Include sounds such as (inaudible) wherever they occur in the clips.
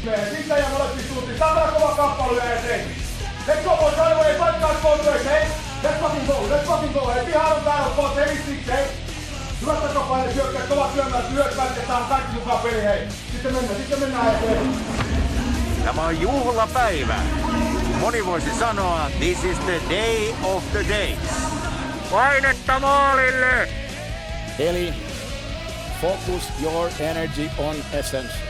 Sitä ja suuntiin. Saadaan kova kappale ja se. Let's go boys, fight guys, boys, hey. Let's fucking go, let's fucking go, on täällä, boys, hey, six, hey. Hyvät takapaine, syökkää, kovat syömään, hyökkää, että saan kaikki mukaan peli, hei. Sitten mennään, sitten mennään eteen. Tämä on juhlapäivä. Moni voisi sanoa, this is the day of the days. Painetta maalille! Eli focus your energy on essence.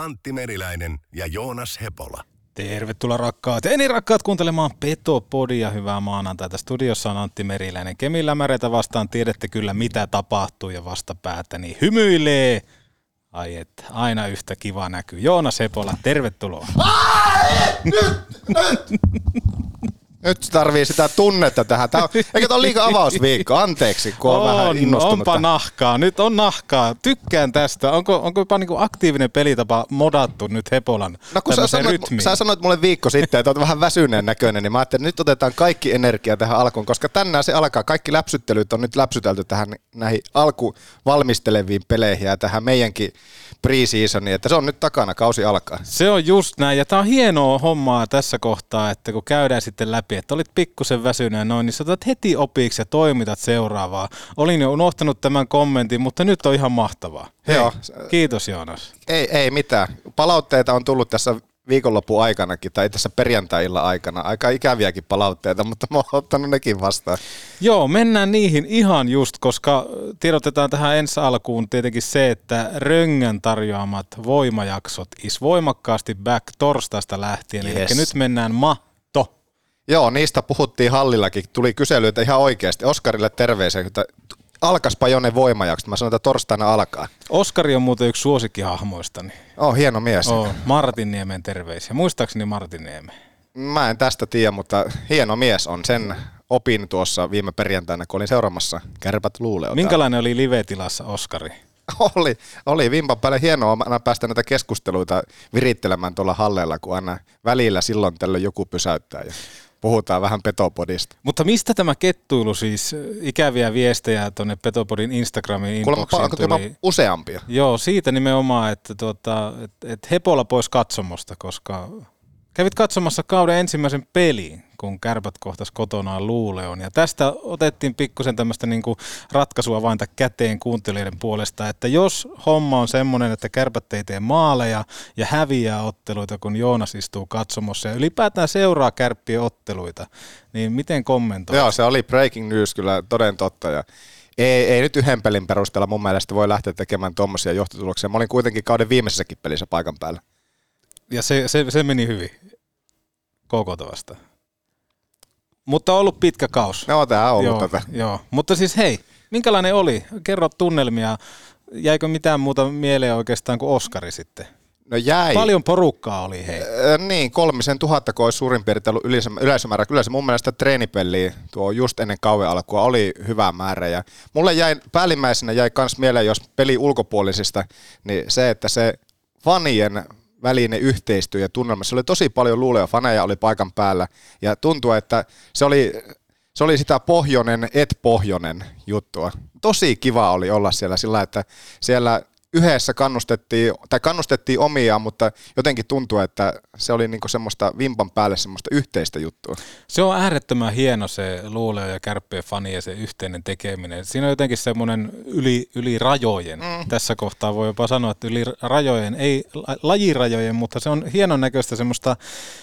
Antti Meriläinen ja Joonas Hepola. Tervetuloa rakkaat ja niin rakkaat kuuntelemaan Petopodia. Hyvää maanantaita. Studiossa on Antti Meriläinen. Kemilämäreitä vastaan tiedätte kyllä mitä tapahtuu ja vastapäätä niin hymyilee. Ai et, aina yhtä kiva näkyy. Joonas Hepola, tervetuloa. Nyt! Nyt! Nyt tarvii sitä tunnetta tähän. Tää on, eikö tämä ole liikaa avausviikko? Anteeksi, kun on, vähän innostunut. Onpa nahkaa. Nyt on nahkaa. Tykkään tästä. Onko, onko jopa niinku aktiivinen pelitapa modattu nyt Hepolan No kun sä sanoit, rytmiin? sä sanoit mulle viikko sitten, että olet vähän väsyneen näköinen, niin mä ajattelin, että nyt otetaan kaikki energia tähän alkuun, koska tänään se alkaa. Kaikki läpsyttelyt on nyt läpsytelty tähän näihin alku valmisteleviin peleihin ja tähän meidänkin pre-seasoniin, että se on nyt takana, kausi alkaa. Se on just näin, ja tämä on hienoa hommaa tässä kohtaa, että kun käydään sitten läpi, että olit pikkusen väsyneen noin, niin sä otat heti opiksi ja toimitat seuraavaa. Olin jo unohtanut tämän kommentin, mutta nyt on ihan mahtavaa. Hei, Joo. Kiitos Joonas. Ei, ei mitään. Palautteita on tullut tässä viikonlopun aikanakin, tai tässä perjantai-illan aikana. Aika ikäviäkin palautteita, mutta mä oon ottanut nekin vastaan. Joo, mennään niihin ihan just, koska tiedotetaan tähän ensi alkuun tietenkin se, että Röngän tarjoamat voimajaksot is voimakkaasti back torstaista lähtien, yes. Eli nyt mennään matto. Joo, niistä puhuttiin hallillakin. Tuli kyselyitä ihan oikeasti. Oskarille terveisiä, että alkaspa jo ne voimajakset. Mä sanoin, että torstaina alkaa. Oskari on muuten yksi suosikkihahmoistani. Oh, hieno mies. Oh, Martin Niemen terveisiä. Muistaakseni Martin Niemen. Mä en tästä tiedä, mutta hieno mies on. Sen opin tuossa viime perjantaina, kun olin seuraamassa Kärpät luuleota. Minkälainen oli live-tilassa Oskari? (laughs) Oli, oli vimpan päälle hienoa aina päästä näitä keskusteluita virittelemään tuolla halleella, kun aina välillä silloin tällöin joku pysäyttää ja puhutaan vähän petopodista. Mutta mistä tämä kettuilu siis, ikäviä viestejä tuonne Petopodin Instagramin Kuulemma inboxiin onko jopa tuli? useampia. Joo, siitä nimenomaan, että, tuota, että, että Hepola pois katsomosta, koska kävit katsomassa kauden ensimmäisen pelin, kun kärpät kohtas kotonaan Luuleon. Ja tästä otettiin pikkusen tämmöistä niinku ratkaisua vain käteen kuuntelijoiden puolesta, että jos homma on semmoinen, että kärpät ei tee maaleja ja häviää otteluita, kun Joonas istuu katsomossa ja ylipäätään seuraa kärppien otteluita, niin miten kommentoit? Joo, se oli breaking news kyllä toden totta. Ja ei, ei nyt yhden pelin perusteella mun mielestä voi lähteä tekemään tuommoisia johtotuloksia. Mä olin kuitenkin kauden viimeisessäkin pelissä paikan päällä. Ja se, se, se meni hyvin. KK vastaan. Mutta ollut pitkä kaus. No tää on ollut joo, tätä. joo. Mutta siis hei, minkälainen oli? Kerro tunnelmia. Jäikö mitään muuta mieleen oikeastaan kuin Oskari sitten? No jäi. Paljon porukkaa oli hei. Äh, niin, kolmisen tuhatta, kun olisi suurin piirtein ollut yleisö- yleisömäärä. Kyllä se mun mielestä treenipeliä tuo just ennen kauan alkua oli hyvä määrä. Ja mulle jäi, päällimmäisenä jäi myös mieleen, jos peli ulkopuolisista, niin se, että se fanien välinen yhteistyö ja tunnelma, se oli tosi paljon luuleja, faneja oli paikan päällä ja tuntuu, että se oli, se oli sitä pohjonen et pohjonen juttua. Tosi kiva oli olla siellä sillä, että siellä yhdessä kannustettiin, tai kannustettiin omiaan, mutta jotenkin tuntuu, että se oli niinku semmoista vimpan päälle semmoista yhteistä juttua. Se on äärettömän hieno se Luuleo ja Kärppien fani ja se yhteinen tekeminen. Siinä on jotenkin semmoinen yli, yli rajojen. Mm. Tässä kohtaa voi jopa sanoa, että yli rajojen, ei lajirajojen, mutta se on hienon näköistä semmoista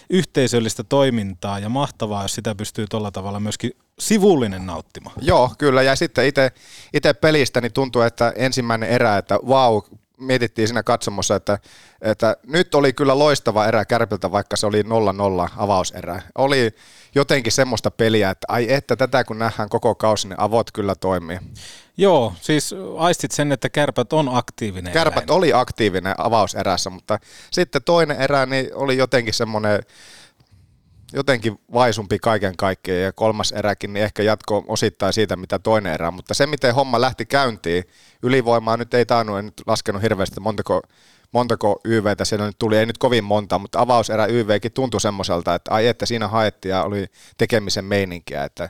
yhteisöllistä toimintaa ja mahtavaa, jos sitä pystyy tuolla tavalla myöskin sivullinen nauttima. Joo, kyllä. Ja sitten itse pelistä niin tuntuu, että ensimmäinen erä, että vau, mietittiin siinä katsomossa, että, että nyt oli kyllä loistava erä Kärpiltä, vaikka se oli 0-0 avauserä. Oli jotenkin semmoista peliä, että ai että tätä kun nähdään koko kausi, niin avot kyllä toimii. Joo, siis aistit sen, että kärpät on aktiivinen. Kärpät eläin. oli aktiivinen avauserässä, mutta sitten toinen erä niin oli jotenkin semmoinen jotenkin vaisumpi kaiken kaikkiaan ja kolmas eräkin niin ehkä jatko osittain siitä, mitä toinen erä, mutta se miten homma lähti käyntiin, ylivoimaa nyt ei tainnut, en nyt laskenut hirveästi montako, montako YVtä siellä nyt tuli, ei nyt kovin monta, mutta avauserä YVkin tuntui semmoiselta, että ai että siinä haettiin ja oli tekemisen meininkiä, että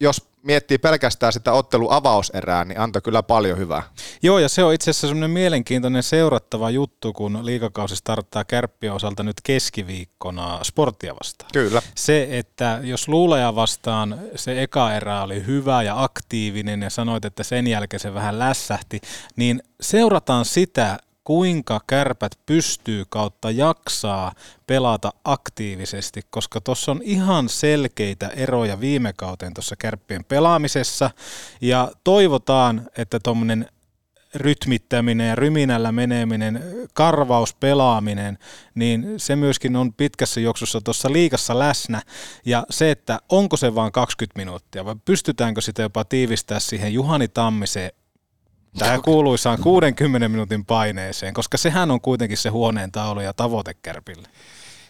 jos miettii pelkästään sitä ottelu avauserää, niin antoi kyllä paljon hyvää. Joo, ja se on itse asiassa semmoinen mielenkiintoinen seurattava juttu, kun liikakausi starttaa kärppien osalta nyt keskiviikkona sporttia vastaan. Kyllä. Se, että jos luuleja vastaan se eka erä oli hyvä ja aktiivinen ja sanoit, että sen jälkeen se vähän lässähti, niin seurataan sitä, kuinka kärpät pystyy kautta jaksaa pelata aktiivisesti, koska tuossa on ihan selkeitä eroja viime kauteen tuossa kärppien pelaamisessa ja toivotaan, että tuommoinen rytmittäminen ja ryminällä meneminen, karvauspelaaminen, niin se myöskin on pitkässä juoksussa tuossa liikassa läsnä. Ja se, että onko se vain 20 minuuttia vai pystytäänkö sitä jopa tiivistää siihen Juhani Tammiseen tähän kuuluisaan 60 minuutin paineeseen, koska sehän on kuitenkin se huoneen taulu ja tavoite Kärpille.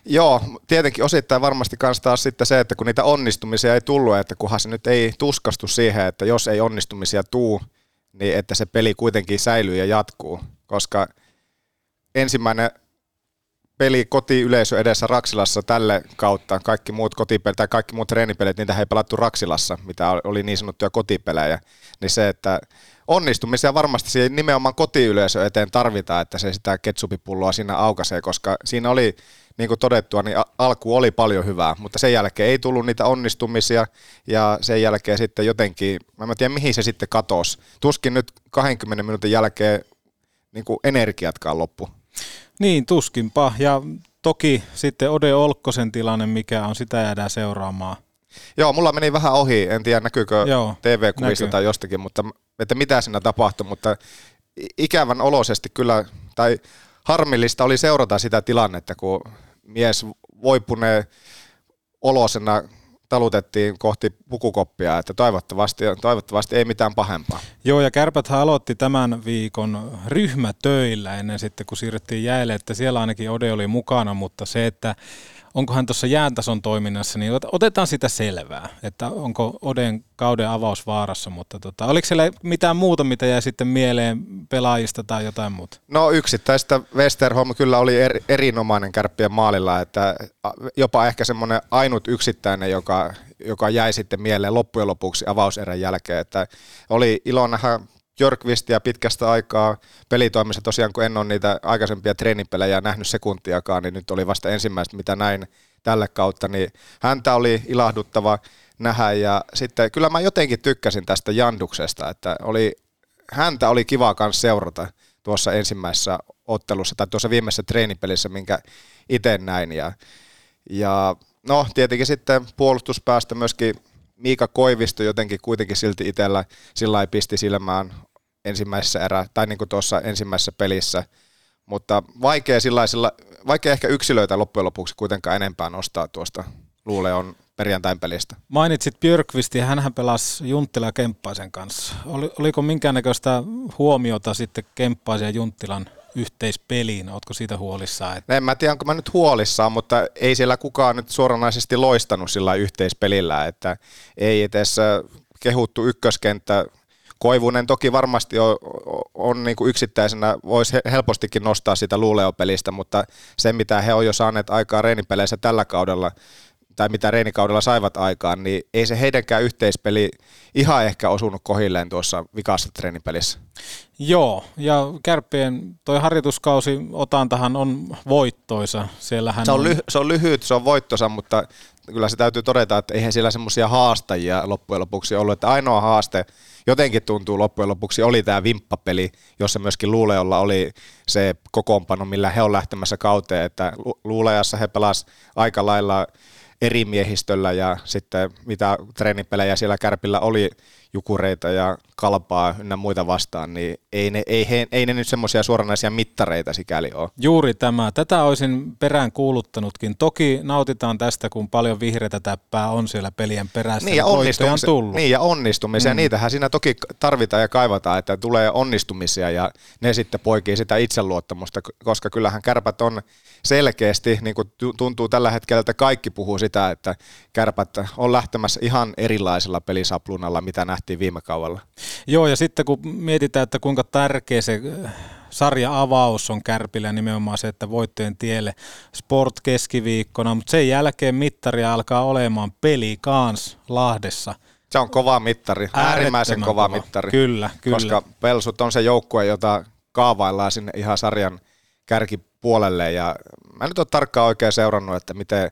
Joo, tietenkin osittain varmasti kanssa taas sitten se, että kun niitä onnistumisia ei tullut, että kunhan se nyt ei tuskastu siihen, että jos ei onnistumisia tuu, niin että se peli kuitenkin säilyy ja jatkuu, koska ensimmäinen peli kotiyleisö edessä Raksilassa tälle kautta, kaikki muut kotipelit tai kaikki muut treenipelit, niitä ei pelattu Raksilassa, mitä oli niin sanottuja kotipelejä, niin se, että onnistumisia varmasti siihen nimenomaan kotiyleisö eteen tarvitaan, että se sitä ketsupipulloa siinä aukaisee, koska siinä oli, niin kuin todettua, niin alku oli paljon hyvää, mutta sen jälkeen ei tullut niitä onnistumisia ja sen jälkeen sitten jotenkin, mä en tiedä mihin se sitten katosi. Tuskin nyt 20 minuutin jälkeen niin kuin energiatkaan loppu. Niin, tuskinpa. Ja toki sitten Ode Olkkosen tilanne, mikä on, sitä jäädään seuraamaan. Joo, mulla meni vähän ohi, en tiedä näkyykö Joo, TV-kuvista näkyy. tai jostakin, mutta että mitä siinä tapahtui, mutta ikävän oloisesti kyllä, tai harmillista oli seurata sitä tilannetta, kun mies voipuneen olosena talutettiin kohti pukukoppia, että toivottavasti, toivottavasti ei mitään pahempaa. Joo, ja Kärpät aloitti tämän viikon ryhmätöillä ennen sitten, kun siirryttiin jäälle, että siellä ainakin Ode oli mukana, mutta se, että onkohan tuossa jääntason toiminnassa, niin otetaan sitä selvää, että onko Oden kauden avaus vaarassa, mutta tota, oliko siellä mitään muuta, mitä jäi sitten mieleen pelaajista tai jotain muuta? No yksittäistä Westerholm kyllä oli er, erinomainen kärppien maalilla, että jopa ehkä semmoinen ainut yksittäinen, joka, joka jäi sitten mieleen loppujen lopuksi avauserän jälkeen, että oli ilo nähdä Jörkvistia pitkästä aikaa. Pelitoimissa tosiaan, kun en ole niitä aikaisempia treenipelejä nähnyt sekuntiakaan, niin nyt oli vasta ensimmäistä, mitä näin tälle kautta, niin häntä oli ilahduttava nähdä ja sitten kyllä mä jotenkin tykkäsin tästä Janduksesta, että oli, häntä oli kiva myös seurata tuossa ensimmäisessä ottelussa tai tuossa viimeisessä treenipelissä, minkä itse näin. Ja, ja no tietenkin sitten puolustuspäästä myöskin Miika Koivisto jotenkin kuitenkin silti itsellä sillä pisti silmään ensimmäisessä erä, tai niin kuin tuossa ensimmäisessä pelissä, mutta vaikea, vaikea ehkä yksilöitä loppujen lopuksi kuitenkaan enempää nostaa tuosta Luuleon perjantain pelistä. Mainitsit Björkvistin, hän pelasi Junttila Kemppaisen kanssa. Oli, oliko minkäännäköistä huomiota sitten Kemppaisen ja Junttilan yhteispeliin? Oletko siitä huolissaan? Että... En mä tiedä, onko mä nyt huolissaan, mutta ei siellä kukaan nyt suoranaisesti loistanut sillä yhteispelillä, että ei edes kehuttu ykköskenttä Koivunen toki varmasti on, on niin kuin yksittäisenä, voisi helpostikin nostaa sitä luuleopelistä, mutta se mitä he on jo saaneet aikaa reenipeleissä tällä kaudella, tai mitä reenikaudella saivat aikaan, niin ei se heidänkään yhteispeli ihan ehkä osunut kohilleen tuossa vikassa treenipelissä. Joo, ja kärppien toi harjoituskausi Otantahan on voittoisa. Siellähän se, on ly- se on lyhyt, se on voittosa, mutta kyllä se täytyy todeta, että eihän siellä semmoisia haastajia loppujen lopuksi ollut, että ainoa haaste jotenkin tuntuu loppujen lopuksi oli tämä vimppapeli, jossa myöskin Luuleolla oli se kokoonpano, millä he on lähtemässä kauteen, että Luuleassa he pelasivat aika lailla eri miehistöllä ja sitten mitä treenipelejä siellä Kärpillä oli jukureita ja kalpaa ynnä muita vastaan, niin ei ne, ei he, ei ne nyt semmoisia suoranaisia mittareita sikäli ole. Juuri tämä. Tätä olisin perään kuuluttanutkin. Toki nautitaan tästä, kun paljon vihreätä täppää on siellä pelien perässä. Niin ja, onnistumisia, tullut. Niin ja onnistumisia. Mm. Niitähän siinä toki tarvitaan ja kaivataan, että tulee onnistumisia ja ne sitten poikii sitä itseluottamusta, koska kyllähän kärpät on selkeästi, niin kuin tuntuu tällä hetkellä, että kaikki puhuu sitä, että kärpät on lähtemässä ihan erilaisella pelisaplunalla, mitä nähtiin viime kaudella. Joo, ja sitten kun mietitään, että kuinka tärkeä se äh, sarja-avaus on Kärpillä nimenomaan se, että voittojen tielle Sport keskiviikkona, mutta sen jälkeen mittari alkaa olemaan peli kans Lahdessa. Se on kova mittari, äärimmäisen kova, kova mittari. Kyllä, kyllä. Koska Pelsut on se joukkue, jota kaavaillaan sinne ihan sarjan kärkipuolelle ja mä nyt ole tarkkaan oikein seurannut, että miten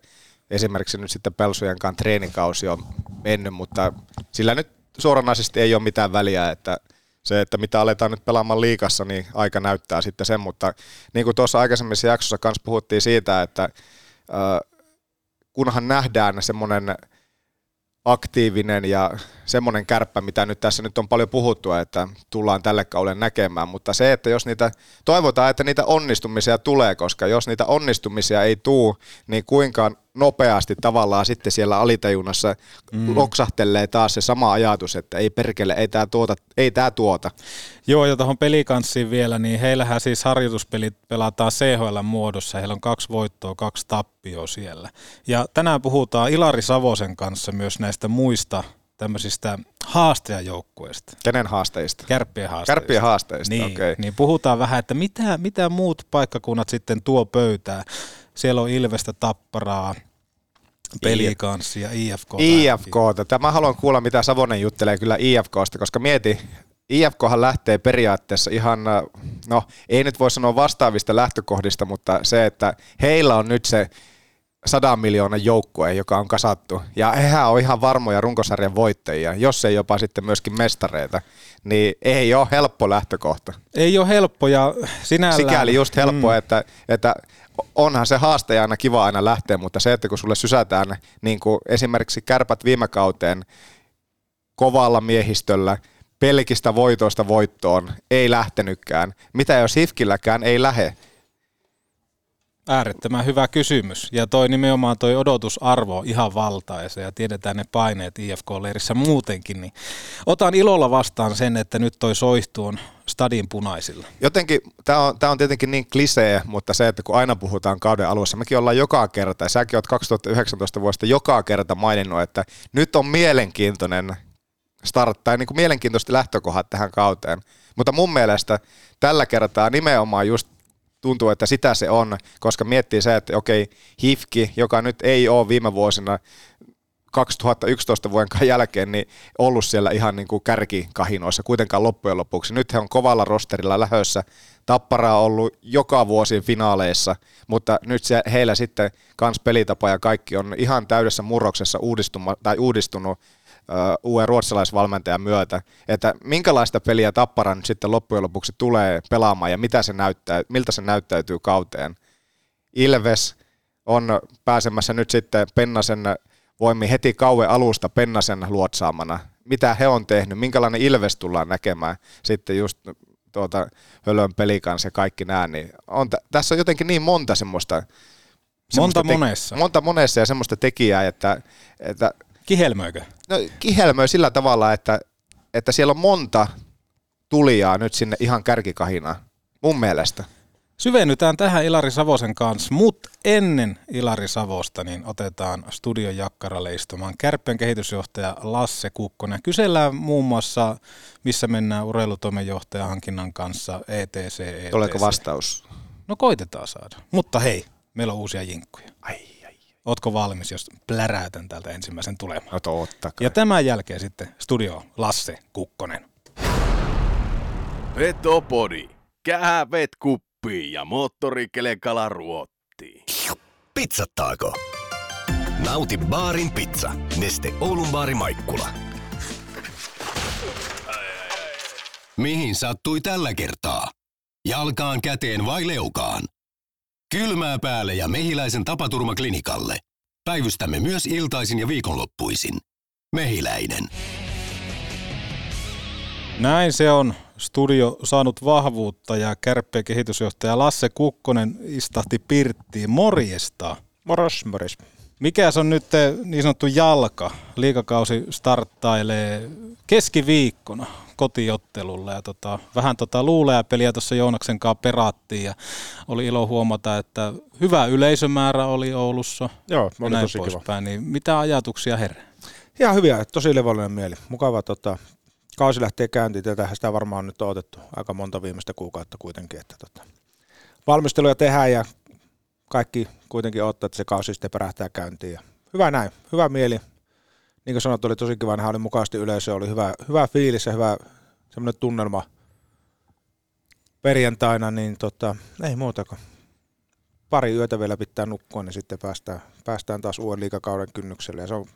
esimerkiksi nyt sitten Pelsujen kanssa treenikausi on mennyt, mutta sillä nyt suoranaisesti ei ole mitään väliä, että se, että mitä aletaan nyt pelaamaan liikassa, niin aika näyttää sitten sen, mutta niin kuin tuossa aikaisemmissa jaksossa kanssa puhuttiin siitä, että kunhan nähdään semmoinen aktiivinen ja semmoinen kärppä, mitä nyt tässä nyt on paljon puhuttu, että tullaan tälle kaudelle näkemään, mutta se, että jos niitä, toivotaan, että niitä onnistumisia tulee, koska jos niitä onnistumisia ei tuu, niin kuinka nopeasti tavallaan sitten siellä alitajunnassa mm. loksahtelee taas se sama ajatus, että ei perkele, ei tämä tuota, ei tää tuota. Joo, ja tuohon pelikanssiin vielä, niin heillähän siis harjoituspelit pelataan CHL-muodossa, heillä on kaksi voittoa, kaksi tappioa siellä. Ja tänään puhutaan Ilari Savosen kanssa myös näistä muista tämmöisistä haastajajoukkueista. Kenen haasteista? Kärppien haasteista. Kärppien haasteista, niin, okei. Okay. Niin puhutaan vähän, että mitä, mitä muut paikkakunnat sitten tuo pöytää. Siellä on Ilvestä, Tapparaa, Pelikanssi ja IFK. IFK. Mä haluan kuulla, mitä Savonen juttelee kyllä IFKsta, koska mieti, IFKhan lähtee periaatteessa ihan, no ei nyt voi sanoa vastaavista lähtökohdista, mutta se, että heillä on nyt se sadan miljoonan joukkue, joka on kasattu. Ja hehän on ihan varmoja runkosarjan voittajia, jos ei jopa sitten myöskin mestareita. Niin ei ole helppo lähtökohta. Ei ole helppo ja sinällään... Sikäli just helppo, mm. että, että onhan se haaste aina kiva aina lähteä, mutta se, että kun sulle sysätään niin kuin esimerkiksi kärpät viime kauteen kovalla miehistöllä, pelkistä voitoista voittoon, ei lähtenytkään. Mitä jos Hifkilläkään ei lähe, Äärettömän hyvä kysymys. Ja toi nimenomaan toi odotusarvo ihan valtaisa ja tiedetään ne paineet IFK-leirissä muutenkin. Niin otan ilolla vastaan sen, että nyt toi soihtu on stadin punaisilla. Jotenkin, tämä on, tää on tietenkin niin klisee, mutta se, että kun aina puhutaan kauden alussa, mekin ollaan joka kerta, ja säkin olet 2019 vuodesta joka kerta maininnut, että nyt on mielenkiintoinen start, tai niin kuin mielenkiintoisesti lähtökohdat tähän kauteen. Mutta mun mielestä tällä kertaa nimenomaan just tuntuu, että sitä se on, koska miettii se, että okei, Hifki, joka nyt ei ole viime vuosina 2011 vuoden jälkeen niin ollut siellä ihan niin kuin kärkikahinoissa kuitenkaan loppujen lopuksi. Nyt he on kovalla rosterilla lähössä. Tappara on ollut joka vuosi finaaleissa, mutta nyt se, heillä sitten kans pelitapa ja kaikki on ihan täydessä murroksessa uudistuma, tai uudistunut uuden ruotsalaisvalmentajan myötä, että minkälaista peliä Tappara nyt sitten loppujen lopuksi tulee pelaamaan ja mitä se näyttää, miltä se näyttäytyy kauteen. Ilves on pääsemässä nyt sitten Pennasen voimi heti kauan alusta Pennasen luotsaamana. Mitä he on tehnyt, minkälainen Ilves tullaan näkemään sitten just tuota, Hölön peli kanssa ja kaikki nämä, niin on, tässä on jotenkin niin monta semmoista, semmoista monta te- monessa. Monta monessa ja semmoista tekijää, että, että Kihelmöikö? No kihelmöi sillä tavalla, että, että siellä on monta tulijaa nyt sinne ihan kärkikahinaan, mun mielestä. Syvennytään tähän Ilari Savosen kanssa, mutta ennen Ilari Savosta niin otetaan studion jakkaralle istumaan Kärppien kehitysjohtaja Lasse Kukkonen. Kysellään muun muassa, missä mennään urheilutoimenjohtajan hankinnan kanssa, etc. etc. Tuleeko vastaus? No koitetaan saada. Mutta hei, meillä on uusia jinkkuja. Ai. Ootko valmis, jos pläräytän täältä ensimmäisen tulemaan? No totta kai. Ja tämän jälkeen sitten studio Lasse Kukkonen. Petopodi. Kähävet kuppiin ja moottorikelekala ruottiin. Pizzattaako? Nauti baarin pizza. Neste Oulun baari Maikkula. Mihin sattui tällä kertaa? Jalkaan, käteen vai leukaan? Kylmää päälle ja mehiläisen tapaturmaklinikalle. Päivystämme myös iltaisin ja viikonloppuisin. Mehiläinen. Näin se on. Studio saanut vahvuutta ja kärppien kehitysjohtaja Lasse Kukkonen istahti pirttiin. Morjesta. Moros, moros. Mikäs on nyt niin sanottu jalka? Liikakausi starttailee keskiviikkona kotiottelulla ja tota, vähän tota luulea peliä tuossa Joonaksen kanssa perattiin ja oli ilo huomata, että hyvä yleisömäärä oli Oulussa. Joo, ja oli näin tosi kiva. Niin mitä ajatuksia herää? Ihan hyviä, tosi levollinen mieli. Mukava tota, kausi lähtee käyntiin. Tätähän sitä varmaan on nyt odotettu aika monta viimeistä kuukautta kuitenkin. Että tota, valmisteluja tehdään ja kaikki kuitenkin odottaa, että se kausi sitten pärähtää käyntiin. Ja hyvä näin, hyvä mieli. Niin kuin sanottu, oli tosi kiva, nähdä oli mukavasti yleisö, oli hyvä, hyvä fiilis ja hyvä semmoinen tunnelma perjantaina, niin tota, ei muuta kuin pari yötä vielä pitää nukkua, niin sitten päästään, päästään taas uuden liikakauden kynnykselle. Ja se on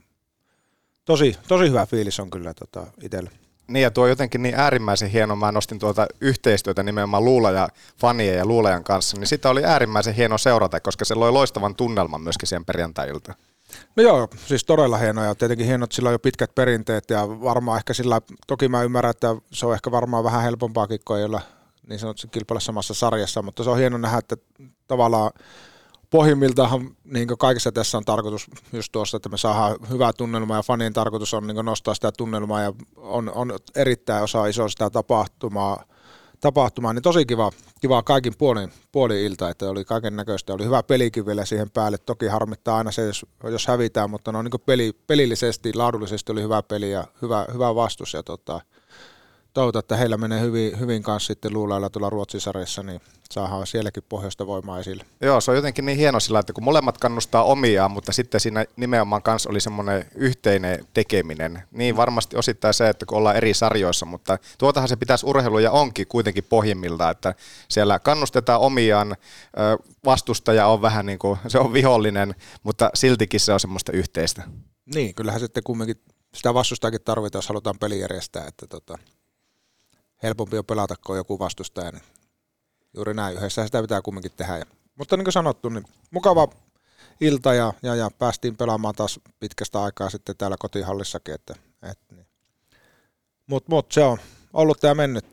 tosi, tosi hyvä fiilis on kyllä tota, itsellä. Niin ja tuo jotenkin niin äärimmäisen hieno, mä nostin tuota yhteistyötä nimenomaan Luula ja fanien ja Luulajan kanssa, niin sitä oli äärimmäisen hieno seurata, koska se loi loistavan tunnelman myöskin siihen perjantailta. No joo, siis todella hienoja. ja Tietenkin hienot, sillä on jo pitkät perinteet ja varmaan ehkä sillä, toki mä ymmärrän, että se on ehkä varmaan vähän helpompaakin kuin ei olla niin sanotusti kilpailla samassa sarjassa, mutta se on hieno nähdä, että tavallaan pohjimmiltaan niin kaikessa tässä on tarkoitus just tuosta, että me saadaan hyvää tunnelmaa ja fanien tarkoitus on niin nostaa sitä tunnelmaa ja on, on erittäin osa iso sitä tapahtumaa, tapahtumaa, niin tosi kiva, kiva kaikin puolin, puolin ilta, että oli kaiken näköistä, oli hyvä pelikin vielä siihen päälle, toki harmittaa aina se, jos, jos hävitään, mutta no niin peli, pelillisesti, laadullisesti oli hyvä peli ja hyvä, hyvä vastus ja tota, toivotaan, että heillä menee hyvin, hyvin kanssa sitten luulailla tuolla Ruotsin sarjassa, niin saadaan sielläkin pohjoista voimaa esille. Joo, se on jotenkin niin hieno sillä, että kun molemmat kannustaa omiaan, mutta sitten siinä nimenomaan kanssa oli semmoinen yhteinen tekeminen. Niin varmasti osittain se, että kun ollaan eri sarjoissa, mutta tuotahan se pitäisi urheilu ja onkin kuitenkin pohjimmilta, että siellä kannustetaan omiaan, vastustaja on vähän niin kuin, se on vihollinen, mutta siltikin se on semmoista yhteistä. Niin, kyllähän sitten kumminkin sitä vastustaakin tarvitaan, jos halutaan peli järjestää, että tota, helpompi on pelata kuin joku vastustaja. Niin juuri näin, yhdessä sitä pitää kumminkin tehdä. Ja, mutta niin kuin sanottu, niin mukava ilta ja, ja, ja päästiin pelaamaan taas pitkästä aikaa sitten täällä kotihallissakin. Että, et, niin. Mutta mut, se on ollut tämä mennyt.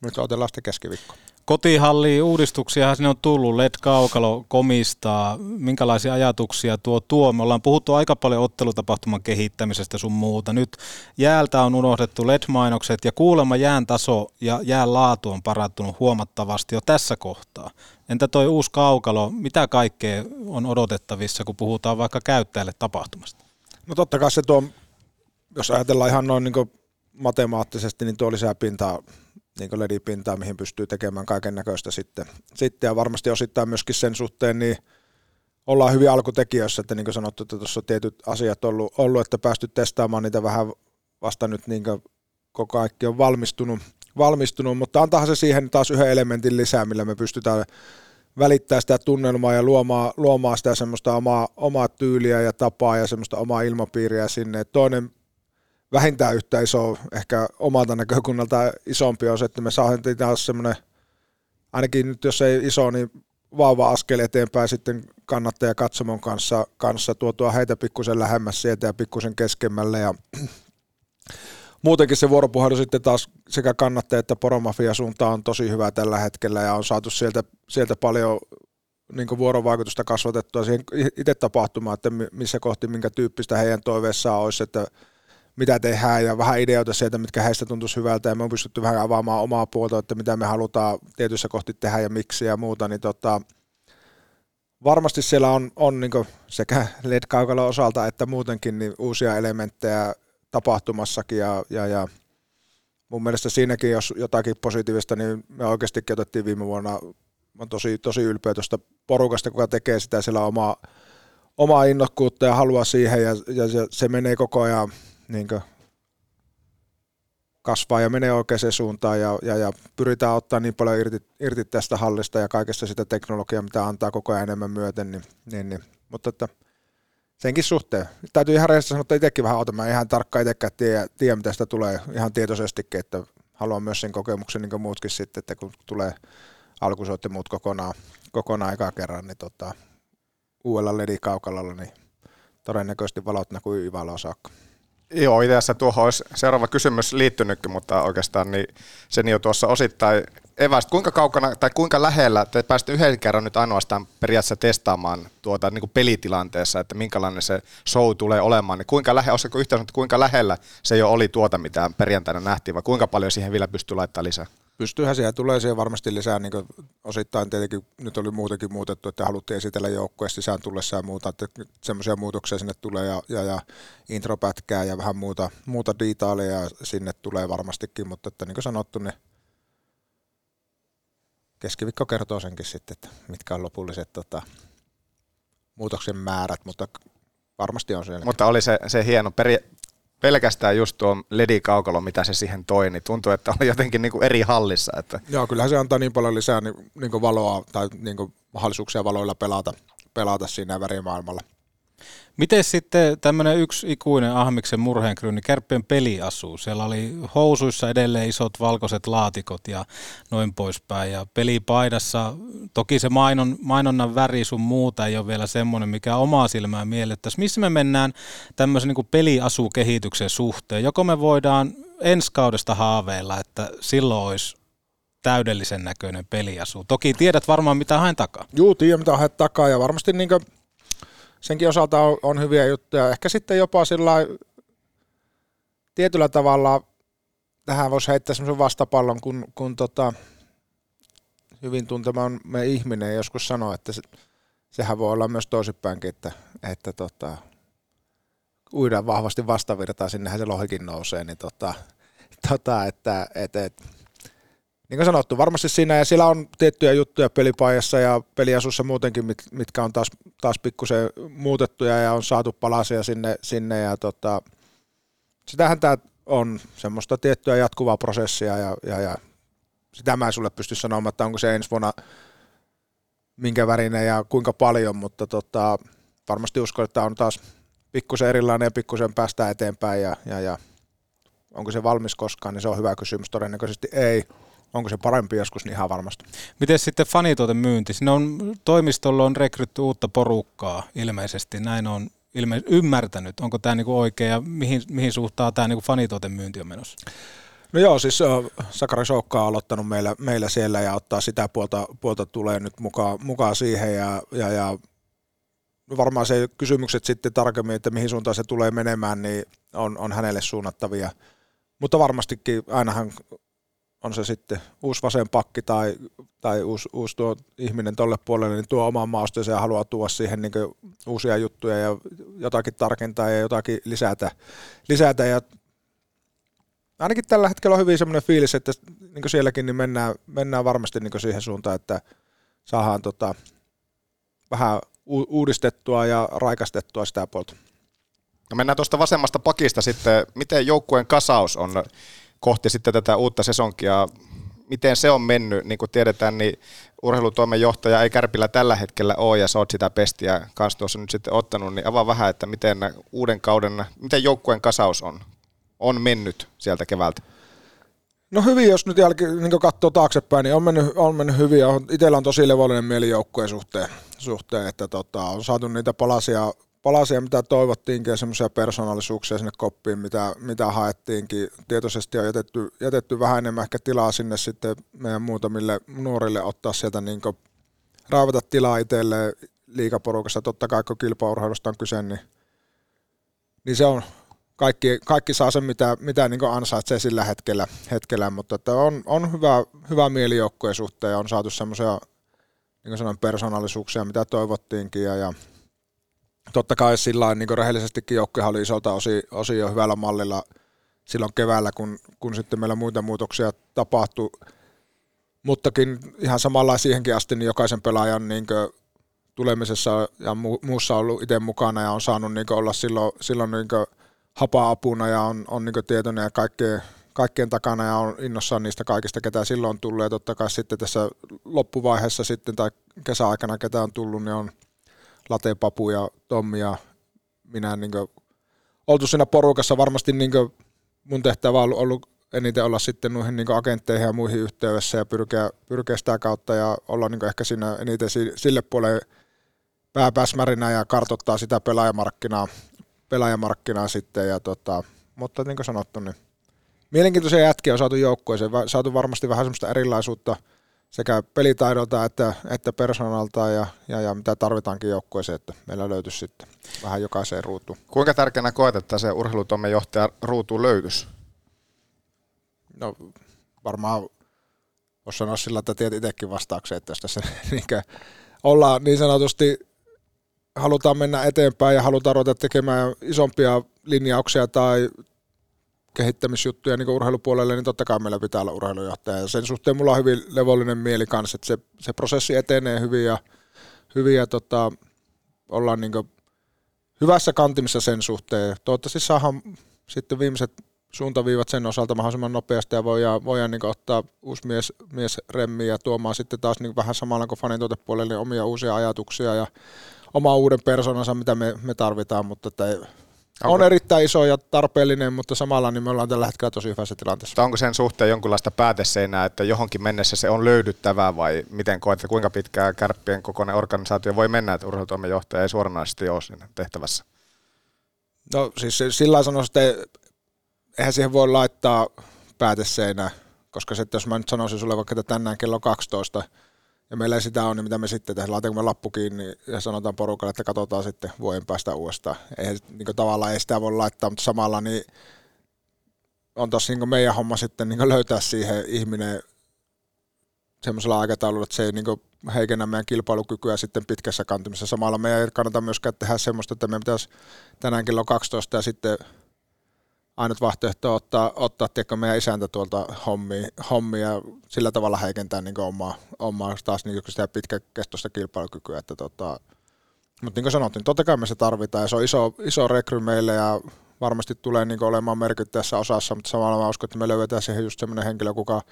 Nyt otellaan sitten keskiviikko. Kotihalliin uudistuksia sinne on tullut, LED-kaukalo komistaa, minkälaisia ajatuksia tuo tuo? Me ollaan puhuttu aika paljon ottelutapahtuman kehittämisestä sun muuta. Nyt jäältä on unohdettu LED-mainokset ja kuulemma jään taso ja jään laatu on parantunut huomattavasti jo tässä kohtaa. Entä toi uusi kaukalo, mitä kaikkea on odotettavissa, kun puhutaan vaikka käyttäjälle tapahtumasta? No totta kai se tuo, jos ajatellaan ihan noin niin matemaattisesti, niin tuo lisää pintaa niin ledipintaa, mihin pystyy tekemään kaiken näköistä sitten. sitten. Ja varmasti osittain myöskin sen suhteen, niin ollaan hyvin alkutekijöissä, että niin kuin sanottu, että tuossa on tietyt asiat ollut, ollut, että päästy testaamaan niitä vähän vasta nyt niin koko kaikki on valmistunut, valmistunut, mutta antaahan se siihen taas yhden elementin lisää, millä me pystytään välittää sitä tunnelmaa ja luomaan, luomaan sitä semmoista omaa, omaa tyyliä ja tapaa ja semmoista omaa ilmapiiriä sinne. Toinen vähintään yhtä iso, ehkä omalta näkökunnalta isompi on se, että me saatiin taas semmoinen, ainakin nyt jos ei iso, niin vauva askel eteenpäin sitten kannattaja katsomon kanssa, kanssa tuotua heitä pikkusen lähemmäs sieltä ja pikkusen keskemmälle ja (clears throat) muutenkin se vuoropuhelu sitten taas sekä kannattaja että poromafia suuntaan on tosi hyvä tällä hetkellä ja on saatu sieltä, sieltä paljon niin vuorovaikutusta kasvatettua siihen itse tapahtumaan, että missä kohti minkä tyyppistä heidän toiveessaan olisi, että mitä tehdään ja vähän ideoita sieltä, mitkä heistä tuntuisi hyvältä ja me on pystytty vähän avaamaan omaa puolta, että mitä me halutaan tietyissä kohti tehdä ja miksi ja muuta, niin tota, varmasti siellä on, on niin sekä led osalta että muutenkin niin uusia elementtejä tapahtumassakin ja, ja, ja mun mielestä siinäkin, jos jotakin positiivista, niin me oikeasti otettiin viime vuonna, on tosi, tosi ylpeä tuosta porukasta, kuka tekee sitä siellä omaa, omaa innokkuutta ja halua siihen ja, ja se, se menee koko ajan niin kasvaa ja menee oikeaan suuntaan ja, ja, ja pyritään ottaa niin paljon irti, irti tästä hallista ja kaikesta sitä teknologiaa, mitä antaa koko ajan enemmän myöten. Niin, niin, niin. Mutta että senkin suhteen. Täytyy ihan rehellisesti sanoa, että itsekin vähän auta. Mä ihan tarkkaan itsekään tiedä, tiedä, mitä sitä tulee ihan tietoisestikin, että haluan myös sen kokemuksen niin kuin muutkin sitten, että kun tulee alkusoitti muut kokonaan, kokonaan eka kerran, niin tota, uudella LED-kaukalalla, niin todennäköisesti valot näkyy Ivaloon saakka. Joo, itse asiassa tuohon olisi seuraava kysymys liittynytkin, mutta oikeastaan niin sen jo tuossa osittain evästä. Kuinka kaukana tai kuinka lähellä, te pääsitte yhden kerran nyt ainoastaan periaatteessa testaamaan tuota niin kuin pelitilanteessa, että minkälainen se show tulee olemaan, niin kuinka lähellä, olisiko yhtään että kuinka lähellä se jo oli tuota, mitä perjantaina nähtiin, vai kuinka paljon siihen vielä pystyy laittamaan lisää? Pystyyhän siellä, tulee siihen varmasti lisää, niin osittain tietenkin nyt oli muutenkin muutettu, että haluttiin esitellä joukkoja sisään tullessa ja muuta, että semmoisia muutoksia sinne tulee ja, ja, ja intropätkää ja vähän muuta, muuta detaaleja sinne tulee varmastikin, mutta että niin kuin sanottu, niin keskiviikko kertoo senkin sitten, että mitkä on lopulliset tota, muutoksen määrät, mutta varmasti on siellä. Mutta oli se, se hieno peri, pelkästään just tuo LED-kaukalo, mitä se siihen toi, niin tuntuu, että oli jotenkin niin kuin eri hallissa. Että. Joo, kyllähän se antaa niin paljon lisää niin, niin valoa tai niin mahdollisuuksia valoilla pelata, pelata siinä värimaailmalla. Miten sitten tämmöinen yksi ikuinen Ahmiksen murheenkryyni, Kärppien peliasu? Siellä oli housuissa edelleen isot valkoiset laatikot ja noin poispäin. Ja pelipaidassa, toki se mainon, mainonnan väri sun muuta ei ole vielä semmoinen, mikä omaa silmään miellettäisiin. Missä me mennään tämmöisen niin peliasukehityksen suhteen? Joko me voidaan ensi kaudesta haaveilla, että silloin olisi täydellisen näköinen peliasu. Toki tiedät varmaan, mitä haen takaa. Juu, tiedän, mitä haen takaa ja varmasti niin kuin senkin osalta on, on hyviä juttuja. Ehkä sitten jopa sillä tietyllä tavalla tähän voisi heittää semmoisen vastapallon, kun, kun tota, hyvin me ihminen joskus sanoo, että se, sehän voi olla myös toisinpäinkin, että, että tota, uidaan vahvasti vastavirtaan, sinnehän se lohikin nousee, niin tota, tota, että, että, että niin kuin sanottu, varmasti siinä, ja siellä on tiettyjä juttuja pelipajassa ja peliasussa muutenkin, mit, mitkä on taas, taas pikkusen muutettuja ja on saatu palasia sinne, sinne ja tota, sitähän tämä on semmoista tiettyä jatkuvaa prosessia ja, ja, ja sitä mä en sulle pysty sanomaan, että onko se ensi vuonna minkä värinen ja kuinka paljon, mutta tota, varmasti uskon, että on taas pikkusen erilainen ja pikkusen päästään eteenpäin ja, ja, ja onko se valmis koskaan, niin se on hyvä kysymys, todennäköisesti ei. Onko se parempi joskus, niin ihan varmasti. Miten sitten fanituotemyynti? Siinä on, toimistolla on rekrytty uutta porukkaa ilmeisesti, näin on ilme- ymmärtänyt. Onko tämä niinku oikein ja mihin, mihin suhtaa tämä niinku fanituotemyynti on menossa? No joo, siis Sakari Soukka on aloittanut meillä, meillä siellä ja ottaa sitä puolta, puolta tulee nyt mukaan, mukaan siihen ja, ja, ja varmaan se kysymykset sitten tarkemmin, että mihin suuntaan se tulee menemään, niin on, on hänelle suunnattavia. Mutta varmastikin ainahan on se sitten uusi vasen pakki tai, tai uusi, uusi tuo ihminen tolle puolelle, niin tuo oman maustonsa ja haluaa tuoda siihen niin uusia juttuja ja jotakin tarkentaa ja jotakin lisätä. lisätä ja ainakin tällä hetkellä on hyvin semmoinen fiilis, että niin sielläkin niin mennään, mennään varmasti niin siihen suuntaan, että saadaan tota, vähän uudistettua ja raikastettua sitä puolta. No mennään tuosta vasemmasta pakista sitten. Miten joukkueen kasaus on kohti sitten tätä uutta sesonkia. Miten se on mennyt? Niin kuin tiedetään, niin urheilutoimenjohtaja ei Kärpillä tällä hetkellä ole ja sä oot sitä pestiä kanssa tuossa nyt sitten ottanut, niin avaa vähän, että miten uuden kauden, miten joukkueen kasaus on, on mennyt sieltä keväältä? No hyvin, jos nyt jälkeen niin katsoo taaksepäin, niin on mennyt, on mennyt hyvin. Itsellä on tosi levollinen mieli joukkueen suhteen, suhteen että tota, on saatu niitä palasia palasia, mitä toivottiinkin ja semmoisia persoonallisuuksia sinne koppiin, mitä, mitä haettiinkin. Tietoisesti on jätetty, jätetty vähän enemmän ehkä tilaa sinne sitten meidän muutamille nuorille ottaa sieltä niin raavata tilaa itselle liikaporukassa. Totta kai kun kilpaurheilusta on kyse, niin, niin se on, kaikki, kaikki saa sen, mitä, mitä niin ansaitsee sillä hetkellä, hetkellä mutta että on, on hyvä, hyvä mieli suhteen ja on saatu semmoisia niin sanoin, persoonallisuuksia, mitä toivottiinkin ja, ja totta kai sillä niin rehellisestikin joukkuehan oli isolta osin, osin jo hyvällä mallilla silloin keväällä, kun, kun sitten meillä muita muutoksia tapahtui. Muttakin ihan samalla siihenkin asti niin jokaisen pelaajan niin tulemisessa ja mu- muussa ollut itse mukana ja on saanut niin olla silloin, silloin niin hapa-apuna ja on, on niin tietoinen ja kaikkeen, kaikkien takana ja on innossaan niistä kaikista, ketä silloin on tullut. Ja totta kai sitten tässä loppuvaiheessa sitten tai kesäaikana, ketä on tullut, niin on Late Papu ja Tommi ja minä niin oltu siinä porukassa. Varmasti niin mun tehtävä on ollut, ollut eniten olla sitten noihin niin agentteihin ja muihin yhteydessä ja pyrkiä, pyrkiä sitä kautta ja olla niin ehkä siinä eniten sille puolelle pääpäsmärinä ja kartoittaa sitä pelaajamarkkinaa, pelaajamarkkinaa sitten. Ja tota, mutta niin kuin sanottu, niin mielenkiintoisia jätkiä on saatu joukkueeseen, saatu varmasti vähän semmoista erilaisuutta sekä pelitaidolta että, että persoonalta ja, ja, ja, mitä tarvitaankin joukkueeseen, että meillä löytyisi sitten vähän jokaiseen ruutuun. Kuinka tärkeänä koet, että se urheilutoimen johtaja ruutu löytyisi? No varmaan voisi sanoa sillä, että tiedät itsekin vastauksen, että jos tässä (laughs) niin ollaan niin sanotusti halutaan mennä eteenpäin ja halutaan ruveta tekemään isompia linjauksia tai kehittämisjuttuja niin urheilupuolelle, niin totta kai meillä pitää olla urheilujohtaja. Ja sen suhteen mulla on hyvin levollinen mieli kanssa, että se, se prosessi etenee hyvin ja, hyvin ja tota, ollaan niin hyvässä kantimissa sen suhteen. Toivottavasti saadaan sitten viimeiset suuntaviivat sen osalta mahdollisimman nopeasti ja voidaan, voidaan niin ottaa uusi mies, mies remmi ja tuomaan sitten taas niin vähän samalla kuin fanin tuotepuolelle niin omia uusia ajatuksia ja oma uuden persoonansa, mitä me, me tarvitaan, mutta että ei, on erittäin iso ja tarpeellinen, mutta samalla niin me ollaan tällä hetkellä tosi hyvässä tilanteessa. Onko sen suhteen jonkinlaista pääteseinää, että johonkin mennessä se on löydyttävää vai miten koet, että kuinka pitkään kärppien kokoinen organisaatio voi mennä, että urheilutoimen johtaja ei suoranaisesti ole siinä tehtävässä? No siis sillä sanoisin, että eihän siihen voi laittaa pääteseinää, koska sitten jos mä nyt sanoisin sulle vaikka, että tänään kello 12 ja meillä ei sitä ole, niin mitä me sitten tehdään, laitaanko me lappu kiinni ja sanotaan porukalle, että katsotaan sitten vuoden päästä uudestaan. Ei, niin tavallaan ei sitä voi laittaa, mutta samalla niin on tossa niin meidän homma sitten niin löytää siihen ihminen semmoisella aikataululla, että se ei niin heikennä meidän kilpailukykyä sitten pitkässä kantimissa. Samalla meidän ei kannata myöskään tehdä semmoista, että meidän pitäisi tänään kello 12 ja sitten ainut vaihtoehto on ottaa, ottaa tiedätkö, meidän isäntä tuolta hommia, hommia ja sillä tavalla heikentää niin omaa, omaa taas niin sitä pitkäkestoista kilpailukykyä. Että tota, mutta niin kuin sanottiin, totta kai me se tarvitaan ja se on iso, iso rekry meille ja varmasti tulee niin olemaan merkittävässä osassa, mutta samalla mä uskon, että me löydetään siihen just semmoinen henkilö, kuka,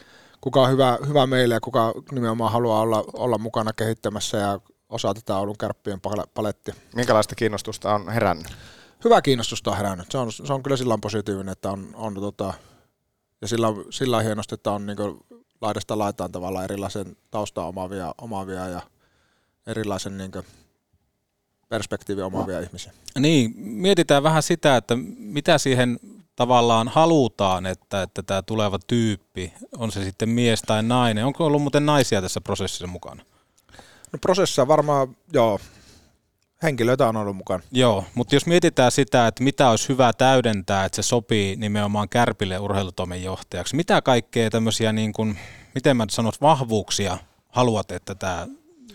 kuka on hyvä, hyvä meille ja kuka nimenomaan haluaa olla, olla mukana kehittämässä ja osaa tätä Oulun kärppien paletti. Minkälaista kiinnostusta on herännyt? Hyvä kiinnostusta on herännyt. Se on, se on kyllä sillä positiivinen, että on, on tota, ja sillä, sillä hienosti, että on niin laidasta laitaan tavallaan erilaisen taustan omaavia, omaavia ja erilaisen niin perspektiivin omaavia ihmisiä. Niin, mietitään vähän sitä, että mitä siihen tavallaan halutaan, että, että tämä tuleva tyyppi, on se sitten mies tai nainen. Onko ollut muuten naisia tässä prosessissa mukana? No prosessissa varmaan, joo, henkilöitä on ollut mukana. Joo, mutta jos mietitään sitä, että mitä olisi hyvä täydentää, että se sopii nimenomaan Kärpille urheilutoimen johtajaksi, mitä kaikkea tämmöisiä, niin kuin, miten mä sanot, vahvuuksia haluat, että tämä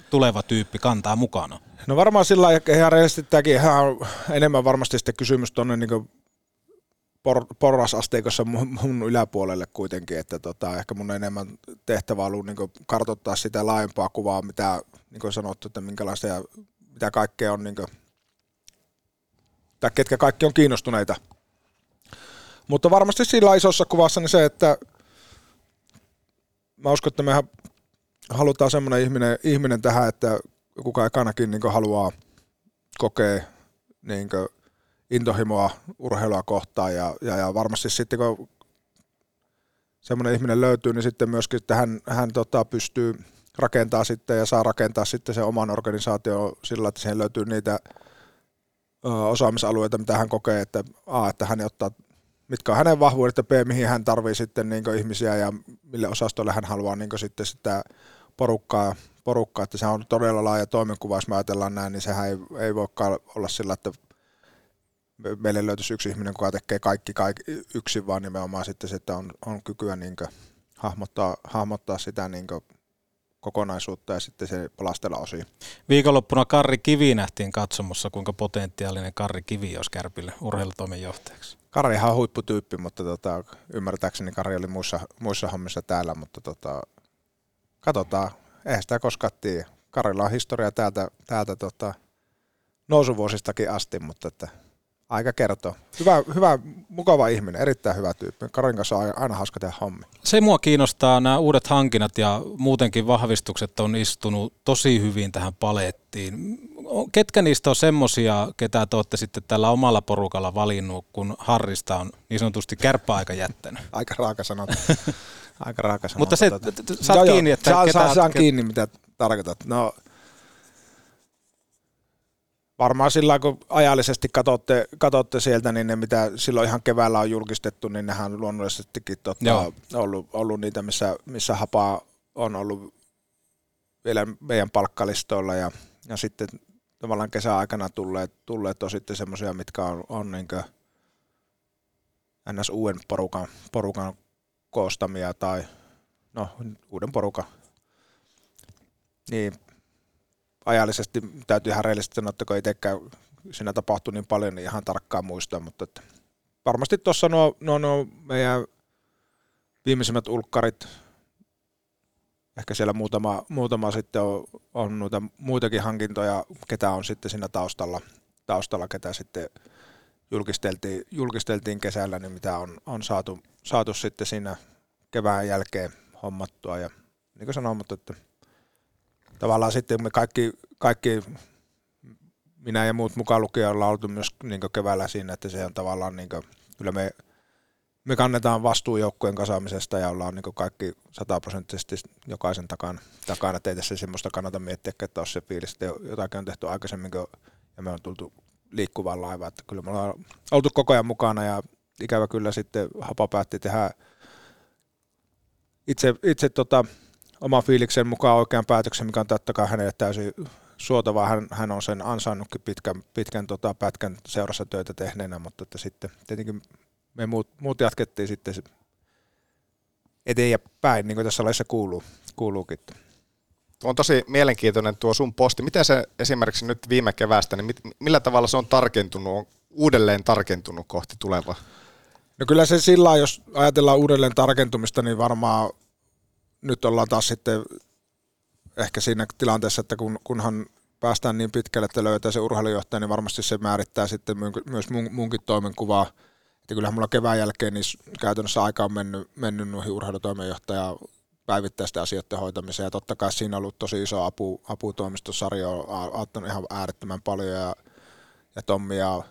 tuleva tyyppi kantaa mukana? No varmaan sillä ihan rehellisesti tämäkin ihan enemmän varmasti sitten kysymys tuonne niin por, porrasasteikossa mun, mun yläpuolelle kuitenkin, että tota, ehkä mun enemmän tehtävä on ollut niin kartoittaa sitä laajempaa kuvaa, mitä niin sanottu, että minkälaisia mitä kaikkea on, niin kuin, tai ketkä kaikki on kiinnostuneita. Mutta varmasti sillä isossa kuvassa niin se, että mä uskon, että me halutaan semmoinen ihminen, ihminen tähän, että kuka ekanakin niin haluaa kokea niin intohimoa urheilua kohtaan ja, ja, ja varmasti sitten kun semmoinen ihminen löytyy, niin sitten myöskin että hän, hän tota, pystyy rakentaa sitten ja saa rakentaa sitten sen oman organisaation sillä, että siihen löytyy niitä osaamisalueita, mitä hän kokee, että A, että hän ottaa, mitkä on hänen vahvuudet ja B, mihin hän tarvii sitten niin ihmisiä ja mille osastolle hän haluaa niin sitten sitä porukkaa, porukkaa, että se on todella laaja toimenkuva, jos me ajatellaan näin, niin sehän ei, ei voikaan olla sillä, että meille löytyisi yksi ihminen, joka tekee kaikki, kaikki yksin, vaan nimenomaan sitten, että on, on kykyä niin hahmottaa, hahmottaa sitä niin kokonaisuutta ja sitten se palastella osiin. Viikonloppuna Karri Kivi nähtiin katsomossa, kuinka potentiaalinen Karri Kivi olisi Kärpille urheilutoimen johtajaksi. Karri ihan huipputyyppi, mutta tota, ymmärtääkseni Karri oli muissa, muissa hommissa täällä, mutta tota, katsotaan, eihän sitä koskaan tiedä. Karilla on historia täältä, täältä tota, nousuvuosistakin asti, mutta että aika kertoo. Hyvä, hyvä, mukava ihminen, erittäin hyvä tyyppi. Karin kanssa on aina hauska tehdä hommi. Se mua kiinnostaa, nämä uudet hankinnat ja muutenkin vahvistukset on istunut tosi hyvin tähän palettiin. Ketkä niistä on semmosia, ketä te olette sitten tällä omalla porukalla valinnut, kun Harrista on niin sanotusti kärppäaika jättänyt? (laughs) Aika raaka sanota. (laughs) Aika raaka sanota. Mutta se, tota. saat kiinni, että saan, ketä, saan, kiinni, mitä tarkoitat. No, varmaan sillä kun ajallisesti katsotte, katsotte sieltä, niin ne mitä silloin ihan keväällä on julkistettu, niin nehän on luonnollisestikin tota, Joo. ollut, ollut niitä, missä, missä hapaa on ollut vielä meidän palkkalistoilla ja, ja sitten tavallaan kesäaikana tulleet, tulleet on sitten semmoisia, mitkä on, on niin ns. uuden porukan, porukan koostamia tai no, uuden porukan. Niin ajallisesti täytyy ihan reellisesti sanoa, että kun itsekään siinä tapahtui niin paljon, niin ihan tarkkaan muistaa, mutta että varmasti tuossa nuo, nuo, nuo meidän viimeisimmät ulkkarit, ehkä siellä muutama, muutama sitten on, on noita muitakin hankintoja, ketä on sitten siinä taustalla, taustalla ketä sitten julkisteltiin, julkisteltiin kesällä, niin mitä on, on saatu, saatu sitten siinä kevään jälkeen hommattua. Ja niin kuin sanoin, mutta että tavallaan sitten me kaikki, kaikki minä ja muut mukaan lukien ollaan oltu myös niin keväällä siinä, että se on tavallaan, niin kuin, kyllä me, me kannetaan vastuu joukkueen kasaamisesta ja ollaan niin kaikki sataprosenttisesti jokaisen takana, takana. että ei tässä semmoista kannata miettiä, että olisi se fiilis, että jotakin on tehty aikaisemmin ja me on tultu liikkuvaan laivaan, että kyllä me ollaan oltu koko ajan mukana ja ikävä kyllä sitten Hapa päätti tehdä itse, itse tota, oman fiiliksen mukaan oikean päätöksen, mikä on totta kai hänelle täysin suotavaa. Hän, hän on sen ansainnutkin pitkän, pitkän tota, pätkän seurassa töitä tehneenä, mutta että sitten tietenkin me muut, muut jatkettiin sitten eteen ja päin, niin kuin tässä laissa kuuluu, kuuluukin. Tuo on tosi mielenkiintoinen tuo sun posti. Miten se esimerkiksi nyt viime keväästä, niin mit, millä tavalla se on tarkentunut, on uudelleen tarkentunut kohti tulevaa? No kyllä se sillä jos ajatellaan uudelleen tarkentumista, niin varmaan nyt ollaan taas sitten ehkä siinä tilanteessa, että kun, kunhan päästään niin pitkälle, että löytää se urheilujohtaja, niin varmasti se määrittää sitten myös mun, munkin toimenkuvaa. Että kyllähän mulla kevään jälkeen niin käytännössä aika on mennyt, mennyt noihin urheilutoimenjohtajan päivittäisten asioiden hoitamiseen. Ja totta kai siinä on ollut tosi iso apu, aputoimistosarja, on auttanut ihan äärettömän paljon ja, ja Tommi ja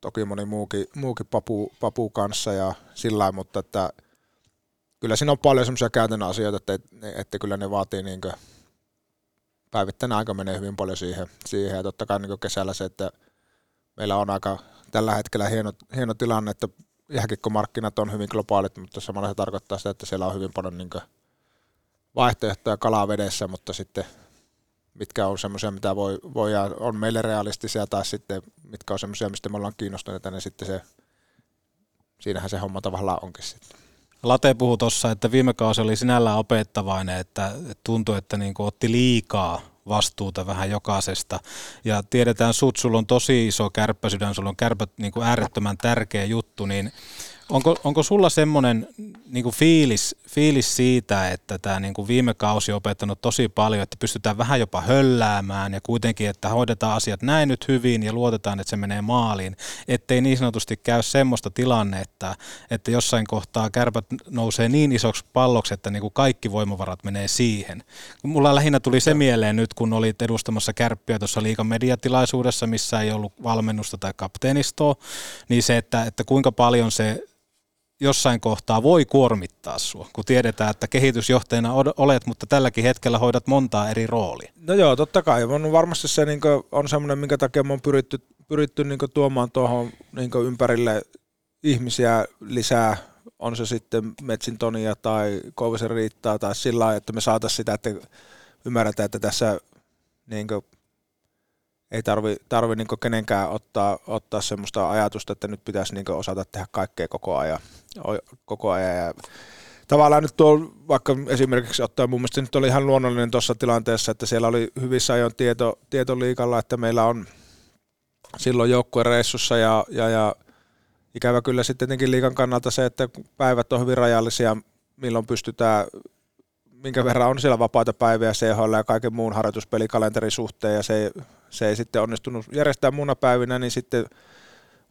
toki moni muukin, muukin papu, papu kanssa ja sillä mutta että kyllä siinä on paljon semmoisia käytännön asioita, että, että kyllä ne vaatii niin päivittäinen aika menee hyvin paljon siihen, siihen. ja totta kai niin kesällä se, että meillä on aika tällä hetkellä hieno, hieno tilanne, että jääkikkomarkkinat on hyvin globaalit, mutta samalla se tarkoittaa sitä, että siellä on hyvin paljon niin vaihtoehtoja kalaa vedessä, mutta sitten mitkä on semmoisia, mitä voi, voi on meille realistisia, tai sitten mitkä on semmoisia, mistä me ollaan kiinnostuneita, niin sitten se, siinähän se homma tavallaan onkin sitten. Late puhui tuossa, että viime kausi oli sinällään opettavainen, että tuntui, että niin otti liikaa vastuuta vähän jokaisesta. Ja tiedetään sut, sulla on tosi iso kärppäsydän, sulla on kärpät niin kuin äärettömän tärkeä juttu, niin onko, onko sulla semmoinen niin kuin fiilis, fiilis siitä, että tämä niin kuin viime kausi on opettanut tosi paljon, että pystytään vähän jopa hölläämään ja kuitenkin, että hoidetaan asiat näin nyt hyvin ja luotetaan, että se menee maaliin, ettei niin sanotusti käy semmoista tilannetta, että jossain kohtaa kärpät nousee niin isoksi palloksi, että niin kuin kaikki voimavarat menee siihen. Mulla lähinnä tuli se mieleen nyt, kun olit edustamassa kärppiä tuossa liikan mediatilaisuudessa, missä ei ollut valmennusta tai kapteenistoa, niin se, että, että kuinka paljon se jossain kohtaa voi kuormittaa sua, kun tiedetään, että kehitysjohtajana olet, mutta tälläkin hetkellä hoidat montaa eri roolia. No joo, totta kai. On varmasti se niin on semmoinen, minkä takia on pyritty, pyritty niin tuomaan tuohon niin ympärille ihmisiä lisää, on se sitten Metsin Tonia tai Kouvisen Riittaa tai sillä lailla, että me saataisiin sitä, että ymmärretään, että tässä niin ei tarvi, tarvi niin kenenkään ottaa, ottaa semmoista ajatusta, että nyt pitäisi niin osata tehdä kaikkea koko ajan. Koko ajan ja tavallaan nyt tuo, vaikka esimerkiksi ottaa mun mielestä nyt oli ihan luonnollinen tuossa tilanteessa, että siellä oli hyvissä ajoin tieto, tietoliikalla, että meillä on silloin joukkueen reissussa ja, ja, ja ikävä kyllä sitten tietenkin liikan kannalta se, että päivät on hyvin rajallisia, milloin pystytään minkä verran on siellä vapaita päiviä CHL ja kaiken muun harjoituspelikalenterin suhteen ja se se ei sitten onnistunut järjestää muuna päivinä, niin sitten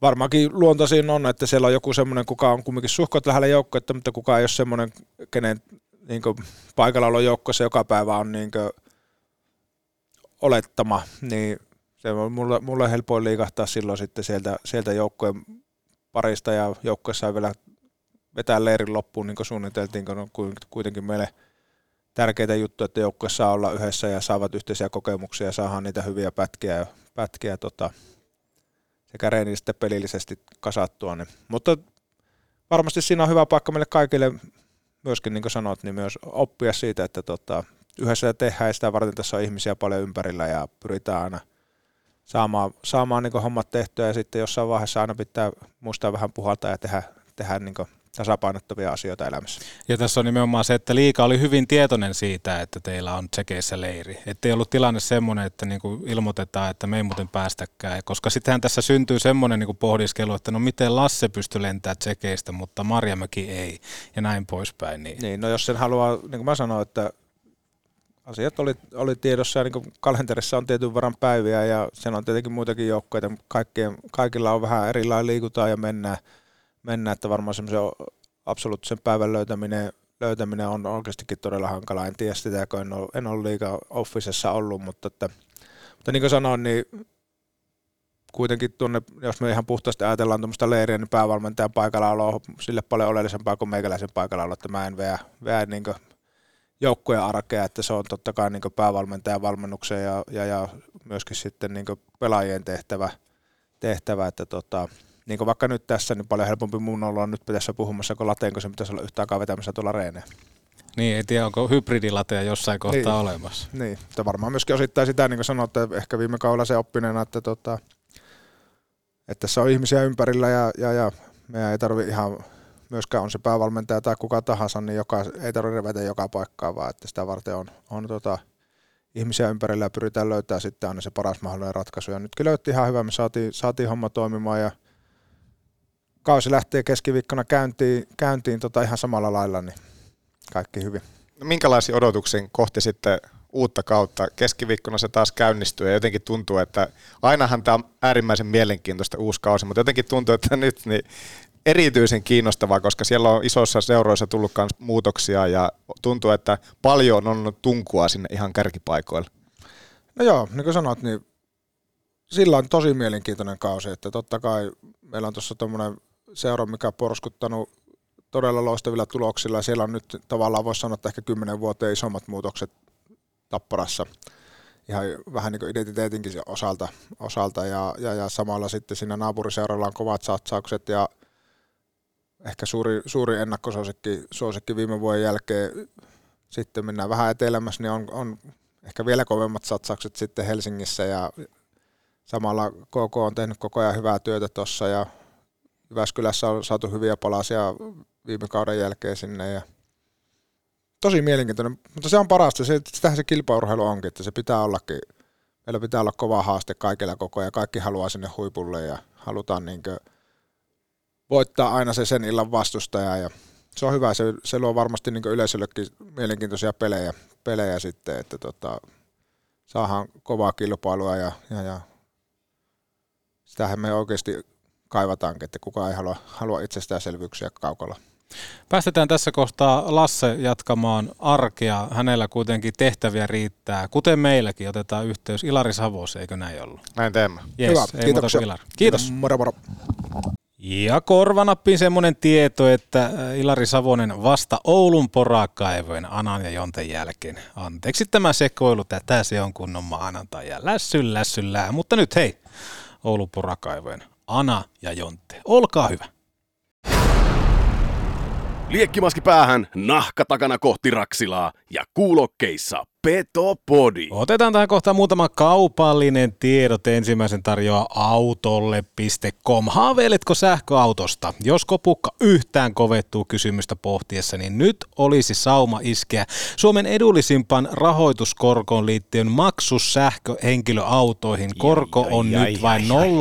varmaankin luontaisin on, että siellä on joku semmoinen, kuka on kumminkin suhkot lähellä joukkoa, mutta kuka ei ole semmoinen, kenen niin paikalla joukkossa joka päivä on niin olettama, niin se on mulle, mulle helpoin liikahtaa silloin sitten sieltä, sieltä joukkojen parista ja joukkoissa ei vielä vetää leirin loppuun, niin kuin suunniteltiin, kun on kuitenkin meille tärkeitä juttuja, että joukkue saa olla yhdessä ja saavat yhteisiä kokemuksia ja saadaan niitä hyviä pätkiä, pätkiä tota, sekä että pelillisesti kasattua. Niin. Mutta varmasti siinä on hyvä paikka meille kaikille myöskin, niin kuin sanot, niin myös oppia siitä, että tota, yhdessä tehdään ja sitä varten tässä on ihmisiä paljon ympärillä ja pyritään aina saamaan, saamaan niin hommat tehtyä ja sitten jossain vaiheessa aina pitää muistaa vähän puhaltaa ja tehdä, tehdä niin tasapainottavia asioita elämässä. Ja tässä on nimenomaan se, että liika oli hyvin tietoinen siitä, että teillä on tsekeissä leiri. Että ei ollut tilanne semmoinen, että niinku ilmoitetaan, että me ei muuten päästäkään. Koska sittenhän tässä syntyy semmoinen niinku pohdiskelu, että no miten Lasse pystyy lentämään tsekeistä, mutta Marjamäki ei ja näin poispäin. Niin, niin no jos sen haluaa, niin kuin mä sanoin, että asiat oli, oli tiedossa ja niin kalenterissa on tietyn verran päiviä ja sen on tietenkin muitakin joukkoja. Kaikkien, kaikilla on vähän erilainen liikutaan ja mennään – mennä, että varmaan semmoisen absoluuttisen päivän löytäminen, löytäminen on oikeastikin todella hankala. En tiedä sitä, kun en ole, en ole liikaa officessa ollut, mutta, että, mutta niin kuin sanoin, niin kuitenkin tuonne, jos me ihan puhtaasti ajatellaan tuommoista leiriä, niin päävalmentajan paikalla on sille paljon oleellisempaa kuin meikäläisen paikalla että mä en veä, veä niin joukkojen arkea, että se on totta kai niin päävalmentajan valmennuksen ja, ja, ja myöskin sitten niin pelaajien tehtävä, tehtävä että tota, niin kuin vaikka nyt tässä, niin paljon helpompi mun olla nyt tässä puhumassa kuin lateen, kun se pitäisi olla yhtä aikaa vetämässä tuolla reeneen. Niin, ei tiedä, onko hybridilateja jossain kohtaa niin, olemassa. Niin, mutta varmaan myöskin osittain sitä, niin kuin sanoitte, ehkä viime kaudella se oppineena, että, tota, että tässä on ihmisiä ympärillä ja, ja, ja meidän ei tarvi ihan myöskään on se päävalmentaja tai kuka tahansa, niin joka, ei tarvitse revetä joka paikkaa, vaan että sitä varten on, on tota, ihmisiä ympärillä ja pyritään löytämään sitten aina se paras mahdollinen ratkaisu. Ja nytkin löytti ihan hyvä, me saatiin, saatiin homma toimimaan ja kausi lähtee keskiviikkona käyntiin, käyntiin tota ihan samalla lailla, niin kaikki hyvin. No, minkälaisia odotuksia kohti sitten uutta kautta? Keskiviikkona se taas käynnistyy ja jotenkin tuntuu, että ainahan tämä on äärimmäisen mielenkiintoista uusi kausi, mutta jotenkin tuntuu, että nyt niin erityisen kiinnostavaa, koska siellä on isoissa seuroissa tullut myös muutoksia ja tuntuu, että paljon on tunkua sinne ihan kärkipaikoille. No joo, niin kuin sanot, niin sillä on tosi mielenkiintoinen kausi, että totta kai meillä on tuossa tuommoinen seura, mikä on porskuttanut todella loistavilla tuloksilla. Siellä on nyt tavallaan voisi sanoa, että ehkä kymmenen vuoteen isommat muutokset Tapparassa. Ihan vähän niin kuin identiteetinkin osalta, osalta. Ja, ja, ja, samalla sitten siinä naapuriseuralla on kovat satsaukset ja ehkä suuri, suuri ennakkosuosikki suosikki viime vuoden jälkeen. Sitten mennään vähän etelämässä, niin on, on ehkä vielä kovemmat satsaukset sitten Helsingissä. Ja samalla KK on tehnyt koko ajan hyvää työtä tuossa ja Jyväskylässä on saatu hyviä palasia viime kauden jälkeen sinne ja tosi mielenkiintoinen, mutta se on parasta, se, sitähän se kilpaurheilu onkin, että se pitää ollakin, meillä pitää olla kova haaste kaikilla koko ajan, kaikki haluaa sinne huipulle ja halutaan niin voittaa aina se sen illan vastustaja ja se on hyvä, se, se luo varmasti niin yleisöllekin mielenkiintoisia pelejä, pelejä sitten, että tota, saadaan kovaa kilpailua ja, ja, ja sitähän me oikeasti kaivataankin, että kukaan ei halua, halua itsestäänselvyyksiä kaukalla. Päästetään tässä kohtaa Lasse jatkamaan arkea. Hänellä kuitenkin tehtäviä riittää. Kuten meilläkin otetaan yhteys Ilari Savos, eikö näin ollut? Näin teemme. Yes, Hyvä, ei kiitoksia. Ilari. Kiitos. Moro moro. Ja korvanappiin semmoinen tieto, että Ilari Savonen vasta Oulun porakaivojen Anan ja Jonten jälkeen. Anteeksi tämä sekoilu, tätä se on kunnon maanantai ja lässy lässyllää. Mutta nyt hei, Oulun porakaivojen Ana ja Jonte. Olkaa hyvä. Liekkimaski päähän, nahka takana kohti Raksilaa ja kuulokkeissa Petopodi. Otetaan tähän kohtaan muutama kaupallinen tiedot. Ensimmäisen tarjoaa autolle.com. Haaveiletko sähköautosta? Jos kopukka yhtään kovettuu kysymystä pohtiessa, niin nyt olisi sauma iskeä Suomen edullisimpaan rahoituskorkoon liittyen maksussähköhenkilöautoihin. Korko on ai, nyt ai, vain ai, ai. 0,99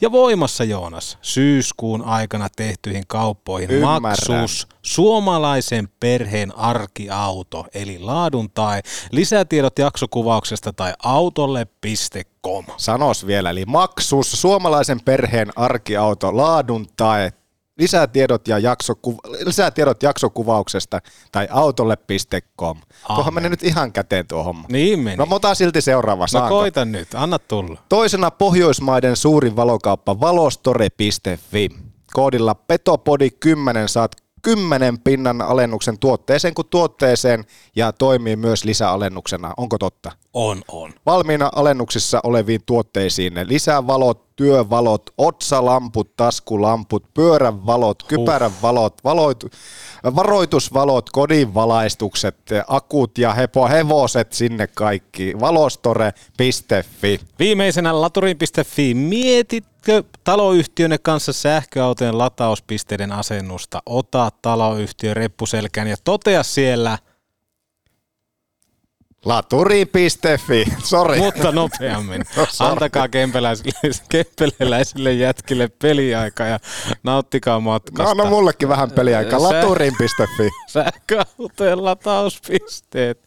ja voimassa Joonas syyskuun aikana tehtyihin kauppoihin Ymmärrän. maksus suomalaisen perheen arkiauto, eli laadun tai lisätiedot jaksokuvauksesta tai autolle.com. Sanos vielä, eli maksus, suomalaisen perheen arkiauto, laadun tae, lisätiedot, ja jaksoku, lisätiedot jaksokuvauksesta tai autolle.com. Tuohon meni nyt ihan käteen tuo homma. Niin meni. No mä otan silti seuraava, No saanko? koita nyt, anna tulla. Toisena Pohjoismaiden suurin valokauppa valostore.fi. Koodilla Petopodi 10 saat 10 pinnan alennuksen tuotteeseen kuin tuotteeseen ja toimii myös lisäalennuksena. Onko totta? On, on. Valmiina alennuksissa oleviin tuotteisiin lisävalot, työvalot, otsalamput, taskulamput, pyörän valot, kypärän valot, valoit, varoitusvalot, kodinvalaistukset, akut ja hepo, hevoset sinne kaikki. Valostore.fi. Viimeisenä laturi.fi. Mietitkö taloyhtiönne kanssa sähköautojen latauspisteiden asennusta? Ota taloyhtiö reppuselkään ja totea siellä, Laturi.fi. (laughs) Sori. mutta nopeammin. (laughs) No, sorry. Antakaa kempeläisille, kempeleläisille jätkille peliaika ja nauttikaa matkasta. No, no mullekin vähän peliaikaa. Laturin.fi. Sähköautojen latauspisteet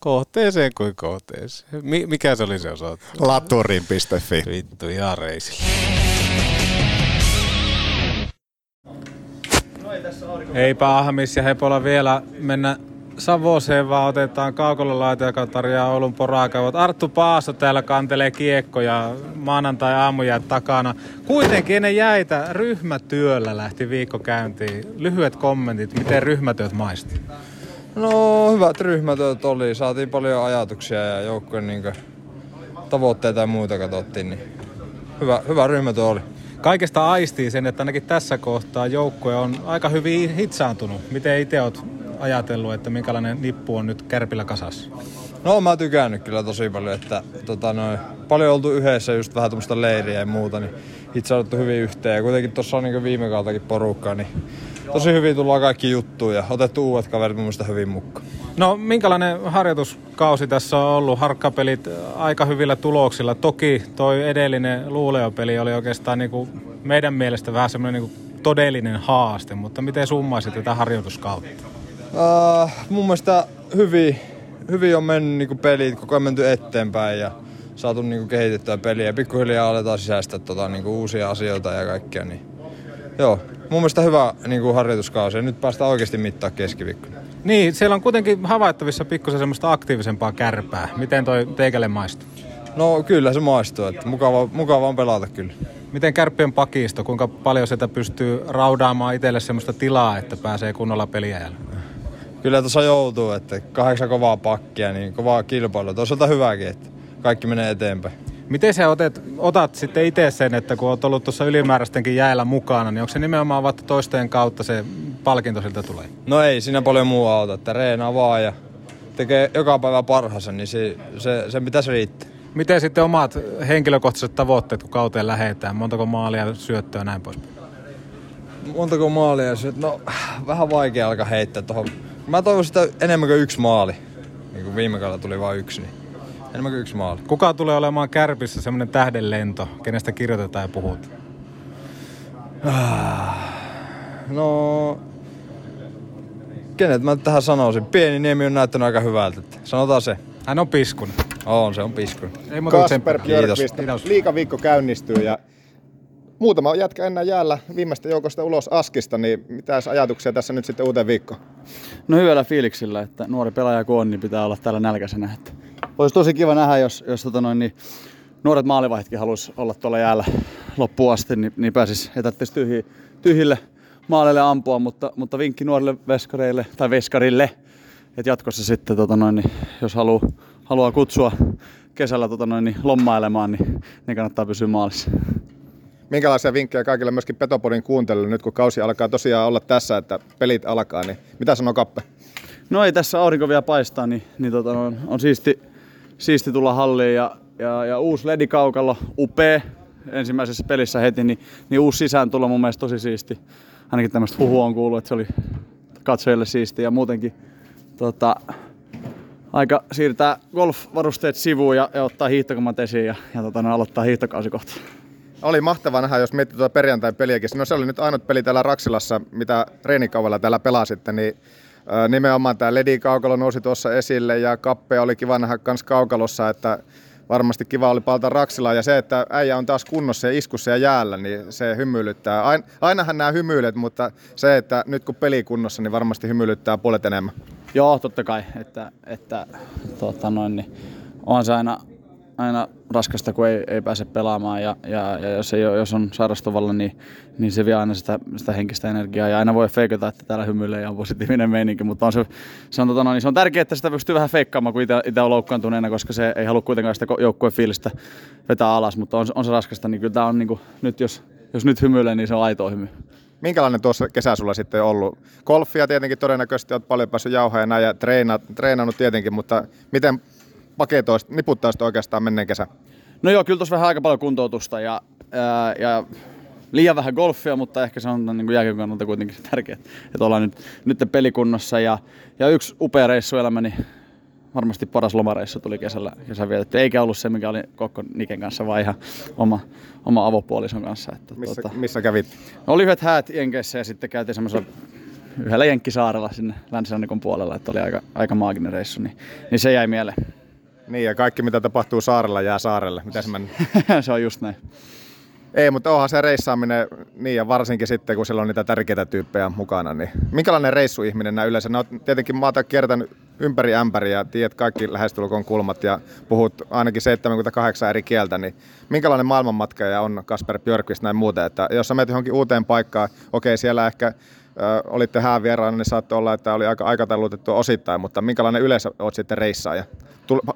kohteeseen kuin kohteeseen. Mi- mikä se oli se osoite? Laturin.fi. Vittu, ja reisille. Eipä Ahmis ja Hepola vielä mennä Savoseen, vaan otetaan Kaukolalaita, joka tarjoaa Oulun porakauvat. Arttu Paaso täällä kantelee kiekkoja maanantai aamuja takana. Kuitenkin ennen jäitä ryhmätyöllä lähti viikko käyntiin. Lyhyet kommentit, miten ryhmätyöt maisti? No hyvät ryhmätyöt oli, saatiin paljon ajatuksia ja joukkojen niin tavoitteita ja muita katsottiin, niin hyvä, hyvä ryhmätyö oli. Kaikesta aistii sen, että ainakin tässä kohtaa joukkue on aika hyvin hitsaantunut. Miten itse olet ajatellut, että minkälainen nippu on nyt Kärpillä kasassa? No oon mä tykännyt kyllä tosi paljon, että tota, noin, paljon oltu yhdessä just vähän tuommoista leiriä ja muuta, niin itse otettu hyvin yhteen. Ja kuitenkin tuossa on niin viime kauttakin porukkaa, niin tosi hyvin tullaan kaikki juttuun ja otettu uudet kaverit mun mielestä hyvin mukaan. No minkälainen harjoituskausi tässä on ollut? Harkkapelit aika hyvillä tuloksilla. Toki toi edellinen luuleopeli oli oikeastaan niin kuin meidän mielestä vähän semmoinen niin todellinen haaste, mutta miten summaisit tätä harjoituskautta? Uh, mun mielestä hyvin, hyvin on mennyt niinku pelit, koko ajan menty eteenpäin ja saatu niinku kehitettyä peliä. Pikkuhiljaa aletaan sisäistää tota, niinku uusia asioita ja kaikkea. Niin. Joo, mun mielestä hyvä niinku harjoituskausi nyt päästään oikeasti mittaa keskiviikkona. Niin, siellä on kuitenkin havaittavissa pikkusen semmoista aktiivisempaa kärpää. Miten toi teikälle maistuu? No kyllä se maistuu, että mukava, mukava on pelata kyllä. Miten kärppien pakisto, kuinka paljon sitä pystyy raudaamaan itselle semmoista tilaa, että pääsee kunnolla peliajalla? Kyllä tuossa joutuu, että kahdeksan kovaa pakkia, niin kovaa kilpailua. Toisaalta hyväkin, että kaikki menee eteenpäin. Miten sä otat, otat sitten itse sen, että kun oot ollut tuossa ylimääräistenkin jäällä mukana, niin onko se nimenomaan että toisten kautta se palkinto siltä tulee? No ei siinä paljon muu auta, että reenaa vaan ja tekee joka päivä parhaansa, niin se, se, sen pitäisi riittää. Miten sitten omat henkilökohtaiset tavoitteet, kun kauteen lähetään? Montako maalia, syöttöä ja näin pois? Montako maalia se, no vähän vaikea alkaa heittää tuohon. Mä toivon sitä enemmän kuin yksi maali. Niin kuin viime kaudella tuli vain yksi, niin enemmän kuin yksi maali. Kuka tulee olemaan kärpissä semmoinen tähdenlento, kenestä kirjoitetaan ja puhutaan? No, kenet mä tähän sanoisin? Pieni Niemi on näyttänyt aika hyvältä. Että sanotaan se. Hän on piskun. On, se on piskun. Ei muuta kuin Kasper. Björkvist, liikaviikko käynnistyy ja muutama jätkä enää jäällä viimeistä joukosta ulos Askista, niin mitä ajatuksia tässä nyt sitten uuteen viikkoon? No hyvällä fiiliksillä, että nuori pelaaja kun on, niin pitää olla täällä nälkäisenä. Että olisi tosi kiva nähdä, jos, jos tota noin, niin nuoret maalivahditkin haluaisi olla tuolla jäällä loppuun asti, niin, niin pääsis etättäisi tyhji, tyhjille maaleille ampua, mutta, mutta vinkki nuorille veskareille tai veskarille, että jatkossa sitten, tota noin, niin, jos haluaa, haluaa kutsua kesällä tota noin, niin lommailemaan, niin, niin kannattaa pysyä maalissa. Minkälaisia vinkkejä kaikille myöskin Petopodin kuuntelijoille nyt kun kausi alkaa tosiaan olla tässä, että pelit alkaa, niin mitä sanoo Kappe? No ei tässä aurinko vielä paistaa, niin, niin tota, on, on siisti, siisti tulla halliin ja, ja, ja uusi ledikaukalo, upea ensimmäisessä pelissä heti, niin, niin uusi sisään tulla mun mielestä tosi siisti. Ainakin tämmöistä huhua on kuullut, että se oli katsojille siisti ja muutenkin tota, aika siirtää golf-varusteet sivuun ja, ja ottaa hiihtokamat esiin ja, ja tota, aloittaa hiihtokausi kohta. Oli mahtava nähdä, jos miettii tuota perjantai peliäkin. No se oli nyt ainut peli täällä Raksilassa, mitä reenikaudella täällä pelasitte, niin nimenomaan tämä Ledi-kaukalo nousi tuossa esille ja Kappe oli kiva nähdä kans kaukalossa, että varmasti kiva oli palata Raksilaa ja se, että äijä on taas kunnossa ja iskussa ja jäällä, niin se hymyilyttää. Ain, ainahan nämä hymyilet, mutta se, että nyt kun peli kunnossa, niin varmasti hymyilyttää puolet enemmän. Joo, totta kai, että, että tota noin, niin on se aina, aina raskasta, kun ei, ei pääse pelaamaan ja, ja, ja jos, ei, jos on sairastuvalla, niin, niin se vie aina sitä, sitä henkistä energiaa ja aina voi feikata, että täällä hymyilee ja on positiivinen meininki, mutta on se, se, on, tota noin, se on tärkeää, että sitä pystyy vähän feikkaamaan, kun itse on loukkaantuneena, koska se ei halua kuitenkaan sitä joukkueen fiilistä vetää alas, mutta on, on se raskasta, niin kyllä tämä on niin kuin, nyt jos, jos nyt hymyilee, niin se on aitoa hymy. Minkälainen tuossa kesä sulla sitten on ollut? Golfia tietenkin todennäköisesti olet paljon päässyt jauhaa ja näin ja treenannut tietenkin, mutta miten paketoisit, niputtaisit oikeastaan menneen kesä? No joo, kyllä tuossa vähän aika paljon kuntoutusta ja, ää, ja liian vähän golfia, mutta ehkä se on niin jääkiekon kannalta kuitenkin tärkeää, että ollaan nyt, nyt pelikunnossa. Ja, ja yksi upea reissu elämäni, varmasti paras lomareissu tuli kesällä, kesän vietetty. Eikä ollut se, mikä oli Kokko Niken kanssa, vaan ihan oma, oma avopuolison kanssa. Että, missä, tuota, missä kävit? Oli yhdet häät Jenkeissä ja sitten käytiin semmoisella yhdellä Jenkkisaarella sinne länsirannikon puolella, että oli aika, aika maaginen reissu, niin, niin se jäi mieleen. Niin ja kaikki mitä tapahtuu saarella jää saarelle. Mitä se, (laughs) se on just näin. Ei, mutta onhan se reissaaminen, niin ja varsinkin sitten, kun siellä on niitä tärkeitä tyyppejä mukana, niin minkälainen reissuihminen nämä yleensä? Ne on tietenkin maata kiertänyt ympäri ämpäriä ja tiedät kaikki lähestulkoon kulmat ja puhut ainakin 78 eri kieltä, niin minkälainen maailmanmatkaja on Kasper Björkvist näin muuten? Että jos sä menet johonkin uuteen paikkaan, okei siellä ehkä olitte häävieraana, niin saattoi olla, että oli aika aikataulutettu osittain, mutta minkälainen yleensä olet sitten reissaaja?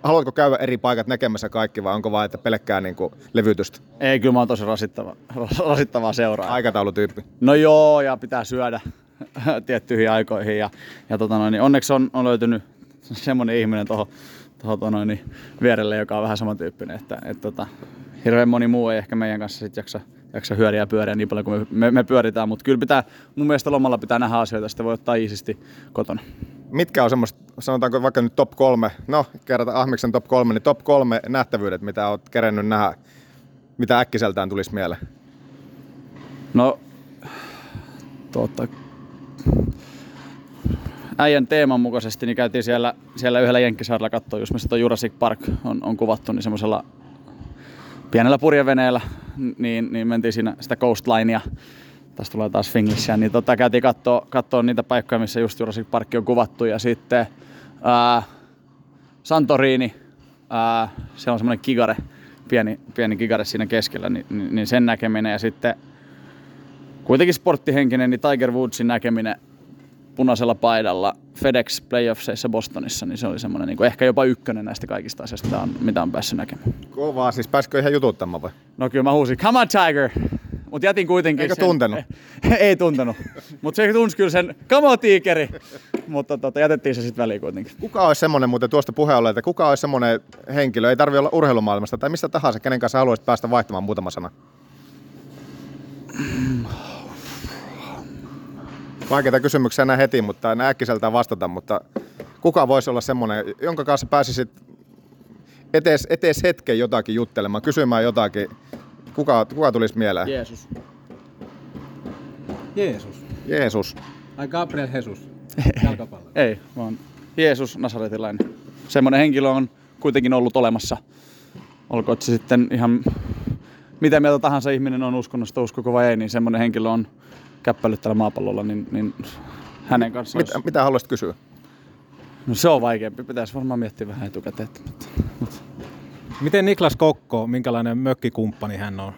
Haluatko käydä eri paikat näkemässä kaikki vai onko vain että pelkkää niin kuin, levytystä? Ei, kyllä mä oon tosi rasittava, (laughs) rasittavaa seuraa. Aikataulutyyppi? No joo, ja pitää syödä (laughs) tiettyihin aikoihin. Ja, ja tota noin, niin onneksi on, on löytynyt semmoinen ihminen tuohon toho, tota noin, niin vierelle, joka on vähän samantyyppinen. Että, et, tota, hirveän moni muu ei ehkä meidän kanssa sit jaksa, jaksa hyöriä ja pyöriä niin paljon kuin me, me, me pyöritään, mutta kyllä pitää, mun mielestä lomalla pitää nähdä asioita, sitä voi ottaa iisisti kotona. Mitkä on semmoista, sanotaanko vaikka nyt top kolme, no kerrata Ahmiksen top kolme, niin top kolme nähtävyydet, mitä oot kerennyt nähdä, mitä äkkiseltään tulisi mieleen? No, tuota, äijän teeman mukaisesti niin käytiin siellä, siellä yhdellä Jenkkisaarella katsoa, jos missä tuo Jurassic Park on, on kuvattu, niin semmoisella pienellä purjeveneellä, niin, niin mentiin siinä sitä coastlinea, tästä tulee taas Finglishia, niin tota, käytiin katsoa, katsoa niitä paikkoja, missä just Jurassic Park on kuvattu, ja sitten ää, Santorini, ää, se on semmoinen kigare, pieni, pieni kigare siinä keskellä, niin, niin, niin sen näkeminen, ja sitten kuitenkin sporttihenkinen, niin Tiger Woodsin näkeminen punaisella paidalla FedEx Playoffseissa Bostonissa, niin se oli semmoinen niin ehkä jopa ykkönen näistä kaikista asioista, mitä on, mitä on päässyt näkemään. Kovaa, siis pääsikö ihan jututtamaan vai? No kyllä mä huusin, come on Tiger! Mutta jätin kuitenkin Eikö sen, tuntenut? (laughs) ei tuntenut. Mutta se tunsi kyllä sen, come on tiikeri! Mutta tota, jätettiin se sitten väliin kuitenkin. Kuka olisi semmoinen, muuten tuosta puheen että kuka olisi semmoinen henkilö, ei tarvi olla urheilumaailmasta tai mistä tahansa, kenen kanssa haluaisit päästä vaihtamaan muutama sana? (clears throat) Vaikeita kysymyksiä näin heti, mutta en äkkiseltään vastata, mutta kuka voisi olla semmoinen, jonka kanssa pääsisit etes, etes hetken jotakin juttelemaan, kysymään jotakin. Kuka, kuka tulisi mieleen? Jeesus. Jeesus. Jeesus. Ai Gabriel Jesus. (laughs) Jalkapallo. Ei, vaan Jeesus Nasaretilainen. Semmoinen henkilö on kuitenkin ollut olemassa. Olkoon se sitten ihan mitä mieltä tahansa ihminen on uskonnosta, uskoko vai ei, niin semmoinen henkilö on käppäilyt tällä maapallolla, niin, niin hänen kanssaan... Mitä, mitä haluaisit kysyä? No se on vaikeampi, pitäisi varmaan miettiä vähän etukäteen. Mutta, mutta. Miten Niklas Kokko, minkälainen mökkikumppani hän on?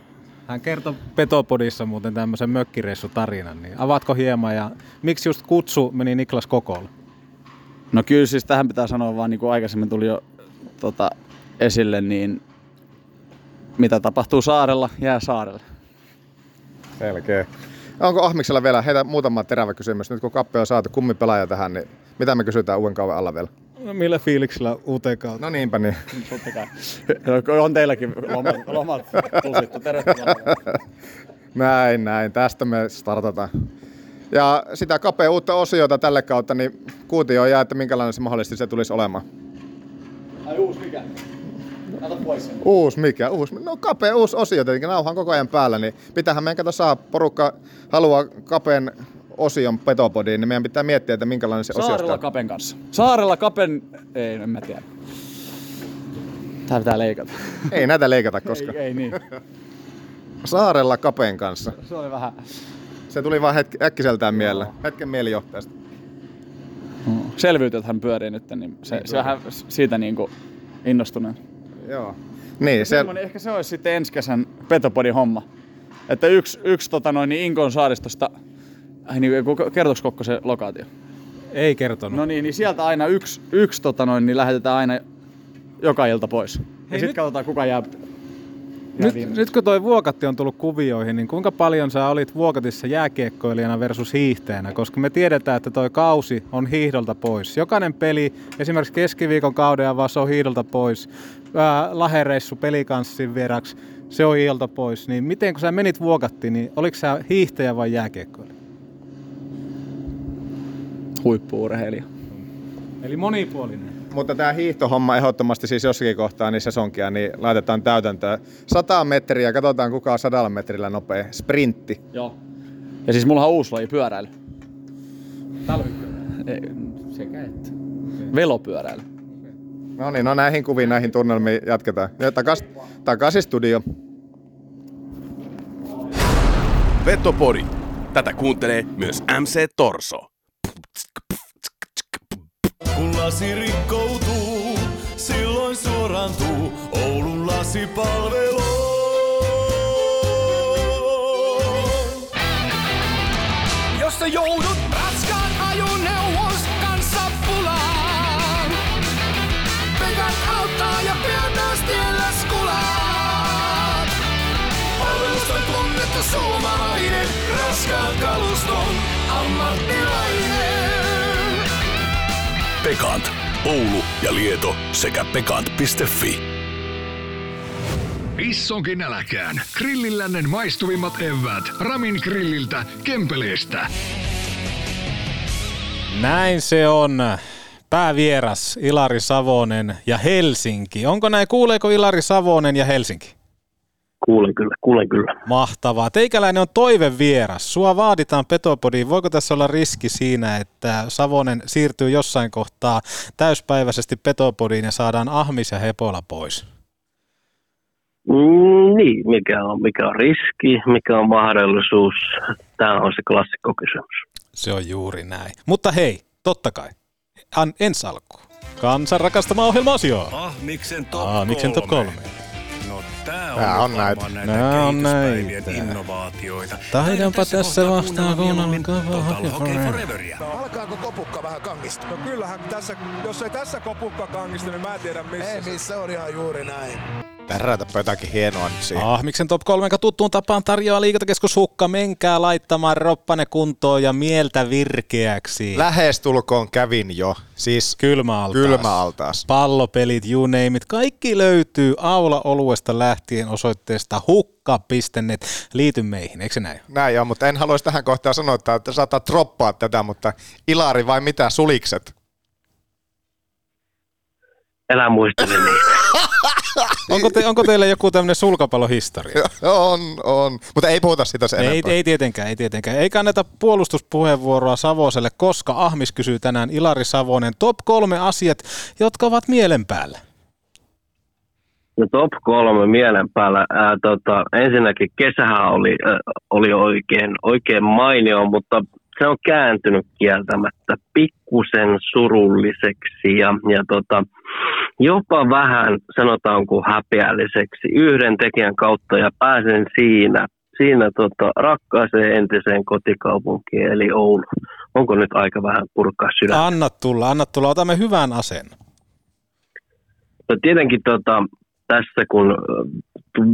Hän kertoi Petopodissa muuten tämmöisen mökkireissutarinan, niin avaatko hieman ja miksi just kutsu meni Niklas Kokolle? No kyllä siis tähän pitää sanoa vaan niin kuin aikaisemmin tuli jo tota, esille, niin mitä tapahtuu saarella, jää saarelle. Selkeä. Onko Ahmiksella vielä, heitä muutama terävä kysymys. Nyt kun kappe on saatu, kummi pelaaja tähän, niin mitä me kysytään uuden kauan alla vielä? No millä fiiliksellä uuteen kautta? No niinpä niin. Totta kai. (laughs) On teilläkin lomat, lomat pusittu. Tervetuloa. (laughs) Näin, näin. Tästä me startataan. Ja sitä kapea uutta osiota tälle kautta, niin kuutio jää, että minkälainen se mahdollisesti se tulisi olemaan. Ai uusi mikä? Pois. Uusi mikä? Uusi. No kapea uusi osio tietenkin, nauha on koko ajan päällä, niin pitäähän meidän kato saa porukka haluaa kapeen osion petopodiin, niin meidän pitää miettiä, että minkälainen se osio Saarella Kapen kanssa. Saarella Kapen... Ei, en mä tiedä. Tää pitää leikata. Ei näitä leikata koska. Ei, ei niin. Saarella kapeen kanssa. Se oli vähän... Se tuli vaan hetki, äkkiseltään mieleen. Hetken mielijohteesta. Selvyytethän pyörii nyt, niin se, se vähän siitä niinku innostuneen. Joo. Niin, se, Semmoinen, ehkä se olisi sitten ensi kesän Petopodin homma. Että yksi, yksi tota noin, niin Inkon saaristosta, ai niin, kertoiko Kokko se lokaatio? Ei kertonut. No niin, niin sieltä aina yksi, yksi tota noin, niin lähetetään aina joka ilta pois. Hei, ja sitten nyt- katsotaan kuka jää. Nyt, nyt kun toi Vuokatti on tullut kuvioihin, niin kuinka paljon sä olit Vuokatissa jääkiekkoilijana versus hiihteenä? Koska me tiedetään, että toi kausi on hiihdolta pois. Jokainen peli, esimerkiksi keskiviikon kauden avaus on hiihdolta pois. Ää, lahereissu pelikanssin vieraksi, se on hiihdolta pois. Niin miten kun sä menit Vuokattiin, niin oliko sä hiihtäjä vai jääkiekkoilija? Huippuurheilija. Eli monipuolinen. Mutta tämä hiihtohomma ehdottomasti siis jossakin kohtaa niin sesonkia, niin laitetaan täytäntöön. 100 metriä, katsotaan kuka on sadalla metrillä nopea. Sprintti. Joo. Ja siis mulla on uusi laji, pyöräily. Talvipyörä. Ei, sekä että. Velopyöräily. No niin, no näihin kuviin, näihin tunnelmiin jatketaan. Ja takas, takaisin studio. Vetopori. Tätä kuuntelee myös MC Torso. Kun lasi rikkoutuu, silloin suorantuu Oulun lasipalvelu. Jos sä joudut Pekant, Oulu ja Lieto sekä pekant.fi. Issonkin äläkään. Grillillännen maistuvimmat evät. Ramin grilliltä, Kempeleestä. Näin se on. Päävieras Ilari Savonen ja Helsinki. Onko näin? Kuuleeko Ilari Savonen ja Helsinki? Kuulen kyllä, kuulen kyllä. Mahtavaa. Teikäläinen on toivevieras. Sua vaaditaan Petopodiin. Voiko tässä olla riski siinä, että Savonen siirtyy jossain kohtaa täyspäiväisesti Petopodiin ja saadaan Ahmis ja Hepola pois? Mm, niin, mikä on, mikä on riski, mikä on mahdollisuus. Tämä on se klassikkokysymys. Se on juuri näin. Mutta hei, totta kai. An, ensi alkuun. Kansan rakastama ohjelma-osio. Ah, miksen top Ah, miksen top kolme. No tää on, Tää on näitä. näitä Nää on näitä. innovaatioita. Taidanpa tässä kohtaa vastaan Hockey Hockey Foreveria. Alkaako kopukka vähän kangista? No kyllähän tässä, jos ei tässä kopukka kangista, niin mä en tiedä missä. Ei missä, on ihan juuri näin. Tärätäpä jotakin hienoa nyt siihen. Ahmiksen top 3 tuttuun tapaan tarjoaa liikuntakeskus Hukka. Menkää laittamaan roppane kuntoon ja mieltä virkeäksi. Lähestulkoon kävin jo. Siis Kylmäaltaas. kylmäaltaas. Pallopelit, you name it. Kaikki löytyy aula-oluesta lähtien osoitteesta hukka.net. Liity meihin, eikö se näin? Näin joo, mutta en haluaisi tähän kohtaan sanoa, että- saattaa droppaa tätä, mutta Ilari vai mitä, sulikset? Elä muistele niitä. (laughs) (laughs) Onko, te, onko teillä joku tämmöinen sulkapallohistoria? (laughs) on, on. Mutta ei puhuta sitä sen Ei, enempää. ei tietenkään, ei tietenkään. Eikä anneta puolustuspuheenvuoroa Savoselle, koska Ahmis kysyy tänään Ilari Savonen top kolme asiat, jotka ovat mielen päällä. No top kolme mielen päällä. Ää, tota, ensinnäkin kesähän oli, ää, oli oikein, oikein mainio, mutta se on kääntynyt kieltämättä pikkusen surulliseksi ja, ja tota, jopa vähän sanotaanko häpeälliseksi yhden tekijän kautta ja pääsen siinä, siinä tota, rakkaaseen entiseen kotikaupunkiin eli Oulu. Onko nyt aika vähän purkaa sydäntä? Anna tulla, anna tulla, otamme hyvän asen. No tietenkin tota, tässä kun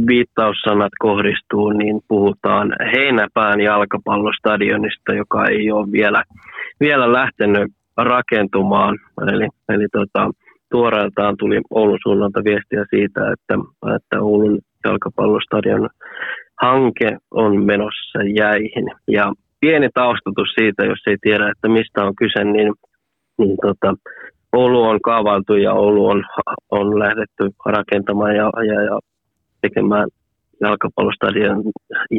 viittaussanat kohdistuu, niin puhutaan Heinäpään jalkapallostadionista, joka ei ole vielä, vielä lähtenyt rakentumaan. Eli, eli tota, tuoreeltaan tuli Oulun suunnalta viestiä siitä, että, että Oulun jalkapallostadion hanke on menossa jäihin. Ja pieni taustatus siitä, jos ei tiedä, että mistä on kyse, niin, niin tota, Oulu on kaavailtu ja Oulu on, on lähdetty rakentamaan ja, ja, ja tekemään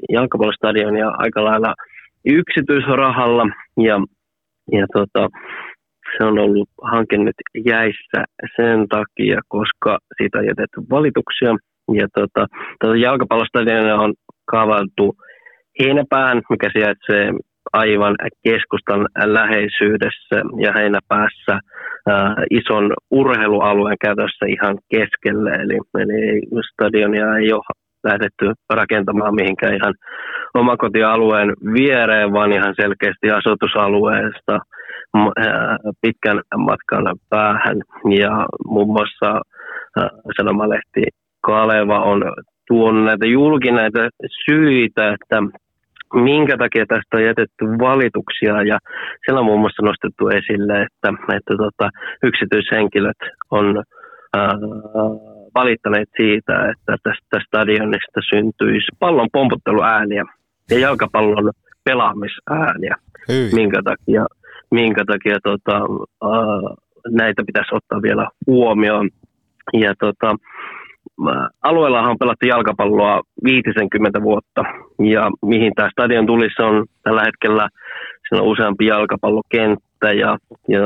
jalkapallostadion, ja aika lailla yksityisrahalla. Ja, ja tota, se on ollut hanke nyt jäissä sen takia, koska siitä on jätetty valituksia. Ja tota, tota jalkapallostadion on kaavailtu Heinäpään, mikä sijaitsee aivan keskustan läheisyydessä ja Heinäpäässä äh, ison urheilualueen käytössä ihan keskelle. Eli, eli stadionia ei ole lähdetty rakentamaan mihinkään ihan omakotialueen viereen, vaan ihan selkeästi asutusalueesta pitkän matkan päähän. Ja muun muassa sanomalehti Kaleva on tuonut näitä julki näitä syitä, että minkä takia tästä on jätetty valituksia ja siellä on muun muassa nostettu esille, että, että tota, yksityishenkilöt on ää, valittaneet siitä, että tästä stadionista syntyisi pallon pomputteluääniä ja jalkapallon pelaamisääniä, Hyi. minkä takia, minkä takia tota, ää, näitä pitäisi ottaa vielä huomioon. Ja tota, alueellahan on pelattu jalkapalloa 50 vuotta ja mihin tämä stadion tulisi on tällä hetkellä siinä on useampi jalkapallokenttä ja, ja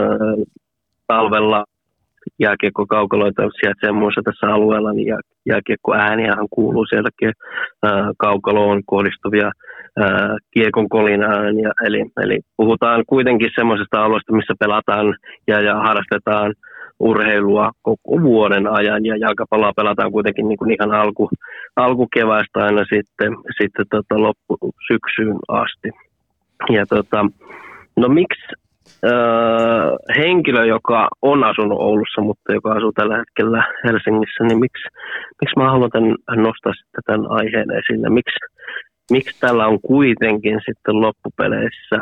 talvella jääkiekko kaukaloita sijaitsee muissa tässä alueella, niin jää, jääkiekko ääniähän kuuluu sieltäkin ää, kaukaloon kohdistuvia ää, kiekon kolinaan. Ja, eli, eli puhutaan kuitenkin semmoisesta alueesta, missä pelataan ja, ja harrastetaan urheilua koko vuoden ajan ja jalkapalloa pelataan kuitenkin niin kuin ihan alku, alkukeväästä aina sitten, sitten tota loppu syksyyn asti. Ja tota, no miksi öö, henkilö, joka on asunut Oulussa, mutta joka asuu tällä hetkellä Helsingissä, niin miksi, miksi mä haluan tämän, nostaa sitten tämän aiheen esille? Miksi, miksi tällä on kuitenkin sitten loppupeleissä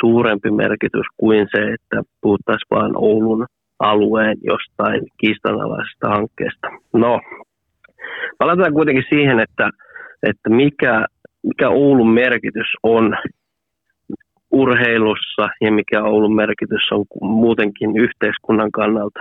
suurempi merkitys kuin se, että puhuttaisiin vain Oulun alueen jostain kiistanalaisesta hankkeesta. No, palataan kuitenkin siihen, että, että mikä, mikä Oulun merkitys on urheilussa ja mikä Oulun merkitys on muutenkin yhteiskunnan kannalta.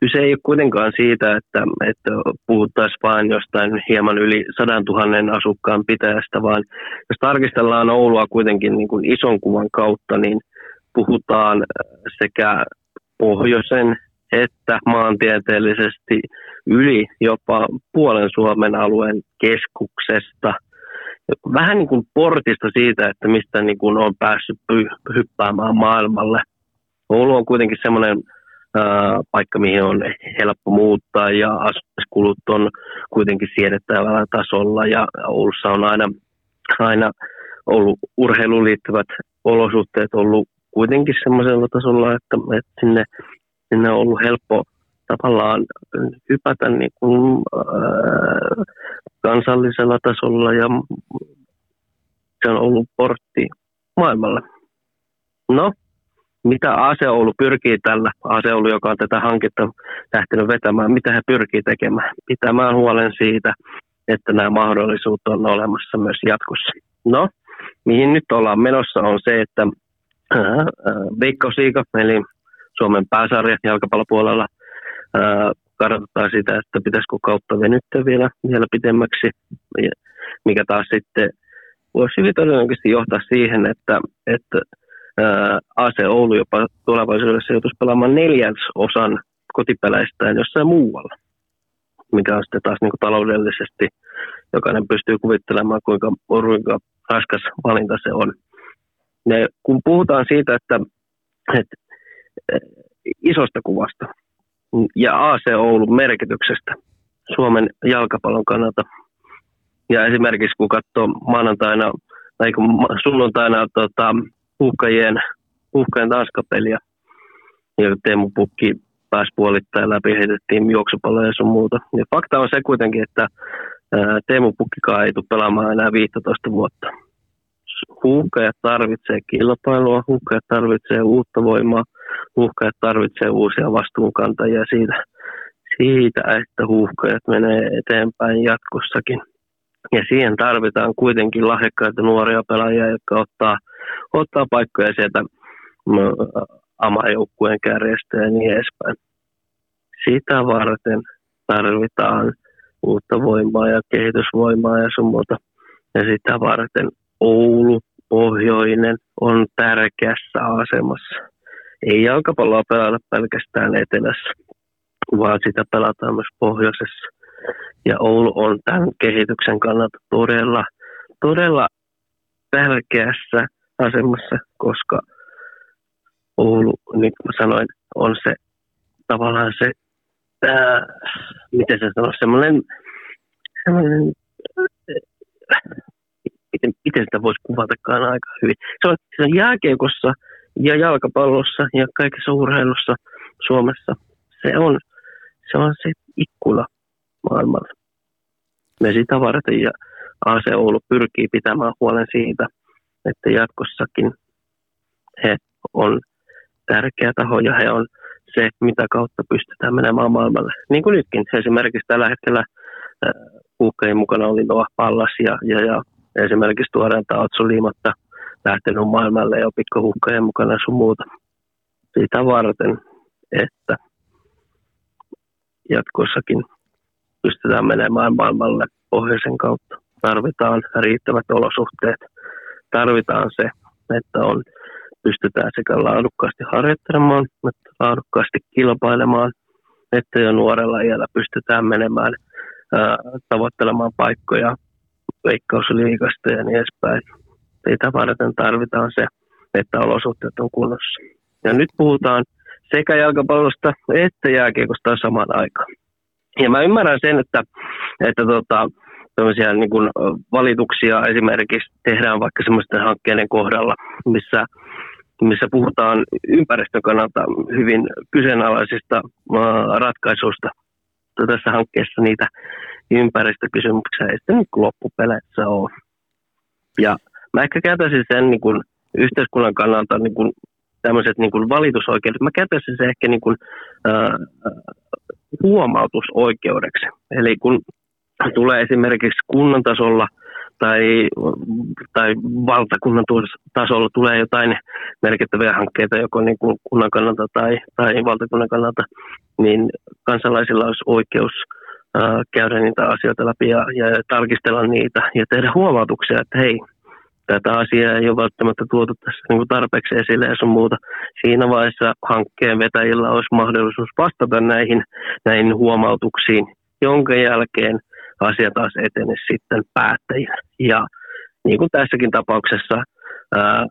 Kyse ei ole kuitenkaan siitä, että, että puhuttaisiin vain jostain hieman yli 100 000 asukkaan pitäjästä, vaan jos tarkistellaan Oulua kuitenkin niin kuin ison kuvan kautta, niin puhutaan sekä pohjoisen että maantieteellisesti yli jopa puolen Suomen alueen keskuksesta. Vähän niin kuin portista siitä, että mistä niin kuin on päässyt hyppäämään maailmalle. Oulu on kuitenkin semmoinen paikka, mihin on helppo muuttaa ja asumiskulut on kuitenkin siedettävällä tasolla ja Oulussa on aina, aina ollut urheiluun liittyvät olosuhteet ollut kuitenkin semmoisella tasolla, että, että sinne, sinne on ollut helppo tavallaan hypätä niin kuin, äh, kansallisella tasolla ja se on ollut portti maailmalle. No, mitä Aseoulu pyrkii tällä, Aseoulu, joka on tätä hanketta lähtenyt vetämään, mitä he pyrkii tekemään? Pitämään huolen siitä, että nämä mahdollisuudet on olemassa myös jatkossa. No, mihin nyt ollaan menossa on se, että Veikkausliiga, eli Suomen pääsarja jalkapallopuolella, kartoittaa sitä, että pitäisikö kautta venyttää vielä, vielä pitemmäksi, mikä taas sitten voisi hyvin todennäköisesti johtaa siihen, että, että AC Oulu jopa tulevaisuudessa joutuisi pelaamaan neljäs osan kotipeleistään jossain muualla, mikä on sitten taas niin kuin taloudellisesti, jokainen pystyy kuvittelemaan, kuinka, kuinka raskas valinta se on ne, kun puhutaan siitä, että, että isosta kuvasta ja AC Oulun merkityksestä Suomen jalkapallon kannalta, ja esimerkiksi kun katsoo maanantaina tai sunnuntaina tota, uhkajien, uhkajien tanskapeliä, ja Teemu Pukki pääsi puolittain läpi, heitettiin juoksupalloja ja sun muuta. Ja fakta on se kuitenkin, että Teemu Pukkikaan ei tule pelaamaan enää 15 vuotta. Huuhkajat tarvitsee kilpailua, huuhkajat tarvitsee uutta voimaa, huuhkajat tarvitsee uusia vastuunkantajia siitä, siitä, että huuhkajat menee eteenpäin jatkossakin. Ja siihen tarvitaan kuitenkin lahjakkaita nuoria pelaajia, jotka ottaa, ottaa paikkoja sieltä mm, amajoukkueen kärjestä ja niin edespäin. Sitä varten tarvitaan uutta voimaa ja kehitysvoimaa ja sun muuta. Ja sitä varten Oulu, Pohjoinen on tärkeässä asemassa. Ei jalkapalloa pelata pelkästään etelässä, vaan sitä pelataan myös pohjoisessa. Ja Oulu on tämän kehityksen kannalta todella, todella tärkeässä asemassa, koska Oulu, niin kuin sanoin, on se tavallaan se, ää, miten se sanoo, semmoinen, semmoinen miten, miten sitä voisi kuvatakaan aika hyvin. Se on, se jääkiekossa ja jalkapallossa ja kaikessa urheilussa Suomessa. Se on se, on se ikkuna maailmalle. Me sitä varten ja AC Oulu pyrkii pitämään huolen siitä, että jatkossakin he on tärkeä taho ja he on se, mitä kautta pystytään menemään maailmalle. Niin kuin nytkin. Esimerkiksi tällä hetkellä puhkeen mukana oli Noah Pallas ja, ja, ja esimerkiksi tuoreelta Otso Liimatta lähtenyt maailmalle ja pikkuhukkojen mukana sun muuta. Sitä varten, että jatkossakin pystytään menemään maailmalle pohjoisen kautta. Tarvitaan riittävät olosuhteet. Tarvitaan se, että on, pystytään sekä laadukkaasti harjoittelemaan, että laadukkaasti kilpailemaan, että jo nuorella iällä pystytään menemään ää, tavoittelemaan paikkoja veikkausliikasta ja niin edespäin. Sitä varten tarvitaan se, että olosuhteet on kunnossa. Ja nyt puhutaan sekä jalkapallosta että jääkiekosta samaan aikaan. Ja mä ymmärrän sen, että, että tota, niin kuin valituksia esimerkiksi tehdään vaikka semmoisten hankkeiden kohdalla, missä, missä puhutaan ympäristön kannalta hyvin kyseenalaisista ratkaisuista. Tässä hankkeessa niitä ympäristökysymyksiä ei sitten niin loppupeleissä ole. Ja mä ehkä käytäisin sen niin kuin yhteiskunnan kannalta niin kuin tämmöiset niin kuin valitusoikeudet, mä käytäisin se ehkä niin kuin, äh, huomautusoikeudeksi. Eli kun tulee esimerkiksi kunnan tasolla tai, tai valtakunnan tasolla tulee jotain merkittäviä hankkeita joko niin kuin kunnan kannalta tai, tai valtakunnan kannalta, niin kansalaisilla olisi oikeus äh, käydä niitä asioita läpi ja, ja tarkistella niitä ja tehdä huomautuksia, että hei, tätä asiaa ei ole välttämättä tuotu tässä niin kuin tarpeeksi esille ja sun muuta. Siinä vaiheessa hankkeen vetäjillä olisi mahdollisuus vastata näihin, näihin huomautuksiin, jonka jälkeen asia taas etene sitten päättäjille. Ja niin kuin tässäkin tapauksessa ää,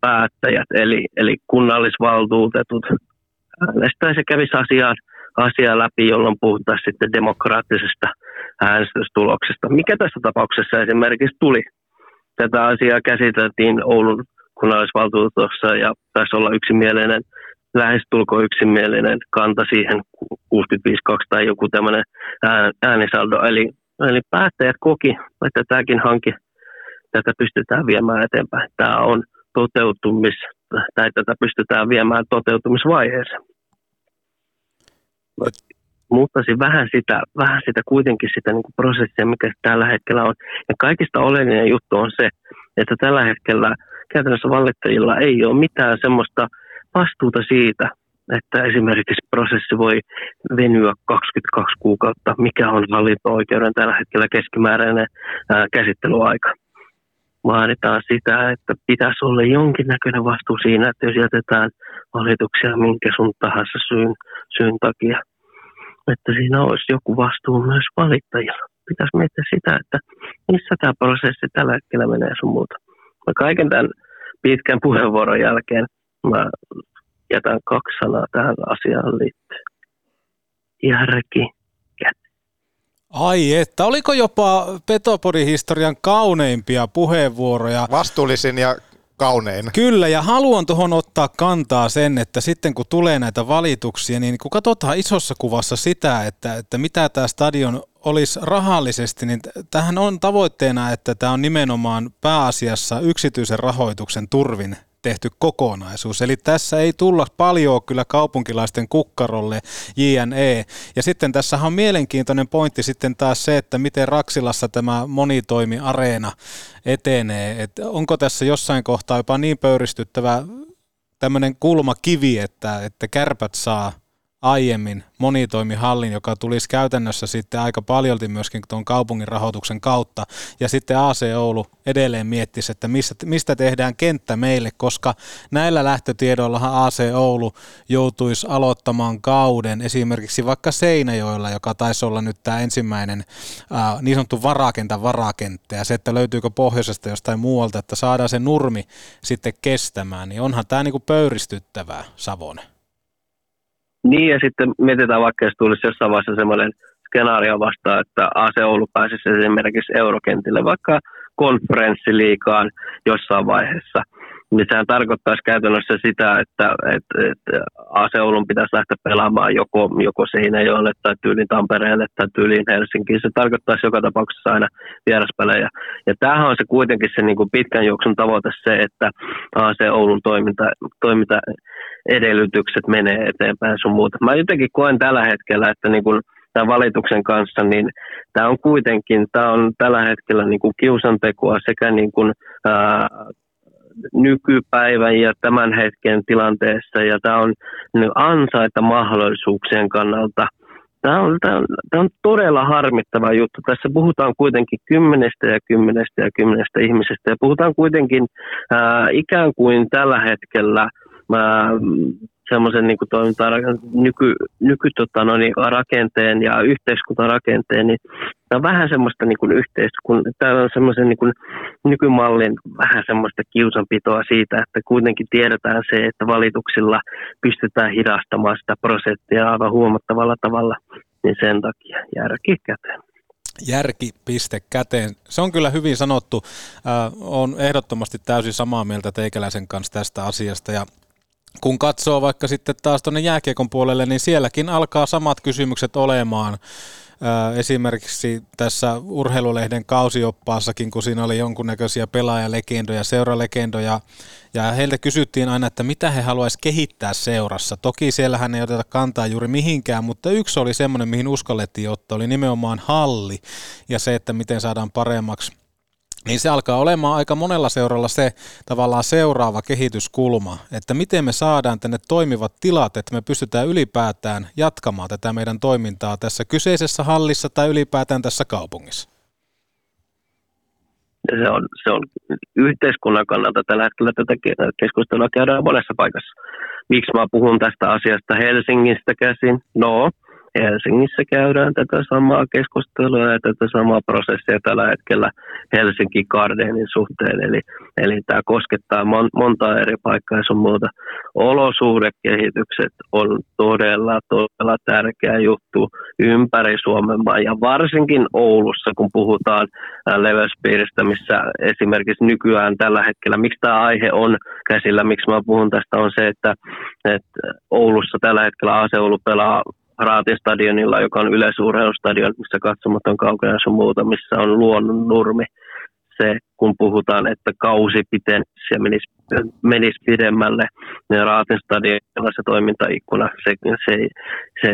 päättäjät, eli, eli kunnallisvaltuutetut, äänestäisi ja kävisi asiaan, asiaa läpi, jolloin puhutaan sitten demokraattisesta äänestystuloksesta. Mikä tässä tapauksessa esimerkiksi tuli tätä asiaa käsiteltiin Oulun kunnallisvaltuutossa ja taisi olla yksimielinen, lähestulko yksimielinen kanta siihen 65-2 tai joku tämmöinen äänisaldo. Eli, eli päättäjät koki, että tämäkin hanke, tätä pystytään viemään eteenpäin. Tämä on toteutumis, tai tätä pystytään viemään toteutumisvaiheeseen muuttaisin vähän sitä, vähän sitä kuitenkin sitä niin kuin prosessia, mikä tällä hetkellä on. Ja kaikista oleellinen juttu on se, että tällä hetkellä käytännössä valittajilla ei ole mitään semmoista vastuuta siitä, että esimerkiksi prosessi voi venyä 22 kuukautta, mikä on hallinto-oikeuden tällä hetkellä keskimääräinen ää, käsittelyaika. Vaaditaan sitä, että pitäisi olla jonkinnäköinen vastuu siinä, että jos jätetään valituksia minkä sun tahansa syyn, syyn takia, että siinä olisi joku vastuu myös valittajilla. Pitäisi miettiä sitä, että missä tämä prosessi tällä hetkellä menee sun muuta. Mä kaiken tämän pitkän puheenvuoron jälkeen mä jätän kaksi sanaa tähän asiaan liittyen. Järki Ai että, oliko jopa Petopodin historian kauneimpia puheenvuoroja? Vastuullisin ja kaunein. Kyllä, ja haluan tuohon ottaa kantaa sen, että sitten kun tulee näitä valituksia, niin kun katsotaan isossa kuvassa sitä, että, että mitä tämä stadion olisi rahallisesti, niin tähän on tavoitteena, että tämä on nimenomaan pääasiassa yksityisen rahoituksen turvin tehty kokonaisuus. Eli tässä ei tulla paljon kyllä kaupunkilaisten kukkarolle JNE. Ja sitten tässä on mielenkiintoinen pointti sitten taas se, että miten Raksilassa tämä monitoimi-areena etenee. Et onko tässä jossain kohtaa jopa niin pöyristyttävä tämmöinen kulmakivi, että, että kärpät saa – aiemmin monitoimihallin, joka tulisi käytännössä sitten aika paljolti myöskin tuon kaupungin rahoituksen kautta. Ja sitten AC Oulu edelleen miettisi, että mistä, mistä tehdään kenttä meille, koska näillä lähtötiedoillahan AC Oulu joutuisi aloittamaan kauden esimerkiksi vaikka Seinäjoella, joka taisi olla nyt tämä ensimmäinen ää, niin sanottu varakentän varakenttä. Ja se, että löytyykö pohjoisesta jostain muualta, että saadaan se nurmi sitten kestämään, niin onhan tämä niinku pöyristyttävää, Savonen. Niin, ja sitten mietitään vaikka, jos tulisi jossain vaiheessa semmoinen skenaario vastaan, että AC Oulu pääsisi esimerkiksi eurokentille, vaikka konferenssiliikaan jossain vaiheessa. Niin sehän tarkoittaisi käytännössä sitä, että, että, että AC Oulun pitäisi lähteä pelaamaan joko, joko Seinäjoelle tai tyyliin Tampereelle tai tyyliin Helsinkiin. Se tarkoittaisi joka tapauksessa aina vieraspelejä. Ja tämähän on se kuitenkin se niin kuin pitkän juoksun tavoite se, että AC Oulun toiminta, toiminta edellytykset menee eteenpäin sun muuta. Mä jotenkin koen tällä hetkellä, että niin kun tämän valituksen kanssa, niin tämä on kuitenkin, tämä on tällä hetkellä niin kuin kiusantekoa sekä niin kuin, ää, nykypäivän ja tämän hetken tilanteessa, ja tämä on niin ansaita mahdollisuuksien kannalta. Tämä on, tämä, on, tämä on todella harmittava juttu. Tässä puhutaan kuitenkin kymmenestä ja kymmenestä ja kymmenestä ihmisestä, ja puhutaan kuitenkin ää, ikään kuin tällä hetkellä – semmoisen niin kuin nyky, nyky tota, no, niin, rakenteen ja yhteiskuntarakenteen, niin tämä on vähän semmoista niin kuin yhteiskun, tämä on semmoisen niin kuin nykymallin vähän semmoista kiusanpitoa siitä, että kuitenkin tiedetään se, että valituksilla pystytään hidastamaan sitä prosenttia aivan huomattavalla tavalla, niin sen takia järki käteen järkipiste käteen. Se on kyllä hyvin sanottu. Äh, on ehdottomasti täysin samaa mieltä teikäläisen kanssa tästä asiasta ja kun katsoo vaikka sitten taas tuonne jääkiekon puolelle, niin sielläkin alkaa samat kysymykset olemaan. Esimerkiksi tässä urheilulehden kausioppaassakin, kun siinä oli jonkunnäköisiä pelaajalegendoja, seuralegendoja, ja heiltä kysyttiin aina, että mitä he haluaisivat kehittää seurassa. Toki siellähän ei oteta kantaa juuri mihinkään, mutta yksi oli semmoinen, mihin uskallettiin ottaa, oli nimenomaan halli ja se, että miten saadaan paremmaksi niin se alkaa olemaan aika monella seuralla se tavallaan seuraava kehityskulma, että miten me saadaan tänne toimivat tilat, että me pystytään ylipäätään jatkamaan tätä meidän toimintaa tässä kyseisessä hallissa tai ylipäätään tässä kaupungissa. Se on, se on yhteiskunnan kannalta tällä hetkellä tätä keskustelua käydään monessa paikassa. Miksi mä puhun tästä asiasta Helsingistä käsin? No, Helsingissä käydään tätä samaa keskustelua ja tätä samaa prosessia tällä hetkellä Helsinki Gardenin suhteen. Eli, eli tämä koskettaa mon, monta eri paikkaa ja sun muuta. Olosuhdekehitykset on todella, todella tärkeä juttu ympäri Suomen maan ja varsinkin Oulussa, kun puhutaan leveyspiiristä, missä esimerkiksi nykyään tällä hetkellä, miksi tämä aihe on käsillä, miksi mä puhun tästä, on se, että, että Oulussa tällä hetkellä Aseoulu pelaa Raatistadionilla, joka on yleisurheilustadion, missä katsomat on kaukana ja muuta, missä on luonnon nurmi. Se, kun puhutaan, että kausi pitenisi ja menisi, menisi pidemmälle, niin Raatin stadionilla se toimintaikkuna, se, se, se,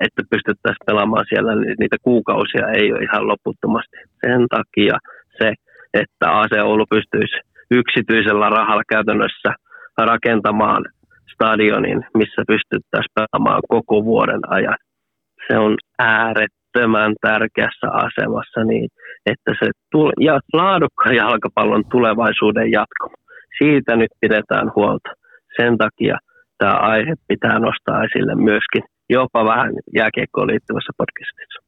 että pystyttäisiin pelaamaan siellä, niin niitä kuukausia ei ole ihan loputtomasti. Sen takia se, että AC Oulu pystyisi yksityisellä rahalla käytännössä rakentamaan stadionin, missä pystyttäisiin pelaamaan koko vuoden ajan. Se on äärettömän tärkeässä asemassa niin, että se tule- ja laadukkaan jalkapallon tulevaisuuden jatko. Siitä nyt pidetään huolta. Sen takia tämä aihe pitää nostaa esille myöskin jopa vähän jääkiekkoon liittyvässä podcastissa.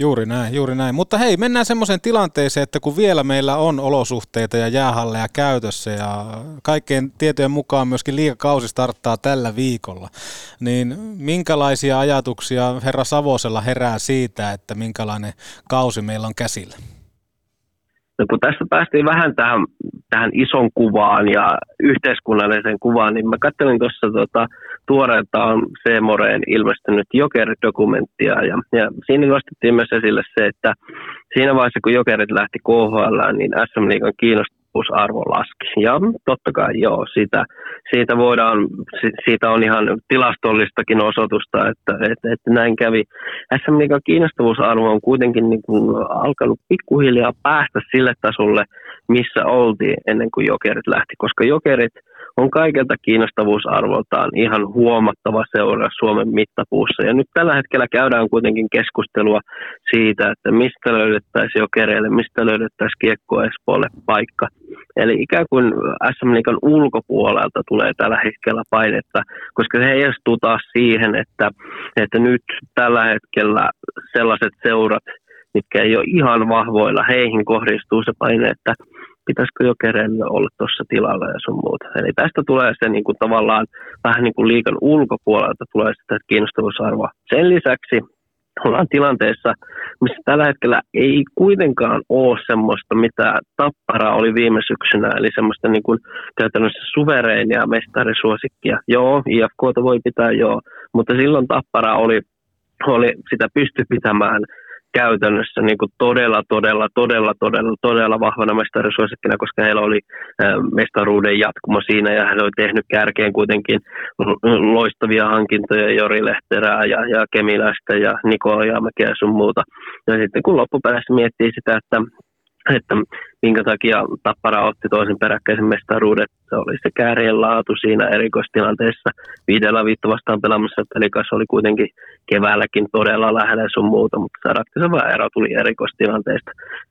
Juuri näin, juuri näin. Mutta hei, mennään semmoiseen tilanteeseen, että kun vielä meillä on olosuhteita ja jäähalleja käytössä ja kaikkien tietojen mukaan myöskin liikakausi starttaa tällä viikolla, niin minkälaisia ajatuksia herra Savosella herää siitä, että minkälainen kausi meillä on käsillä? No kun tästä päästiin vähän tähän, tähän ison kuvaan ja yhteiskunnalliseen kuvaan, niin mä katselin tuossa tota, tuoreeltaan Seemoreen ilmestynyt Joker-dokumenttia ja, ja siinä nostettiin myös esille se, että siinä vaiheessa kun Jokerit lähti KHL, niin SM Liigan kiinnostavuusarvo laski. Ja totta kai joo, siitä, siitä, voidaan, siitä on ihan tilastollistakin osoitusta, että, että, että näin kävi. SM Liigan kiinnostavuusarvo on kuitenkin niin kuin alkanut pikkuhiljaa päästä sille tasolle, missä oltiin ennen kuin Jokerit lähti, koska Jokerit – on kaikelta kiinnostavuusarvoltaan ihan huomattava seura Suomen mittapuussa. Ja nyt tällä hetkellä käydään kuitenkin keskustelua siitä, että mistä löydettäisiin jokereille, mistä löydettäisiin Kiekko Espoolle paikka. Eli ikään kuin SM Liikan ulkopuolelta tulee tällä hetkellä painetta, koska se heijastuu taas siihen, että, että nyt tällä hetkellä sellaiset seurat, mitkä ei ole ihan vahvoilla, heihin kohdistuu se paine, että pitäisikö jokereille olla tuossa tilalla ja sun muuta. Eli tästä tulee se niin kuin tavallaan vähän niin kuin liikan ulkopuolelta tulee sitä kiinnostavuusarvoa. Sen lisäksi ollaan tilanteessa, missä tällä hetkellä ei kuitenkaan ole semmoista, mitä Tappara oli viime syksynä, eli semmoista niin kuin käytännössä suvereenia mestarisuosikkia. Joo, IFKta voi pitää joo, mutta silloin Tappara oli, oli sitä pysty pitämään käytännössä niin kuin todella, todella, todella, todella, todella vahvana mestarisuosikkina, koska heillä oli mestaruuden jatkumo siinä ja hän oli tehnyt kärkeen kuitenkin loistavia hankintoja Jori Lehterää ja, ja Kemilästä ja Niko ja ja sun muuta. Ja sitten kun loppuperässä miettii sitä, että että minkä takia Tappara otti toisen peräkkäisen mestaruuden. Se oli se käärien laatu siinä erikoistilanteessa. Viidellä viitto vastaan pelaamassa pelikas oli kuitenkin keväälläkin todella lähellä sun muuta, mutta se ratkaiseva ero tuli erikoistilanteesta.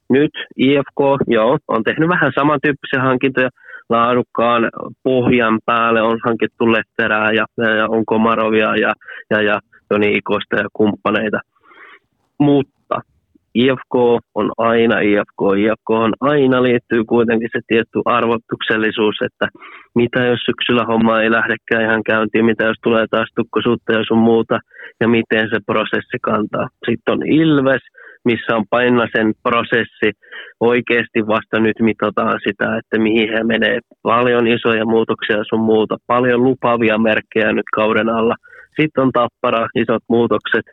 Nyt IFK, joo, on tehnyt vähän samantyyppisiä hankintoja laadukkaan pohjan päälle on hankittu Letterää ja, ja on Komarovia ja, ja, ja Joni Ikosta ja kumppaneita. Mutta IFK on aina IFK. IFK on aina liittyy kuitenkin se tietty arvotuksellisuus, että mitä jos syksyllä homma ei lähdekään ihan käyntiin, mitä jos tulee taas tukkosuutta ja sun muuta, ja miten se prosessi kantaa. Sitten on Ilves, missä on sen prosessi. Oikeasti vasta nyt mitataan sitä, että mihin he menee. Paljon isoja muutoksia sun muuta, paljon lupavia merkkejä nyt kauden alla – sitten on tappara, isot muutokset,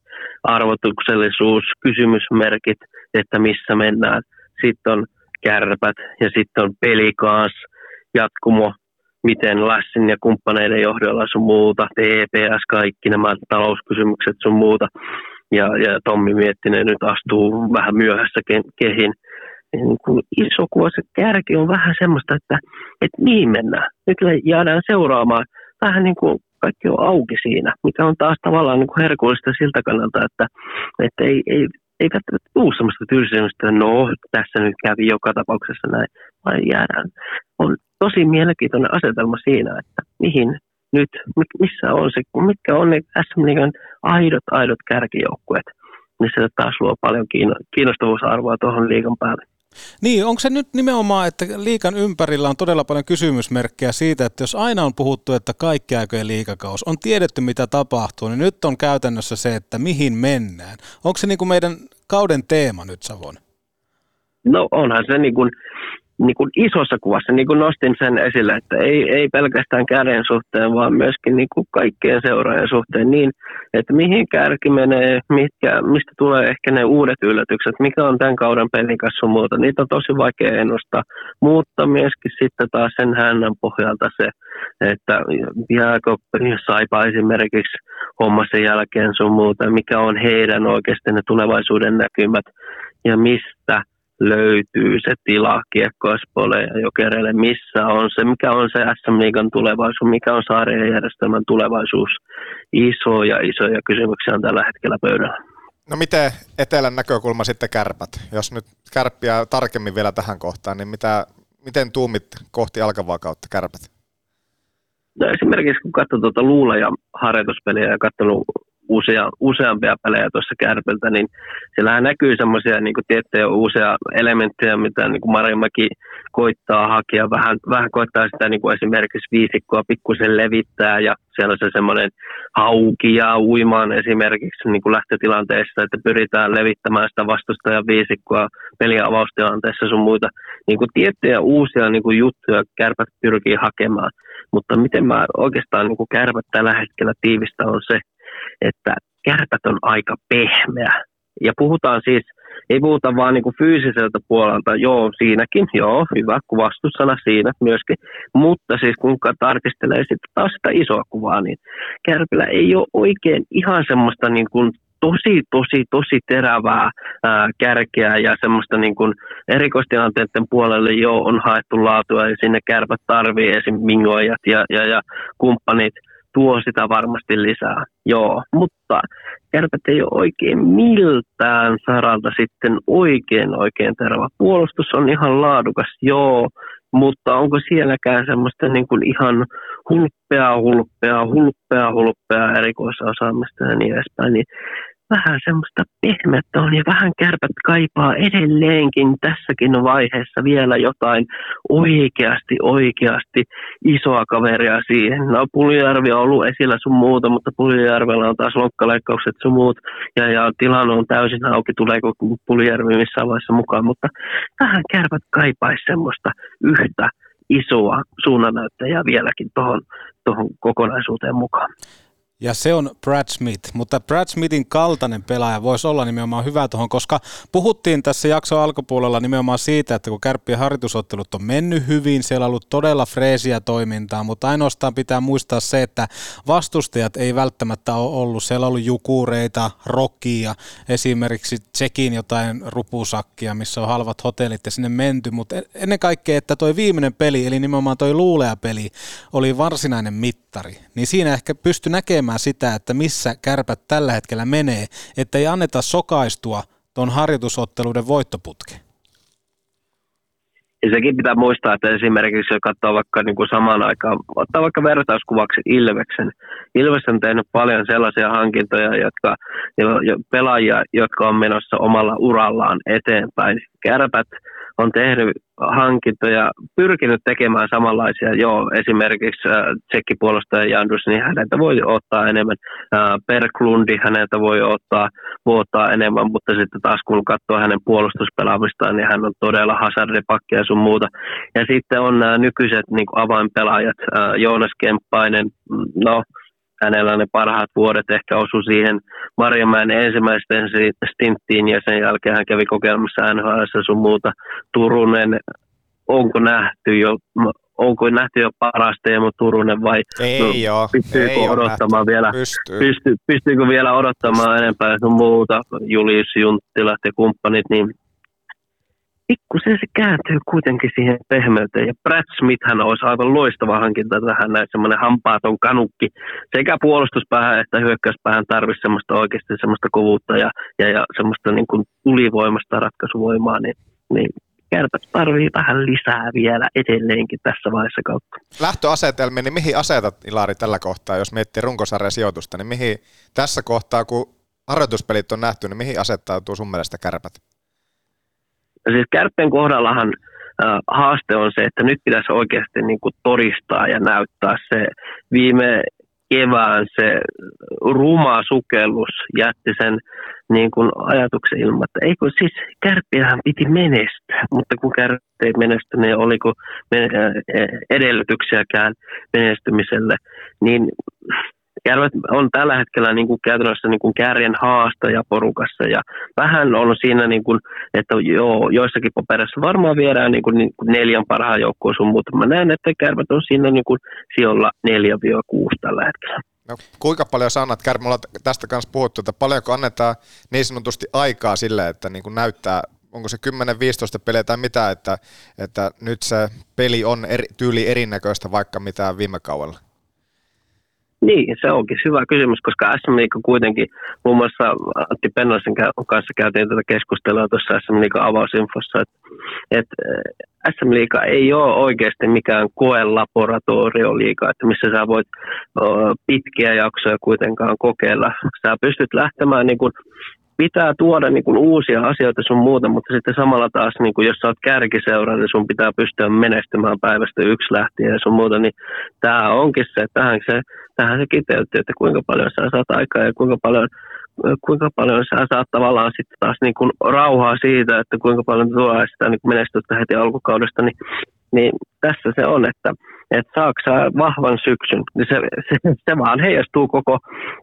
arvotuksellisuus, kysymysmerkit, että missä mennään. Sitten on kärpät ja sitten on pelikaas, jatkumo, miten Lassin ja kumppaneiden johdolla sun muuta, TPS, kaikki nämä talouskysymykset sun muuta. Ja, ja Tommi Miettinen nyt astuu vähän myöhässä kehin. Niin kuin iso kuva, se kärki on vähän semmoista, että, että niin mennään. Nyt jäädään seuraamaan vähän niin kuin kaikki on auki siinä, mikä on taas tavallaan niin kuin herkullista siltä kannalta, että, että ei, ei, ei välttämättä tule sellaista tylsyydestä, että no tässä nyt kävi joka tapauksessa näin, vaan jäädään. On tosi mielenkiintoinen asetelma siinä, että mihin nyt, missä on se, mitkä on ne SM aidot, aidot kärkijoukkueet, niin se taas luo paljon kiinnostavuusarvoa tuohon liikan päälle. Niin, onko se nyt nimenomaan, että liikan ympärillä on todella paljon kysymysmerkkejä siitä, että jos aina on puhuttu, että kaikki aikojen liikakaus, on tiedetty mitä tapahtuu, niin nyt on käytännössä se, että mihin mennään. Onko se niin kuin meidän kauden teema nyt, Savon? No onhan se niin kuin, niin kuin isossa kuvassa, niin kuin nostin sen esille, että ei, ei pelkästään käden suhteen, vaan myöskin niin kuin kaikkien seuraajien suhteen niin, että mihin kärki menee, mitkä, mistä tulee ehkä ne uudet yllätykset, mikä on tämän kauden pelikassu muuta. Niitä on tosi vaikea ennustaa, mutta myöskin sitten taas sen hännän pohjalta se, että jääkö Saipa esimerkiksi hommassa jälkeen sun muuta, mikä on heidän oikeasti ne tulevaisuuden näkymät ja mistä – löytyy se tila kiekkoispoille ja jokereille, missä on se, mikä on se SM Liigan tulevaisuus, mikä on järjestelmän tulevaisuus. Isoja, isoja kysymyksiä on tällä hetkellä pöydällä. No miten etelän näkökulma sitten kärpät? Jos nyt kärppiä tarkemmin vielä tähän kohtaan, niin mitä, miten tuumit kohti alkavaa kautta kärpät? No esimerkiksi kun katsoo tuota luula ja harjoituspeliä ja katsonut usea, useampia pelejä tuossa Kärpiltä, niin siellähän näkyy semmoisia niin tiettyjä uusia elementtejä, mitä niin kuin koittaa hakea. Vähän, vähän koittaa sitä niin kuin esimerkiksi viisikkoa pikkusen levittää ja siellä on se semmoinen hauki ja uimaan esimerkiksi niin kuin lähtötilanteessa, että pyritään levittämään sitä vastustajan viisikkoa peliavaustilanteessa sun muita. Niin kuin tiettyjä uusia niin kuin juttuja kärpät pyrkii hakemaan. Mutta miten mä oikeastaan niin kärpät tällä hetkellä tiivistä on se, että kärpät on aika pehmeä. Ja puhutaan siis, ei puhuta vaan niin kuin fyysiseltä puolelta, joo siinäkin, joo hyvä kuvastussana siinä myöskin, mutta siis kun tarkistelee sitten taas sitä isoa kuvaa, niin Kärpillä ei ole oikein ihan semmoista niin kuin tosi, tosi, tosi terävää ää, kärkeä ja semmoista niin kuin erikoistilanteiden puolelle jo on haettu laatua ja sinne kärpät tarvii esim. mingoijat ja, ja, ja kumppanit tuo sitä varmasti lisää. Joo, mutta kärpät ei ole oikein miltään saralta sitten oikein oikein terävä. Puolustus on ihan laadukas, joo, mutta onko sielläkään semmoista niin kuin ihan hulppea, hulppea, hulppea, hulppea erikoisosaamista ja niin edespäin, niin vähän semmoista pehmettä on ja vähän kärpät kaipaa edelleenkin tässäkin vaiheessa vielä jotain oikeasti, oikeasti isoa kaveria siihen. No Puljärvi on ollut esillä sun muuta, mutta Puljärvellä on taas lonkkaleikkaukset sun muut ja, ja tilanne on täysin auki, tuleeko Puljärvi missään vaiheessa mukaan, mutta vähän kärpät kaipaisi semmoista yhtä isoa suunnannäyttäjää vieläkin tuohon kokonaisuuteen mukaan. Ja se on Brad Smith, mutta Brad Smithin kaltainen pelaaja voisi olla nimenomaan hyvä tuohon, koska puhuttiin tässä jakson alkupuolella nimenomaan siitä, että kun kärppien harjoitusottelut on mennyt hyvin, siellä on ollut todella freesiä toimintaa, mutta ainoastaan pitää muistaa se, että vastustajat ei välttämättä ole ollut. Siellä on ollut jukureita, rokia, esimerkiksi Tsekin jotain rupusakkia, missä on halvat hotellit ja sinne menty, mutta ennen kaikkea, että toi viimeinen peli, eli nimenomaan toi luulea-peli, oli varsinainen mittari, niin siinä ehkä pystyi näkemään näkemään sitä, että missä kärpät tällä hetkellä menee, että ei anneta sokaistua tuon harjoitusotteluiden voittoputkeen. Ja sekin pitää muistaa, että esimerkiksi jos katsoo vaikka niin kuin samaan aikaan, ottaa vaikka vertauskuvaksi Ilveksen. Ilves on tehnyt paljon sellaisia hankintoja, jotka, jo, pelaajia, jotka on menossa omalla urallaan eteenpäin. Kärpät on tehnyt hankintoja, pyrkinyt tekemään samanlaisia, joo, esimerkiksi äh, tsekkipuolustaja Jandus, niin häneltä voi ottaa enemmän, äh, Perklundi häneltä voi ottaa, vuottaa enemmän, mutta sitten taas kun katsoo hänen puolustuspelaamistaan, niin hän on todella hazardipakki ja sun muuta. Ja sitten on nämä nykyiset niin avainpelaajat, äh, Joonas Kemppainen, mm, no, hänellä ne parhaat vuodet ehkä osu siihen Marjamäen ensimmäisten stinttiin ja sen jälkeen hän kävi kokeilemassa NHL sun muuta. Turunen, onko nähty jo, onko nähty jo paras Teemu Turunen vai ei no, joo, pystyykö ei odottamaan vielä, Pystyy. Pysty, pystyykö vielä odottamaan enempää sun muuta, Julius Junttilat ja kumppanit, niin pikkusen se kääntyy kuitenkin siihen pehmeyteen. Ja Brad Smithhän olisi aivan loistava hankinta tähän näin semmoinen hampaaton kanukki. Sekä puolustuspäähän että hyökkäyspäähän tarvitsisi semmoista oikeasti semmoista kovuutta ja, ja, ja semmoista niin kuin tulivoimasta ratkaisuvoimaa, niin, niin kärpät tarvii vähän lisää vielä edelleenkin tässä vaiheessa kautta. Lähtöasetelmiin, niin mihin asetat Ilari tällä kohtaa, jos miettii runkosarjan sijoitusta, niin mihin tässä kohtaa, kun harjoituspelit on nähty, niin mihin asettautuu sun mielestä kärpät? Ja siis kärppien kohdallahan haaste on se, että nyt pitäisi oikeasti niin kuin todistaa ja näyttää se viime kevään se ruma sukellus jätti sen niin kuin ajatuksen ilman, että eikö siis kärppiähän piti menestyä, mutta kun kärppi ei menesty, niin oliko edellytyksiäkään menestymiselle, niin Järvet on tällä hetkellä niin kuin käytännössä niin kuin kärjen haastaja porukassa ja vähän on siinä, niin kuin, että joo, joissakin paperissa varmaan viedään niin niin kuin neljän parhaan joukkoon sun, mutta mä näen, että kärvet on siinä niin kuin sijolla 4-6 tällä hetkellä. No, kuinka paljon sä annat, Kärmi, tästä kanssa puhuttu, että paljonko annetaan niin sanotusti aikaa sille, että niin kuin näyttää, onko se 10-15 peliä tai mitä, että, että nyt se peli on eri, tyyli erinäköistä vaikka mitä viime kaudella? Niin, se onkin hyvä kysymys, koska SM Liiga kuitenkin, muun muassa Antti Pennasen kanssa käytiin tätä keskustelua tuossa SM Liiga avausinfossa, että, että SM-liiga ei ole oikeasti mikään koelaboratorioliiga, että missä sä voit pitkiä jaksoja kuitenkaan kokeilla. Sä pystyt lähtemään niin kuin pitää tuoda niin kuin uusia asioita sun muuta, mutta sitten samalla taas, niin kuin jos sä oot kärkiseura, niin sun pitää pystyä menestymään päivästä yksi lähtien ja sun muuta, niin tämä onkin se, tähän se, tähän se kiteytyy, että kuinka paljon sä saat aikaa ja kuinka paljon kuinka paljon sä saat tavallaan sitten taas niin kuin rauhaa siitä, että kuinka paljon tuo sitä niin menestystä heti alkukaudesta, niin, niin tässä se on, että, että saako sä vahvan syksyn, niin se, se, se vaan heijastuu koko,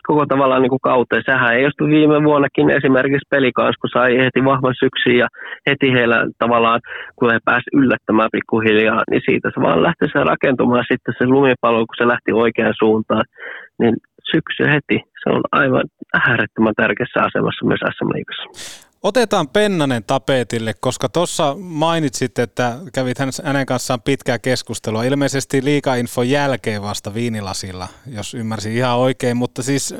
koko tavallaan niin kuin kauteen. Sehän heijastui viime vuonnakin esimerkiksi pelikans, kun sai heti vahvan syksyn ja heti heillä tavallaan, kun he pääsi yllättämään pikkuhiljaa, niin siitä se vaan lähti se rakentumaan sitten se lumipallo, kun se lähti oikeaan suuntaan, niin syksy heti, se on aivan äärettömän tärkeässä asemassa myös SM-liigassa. Otetaan Pennanen tapetille, koska tuossa mainitsit, että kävit hänen kanssaan pitkää keskustelua. Ilmeisesti liikainfon jälkeen vasta viinilasilla, jos ymmärsin ihan oikein. Mutta siis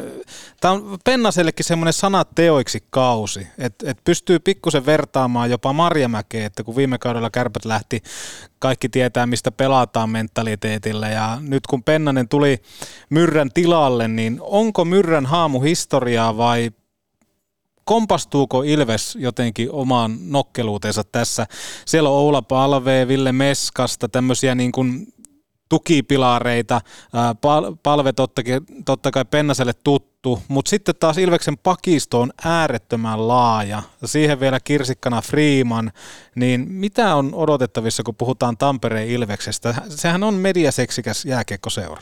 tämä on Pennasellekin semmoinen sanat teoiksi kausi, että et pystyy pikkusen vertaamaan jopa Marjamäkeen, että kun viime kaudella kärpät lähti, kaikki tietää mistä pelataan mentaliteetillä. Ja nyt kun Pennanen tuli Myrrän tilalle, niin onko Myrrän haamu historiaa vai kompastuuko Ilves jotenkin omaan nokkeluutensa tässä? Siellä on Oula Palve, Ville Meskasta, tämmöisiä niin kuin tukipilareita. Palve totta, totta kai Pennaselle tuttu, mutta sitten taas Ilveksen pakisto on äärettömän laaja. Siihen vielä kirsikkana Freeman, niin mitä on odotettavissa, kun puhutaan Tampereen Ilveksestä? Sehän on mediaseksikäs jääkiekkoseura.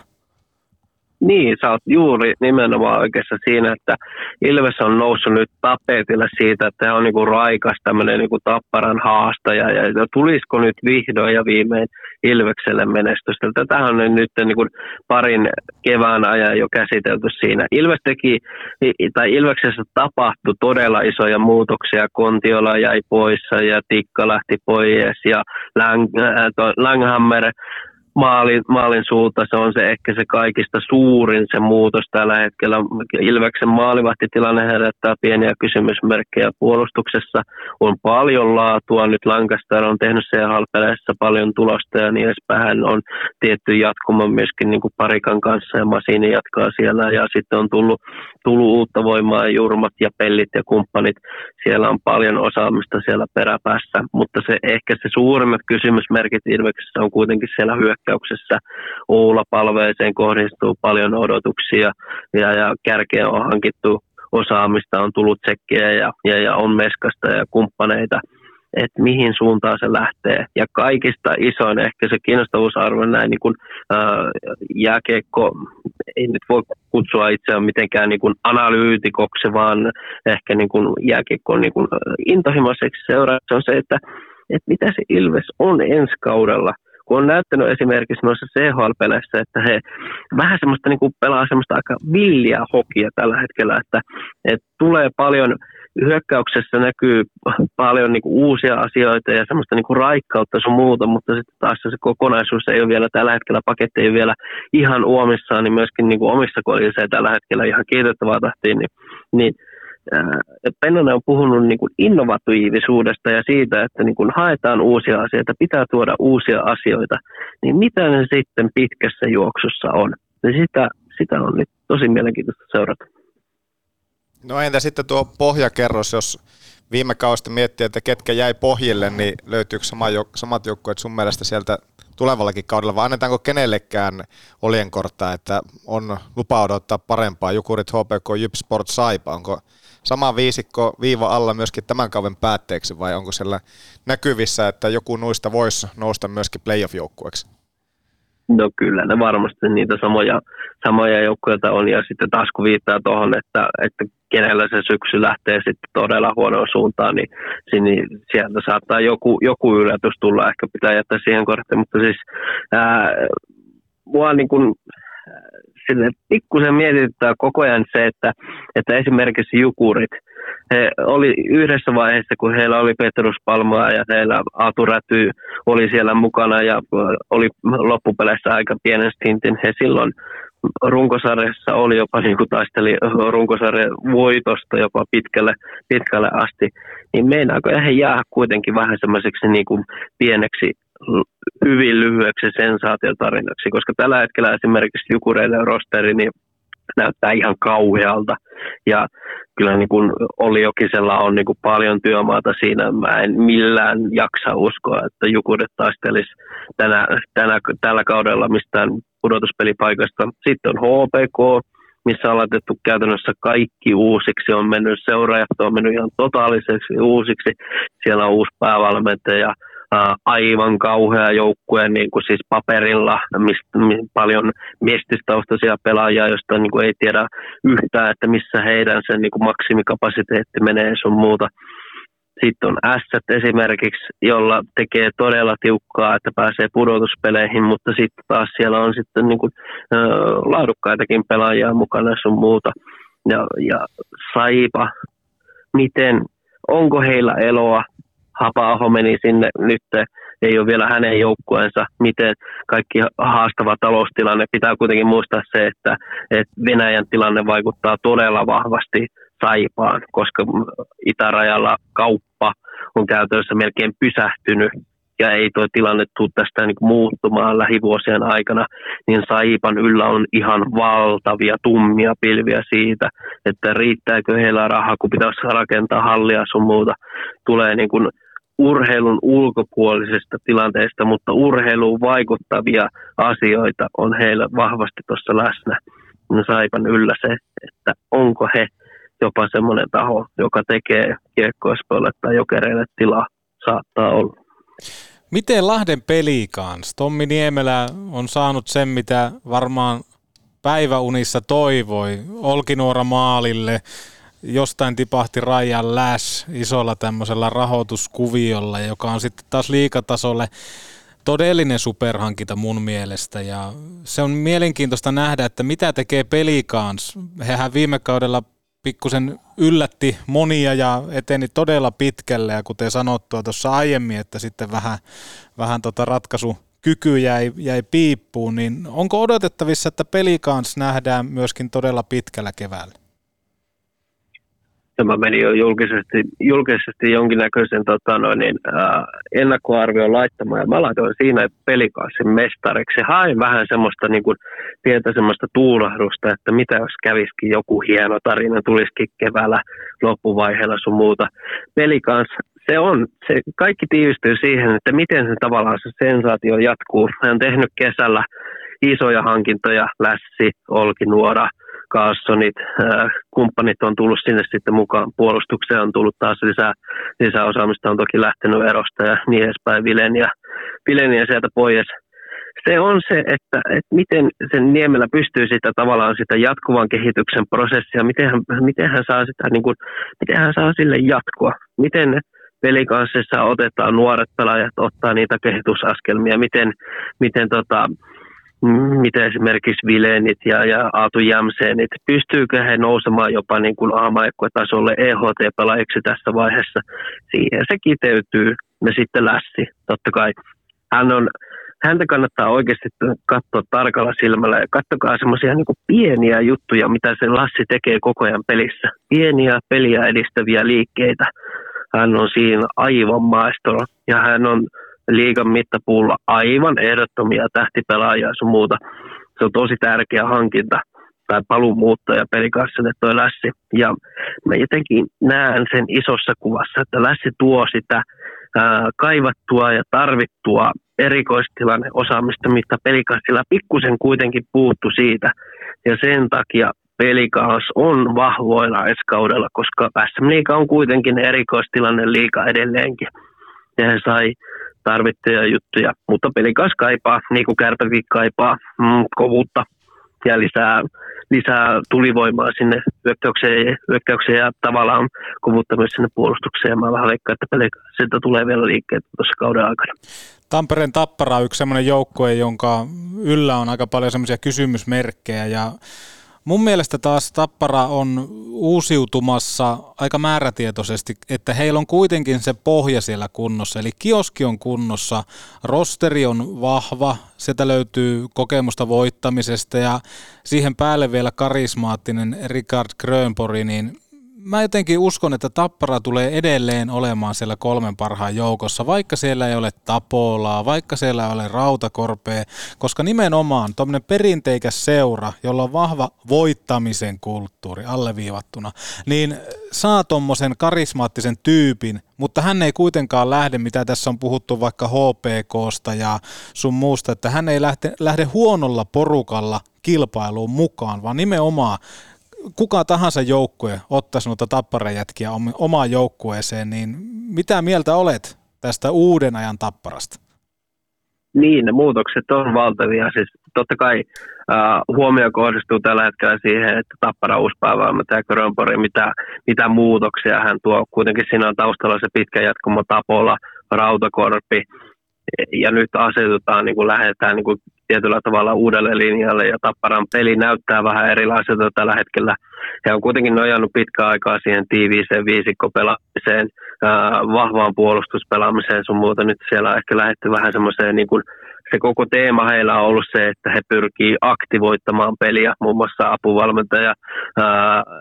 Niin, sä oot juuri nimenomaan oikeassa siinä, että Ilves on noussut nyt tapetille siitä, että he on niinku raikas tämmöinen niinku tapparan haastaja. Ja tulisiko nyt vihdoin ja viimein Ilvekselle menestystä? Tätä on nyt niinku parin kevään ajan jo käsitelty siinä. Ilves teki, tai Ilveksessä tapahtui todella isoja muutoksia. Kontiola jäi poissa ja Tikka lähti pois ja Lang, äh, Langhammer maalin, maalin suulta se on se ehkä se kaikista suurin se muutos tällä hetkellä. Ilveksen maalivahtitilanne herättää pieniä kysymysmerkkejä puolustuksessa. On paljon laatua. Nyt Lancaster on tehnyt CHL-peleissä paljon tulosta ja niin edespäin. On tietty jatkuma myöskin niin kuin Parikan kanssa ja Masini jatkaa siellä. Ja sitten on tullut, tullut uutta voimaa, Jurmat ja Pellit ja kumppanit. Siellä on paljon osaamista siellä peräpäässä, mutta se ehkä se suurimmat kysymysmerkit Ilveksessä on kuitenkin siellä hyökkäyksessä hyökkäyksessä. Uula palveeseen kohdistuu paljon odotuksia ja, ja kärkeen on hankittu. Osaamista, on tullut tsekkejä ja, ja, ja on meskasta ja kumppaneita. Että mihin suuntaan se lähtee. Ja kaikista isoin ehkä se kiinnostavuusarvo näin niin kuin, ää, jääkiekko, ei nyt voi kutsua itseään mitenkään niin kuin analyytikoksi, vaan ehkä niin kuin jääkiekko niin kuin intohimoiseksi seuraavaksi on se, että, että mitä se Ilves on ensi kaudella – kun on näyttänyt esimerkiksi noissa CHL-peleissä, että he vähän semmoista niin kuin pelaa semmoista aika villiä hokia tällä hetkellä, että, että tulee paljon hyökkäyksessä näkyy paljon niin kuin uusia asioita ja semmoista niin kuin raikkautta sun muuta, mutta sitten taas se kokonaisuus ei ole vielä tällä hetkellä, paketti ei ole vielä ihan uomissaan, niin myöskin niin kuin omissa kodissa tällä hetkellä ihan kiitettävää tahtiin, niin, niin Pennonen on puhunut niin kuin innovatiivisuudesta ja siitä, että niin kuin haetaan uusia asioita, pitää tuoda uusia asioita, niin mitä ne sitten pitkässä juoksussa on? Niin sitä, sitä on nyt tosi mielenkiintoista seurata. No entä sitten tuo pohjakerros, jos viime kausta miettii, että ketkä jäi pohjille, niin löytyykö sama, samat joukkueet sun mielestä sieltä tulevallakin kaudella, vai annetaanko kenellekään olienkorttaa, että on lupa odottaa parempaa, Jukurit, HPK, Jyp Sport, Saipa, onko sama viisikko viiva alla myöskin tämän kauden päätteeksi vai onko siellä näkyvissä, että joku nuista voisi nousta myöskin playoff-joukkueeksi? No kyllä, ne varmasti niitä samoja, samoja joukkueita on ja sitten taas kun viittaa tuohon, että, että kenellä se syksy lähtee sitten todella huonoon suuntaan, niin, niin sieltä saattaa joku, joku yllätys tulla, ehkä pitää jättää siihen korttiin, mutta siis ää, mua niin kuin, sille pikkusen mietityttää koko ajan se, että, että esimerkiksi Jukurit, he oli yhdessä vaiheessa, kun heillä oli Petrus Palmaa ja heillä Aatu Räty oli siellä mukana ja oli loppupeleissä aika pienen stintin. He silloin runkosarjassa oli jopa niin kuin taisteli runkosarjan voitosta jopa pitkälle, pitkälle asti, niin meinaako he jää kuitenkin vähän semmoiseksi niin kuin pieneksi hyvin lyhyeksi sensaatiotarinaksi, koska tällä hetkellä esimerkiksi Jukureiden rosteri niin näyttää ihan kauhealta. Ja kyllä niin kuin Olli Jokisella on niin kuin paljon työmaata siinä. Mä en millään jaksa uskoa, että Jukuret taistelisi tänä, tänä, tällä kaudella mistään pudotuspelipaikasta. Sitten on HPK, missä on laitettu käytännössä kaikki uusiksi, on mennyt seuraajat, on mennyt ihan totaaliseksi uusiksi. Siellä on uusi päävalmentaja, ää, aivan kauhea joukkue niin kuin siis paperilla, mistä, mi, paljon miestistaustaisia pelaajia, joista niin kuin ei tiedä yhtään, että missä heidän sen niin kuin maksimikapasiteetti menee sun muuta. Sitten on S esimerkiksi, jolla tekee todella tiukkaa, että pääsee pudotuspeleihin, mutta sitten taas siellä on sitten niin kuin, ö, laadukkaitakin pelaajia mukana sun muuta. Ja, ja Saipa, miten, onko heillä eloa? Hapa-aho meni sinne nyt, ei ole vielä hänen joukkueensa, miten kaikki haastava taloustilanne. Pitää kuitenkin muistaa se, että, että Venäjän tilanne vaikuttaa todella vahvasti Saipaan, koska itärajalla kauppa on käytännössä melkein pysähtynyt ja ei tuo tilanne tule tästä niin muuttumaan lähivuosien aikana, niin Saipan yllä on ihan valtavia tummia pilviä siitä, että riittääkö heillä rahaa, kun pitäisi rakentaa hallia sun muuta. Tulee niin kuin urheilun ulkopuolisesta tilanteesta, mutta urheiluun vaikuttavia asioita on heillä vahvasti tuossa läsnä. Saipan yllä se, että onko he jopa semmoinen taho, joka tekee kiekkoispoille tai jokereille tilaa, saattaa olla. Miten Lahden peli kanssa? Tommi Niemelä on saanut sen, mitä varmaan päiväunissa toivoi. Olkinuora maalille, jostain tipahti Rajan Läs isolla tämmöisellä rahoituskuviolla, joka on sitten taas liikatasolle todellinen superhankinta mun mielestä ja se on mielenkiintoista nähdä, että mitä tekee Pelikans. Hehän viime kaudella pikkusen yllätti monia ja eteni todella pitkälle ja kuten sanottua tuossa aiemmin, että sitten vähän, vähän tota ratkaisu kyky jäi, jäi piippuun, niin onko odotettavissa, että Pelikans nähdään myöskin todella pitkällä keväällä? Tämä meni jo julkisesti, julkisesti jonkinnäköisen tota noin, niin, ää, ennakkoarvion laittamaan. Ja mä laitoin siinä pelikaassin mestariksi. Hain vähän semmoista niin kuin, pientä semmoista tuulahdusta, että mitä jos käviskin joku hieno tarina, tulisikin keväällä loppuvaiheella sun muuta. Pelikans, se on, se kaikki tiivistyy siihen, että miten se tavallaan se sensaatio jatkuu. Hän on tehnyt kesällä isoja hankintoja, Lässi, Olkinuora – Kaassonit, kumppanit on tullut sinne sitten mukaan. Puolustukseen, on tullut taas lisää, lisää osaamista, on toki lähtenyt erosta ja niin edespäin, Vileniä, Vileniä sieltä pois. Se on se, että, että miten sen Niemellä pystyy sitä tavallaan sitä jatkuvan kehityksen prosessia, miten hän, miten hän saa sitä, niin kuin, miten hän saa sille jatkoa, miten pelikanssissa otetaan nuoret pelaajat, ottaa niitä kehitysaskelmia, miten, miten tota, miten esimerkiksi Vilenit ja, ja Aatu Jämseenit, pystyykö he nousemaan jopa niin kuin tasolle EHT-pelaajiksi tässä vaiheessa. Siihen se kiteytyy ja sitten Lässi, totta kai. Hän on, häntä kannattaa oikeasti katsoa tarkalla silmällä ja katsokaa semmoisia niin pieniä juttuja, mitä se Lassi tekee koko ajan pelissä. Pieniä peliä edistäviä liikkeitä. Hän on siinä aivan maestro ja hän on liigan mittapuulla aivan ehdottomia tähtipelaajia sun muuta. Se on tosi tärkeä hankinta tai paluumuuttaja pelikassille toi Lässi. Ja mä jotenkin näen sen isossa kuvassa, että Lässi tuo sitä ää, kaivattua ja tarvittua erikoistilanne osaamista, mitä pelikassilla pikkusen kuitenkin puuttu siitä. Ja sen takia pelikaas on vahvoilla eskaudella, koska SM Liiga on kuitenkin erikoistilanne liika edelleenkin. Ja he sai tarvittuja juttuja, mutta pelikas kaipaa, niin kuin kärpäkin kaipaa, mm, kovuutta ja lisää, lisää tulivoimaa sinne hyökkäykseen, hyökkäykseen ja tavallaan kovuutta myös sinne puolustukseen. Mä vähän veikkaan, että sieltä tulee vielä liikkeet tuossa kauden aikana. Tampereen Tappara on yksi sellainen joukkue, jonka yllä on aika paljon semmoisia kysymysmerkkejä ja Mun mielestä taas Tappara on uusiutumassa aika määrätietoisesti, että heillä on kuitenkin se pohja siellä kunnossa. Eli kioski on kunnossa, rosteri on vahva, sieltä löytyy kokemusta voittamisesta ja siihen päälle vielä karismaattinen Richard Grönpori, niin mä jotenkin uskon, että Tappara tulee edelleen olemaan siellä kolmen parhaan joukossa, vaikka siellä ei ole Tapolaa, vaikka siellä ei ole Rautakorpea, koska nimenomaan tuommoinen perinteikäs seura, jolla on vahva voittamisen kulttuuri alleviivattuna, niin saa tuommoisen karismaattisen tyypin, mutta hän ei kuitenkaan lähde, mitä tässä on puhuttu vaikka HPKsta ja sun muusta, että hän ei lähde, lähde huonolla porukalla kilpailuun mukaan, vaan nimenomaan kuka tahansa joukkue ottaisi noita tapparajätkiä omaan joukkueeseen, niin mitä mieltä olet tästä uuden ajan tapparasta? Niin, ne muutokset on valtavia. Siis totta kai äh, huomio kohdistuu tällä hetkellä siihen, että Tappara uuspäiväämätä Grönpori, mitä, mitä muutoksia hän tuo. Kuitenkin siinä on taustalla se pitkä jatkumo Tapola, Rautakorpi, ja nyt asetutaan, niin kuin lähdetään niin kuin tietyllä tavalla uudelle linjalle ja Tapparan peli näyttää vähän erilaiselta tällä hetkellä. He on kuitenkin nojannut pitkään aikaa siihen tiiviiseen viisikkopelaamiseen, vahvaan puolustuspelaamiseen sun muuta. Nyt siellä on ehkä lähdetty vähän semmoiseen niin kuin se koko teema heillä on ollut se, että he pyrkii aktivoittamaan peliä. Muun muassa apuvalmentaja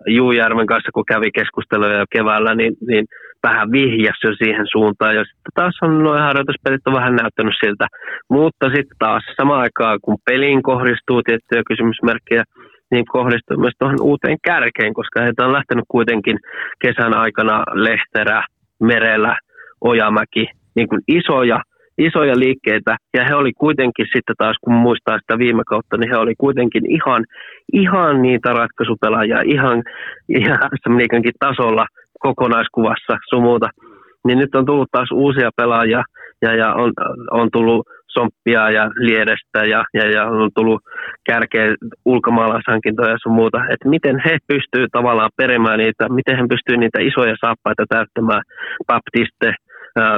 Juujärven kanssa, kun kävi keskusteluja jo keväällä, niin, niin vähän vihjasi jo siihen suuntaan. Ja sitten taas on nuo harjoituspelit on vähän näyttänyt siltä. Mutta sitten taas samaan aikaan, kun peliin kohdistuu tiettyjä kysymysmerkkejä, niin kohdistuu myös tuohon uuteen kärkeen, koska heitä on lähtenyt kuitenkin kesän aikana Lehterä, Merellä, Ojamäki, niin kuin isoja isoja liikkeitä, ja he oli kuitenkin sitten taas, kun muistaa sitä viime kautta, niin he oli kuitenkin ihan, ihan niitä ratkaisupelaajia, ihan, ihan tasolla kokonaiskuvassa sumuuta. Niin nyt on tullut taas uusia pelaajia, ja, ja on, on tullut Somppia ja Liedestä ja, ja, ja on tullut kärkeä ulkomaalaishankintoja ja sun muuta, että miten he pystyy tavallaan perimään niitä, miten he pystyy niitä isoja saappaita täyttämään, Baptiste,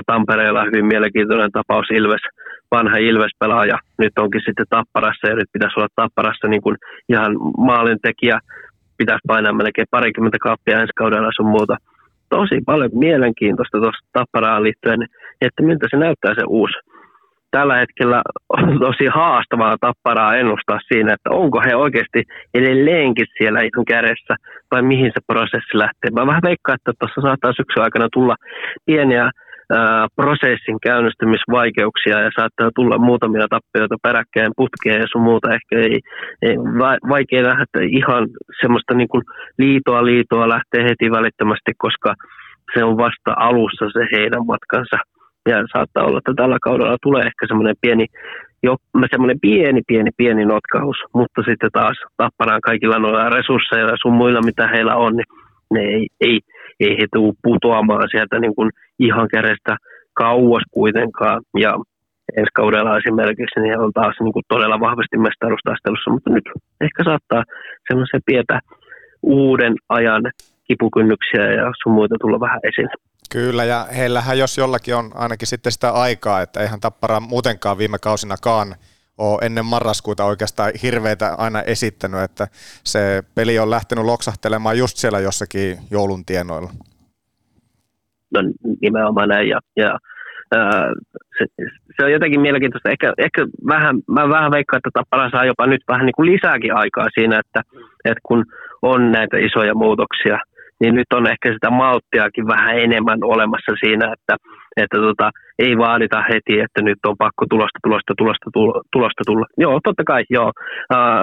Tampereella hyvin mielenkiintoinen tapaus Ilves, vanha Ilves-pelaaja, nyt onkin sitten Tapparassa ja nyt pitäisi olla Tapparassa niin kuin ihan maalintekijä, pitäisi painaa melkein parikymmentä kaappia ensi kaudella sun muuta. Tosi paljon mielenkiintoista tuosta Tapparaan liittyen, että miltä se näyttää se uusi. Tällä hetkellä on tosi haastavaa tapparaa ennustaa siinä, että onko he oikeasti edelleenkin siellä ihan kädessä vai mihin se prosessi lähtee. Mä vähän veikkaan, että tuossa saattaa syksyn aikana tulla pieniä prosessin käynnistymisvaikeuksia ja saattaa tulla muutamia tappioita peräkkäin putkeen ja sun muuta. Ehkä ei, ei vaikea nähdä, ihan semmoista niin kuin liitoa liitoa lähtee heti välittömästi, koska se on vasta alussa se heidän matkansa. Ja saattaa olla, että tällä kaudella tulee ehkä semmoinen pieni, jo, semmoinen pieni, pieni, pieni notkaus, mutta sitten taas tapparaan kaikilla noilla resursseilla ja sun muilla, mitä heillä on, niin ne ei, ei, ei he tule putoamaan sieltä niin kuin ihan kädestä kauas kuitenkaan. Ja ensi kaudella esimerkiksi niin he on taas niin kuin todella vahvasti mestaruustaistelussa, mutta nyt ehkä saattaa semmoisen pientä uuden ajan kipukynnyksiä ja sun muita tulla vähän esille. Kyllä, ja heillähän jos jollakin on ainakin sitten sitä aikaa, että eihän Tappara muutenkaan viime kausinakaan ole ennen marraskuuta oikeastaan hirveitä aina esittänyt, että se peli on lähtenyt loksahtelemaan just siellä jossakin joulun tienoilla. No nimenomaan näin, ja, ja ää, se, se, on jotenkin mielenkiintoista. Ehkä, ehkä vähän, mä vähän veikkaan, että Tappara saa jopa nyt vähän niin kuin lisääkin aikaa siinä, että, että kun on näitä isoja muutoksia – niin nyt on ehkä sitä malttiakin vähän enemmän olemassa siinä, että, että tota, ei vaadita heti, että nyt on pakko tulosta, tulosta, tulosta, tulosta tulla. Joo, totta kai, joo. Uh,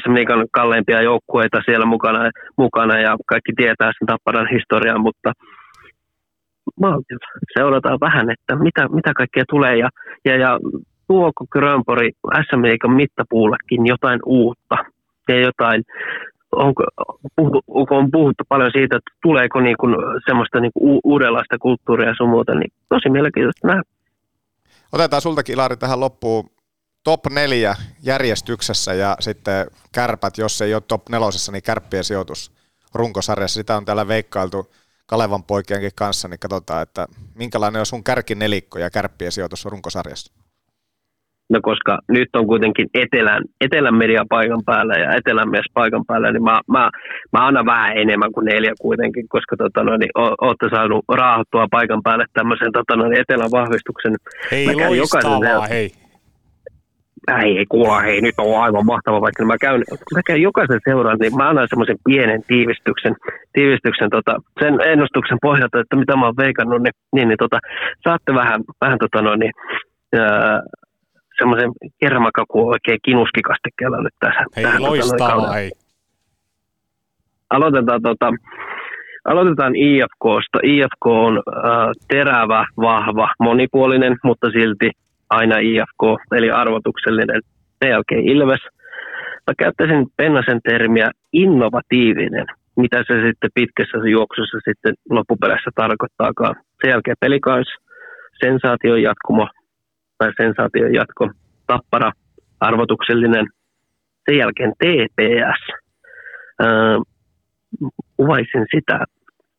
SM Liikan kalleimpia joukkueita siellä mukana, mukana ja kaikki tietää sen Tapparan historiaa, mutta maltilla seurataan vähän, että mitä, mitä kaikkea tulee ja, ja, ja tuoko Grönpori SM Liikan mittapuullekin jotain uutta ja jotain onko, on puhuttu paljon siitä, että tuleeko niin kuin semmoista niin kuin uudenlaista kulttuuria ja sun muuta, niin tosi mielenkiintoista nähdä. Otetaan sultakin Ilari tähän loppuun top neljä järjestyksessä ja sitten kärpät, jos ei ole top nelosessa, niin kärppien sijoitus runkosarjassa. Sitä on täällä veikkailtu Kalevan poikienkin kanssa, niin katsotaan, että minkälainen on sun kärkinelikko ja kärppien sijoitus runkosarjassa. No koska nyt on kuitenkin etelän, etelän media paikan päällä ja etelän mies paikan päällä, niin mä, mä, mä annan vähän enemmän kuin neljä kuitenkin, koska tota, no, niin, olette saanut raahottua paikan päälle tämmöisen tota, no, niin etelän vahvistuksen. Hei, loistavaa, hei. ei, ei kuulla, hei, nyt on aivan mahtava, vaikka mä käyn, mä käyn jokaisen seuran, niin mä annan semmoisen pienen tiivistyksen, tiivistyksen tota, sen ennustuksen pohjalta, että mitä mä oon veikannut, niin, niin, niin tota, saatte vähän, vähän tota noin, niin, ää, semmoisen kermakaku oikein kinuskikastikkeella nyt tässä. Hei, tähän, tota, loistavaa, kaudella. hei. Aloitetaan, tota, aloitetaan IFKsta. IFK on äh, terävä, vahva, monipuolinen, mutta silti aina IFK, eli arvotuksellinen. Sen jälkeen Ilves. Mä käyttäisin Pennasen termiä innovatiivinen, mitä se sitten pitkässä juoksussa sitten loppupeleissä tarkoittaakaan. Sen jälkeen pelikans, sensaation jatkumo tai sensaation jatko, tappara, arvotuksellinen. Sen jälkeen TPS. Öö, kuvaisin sitä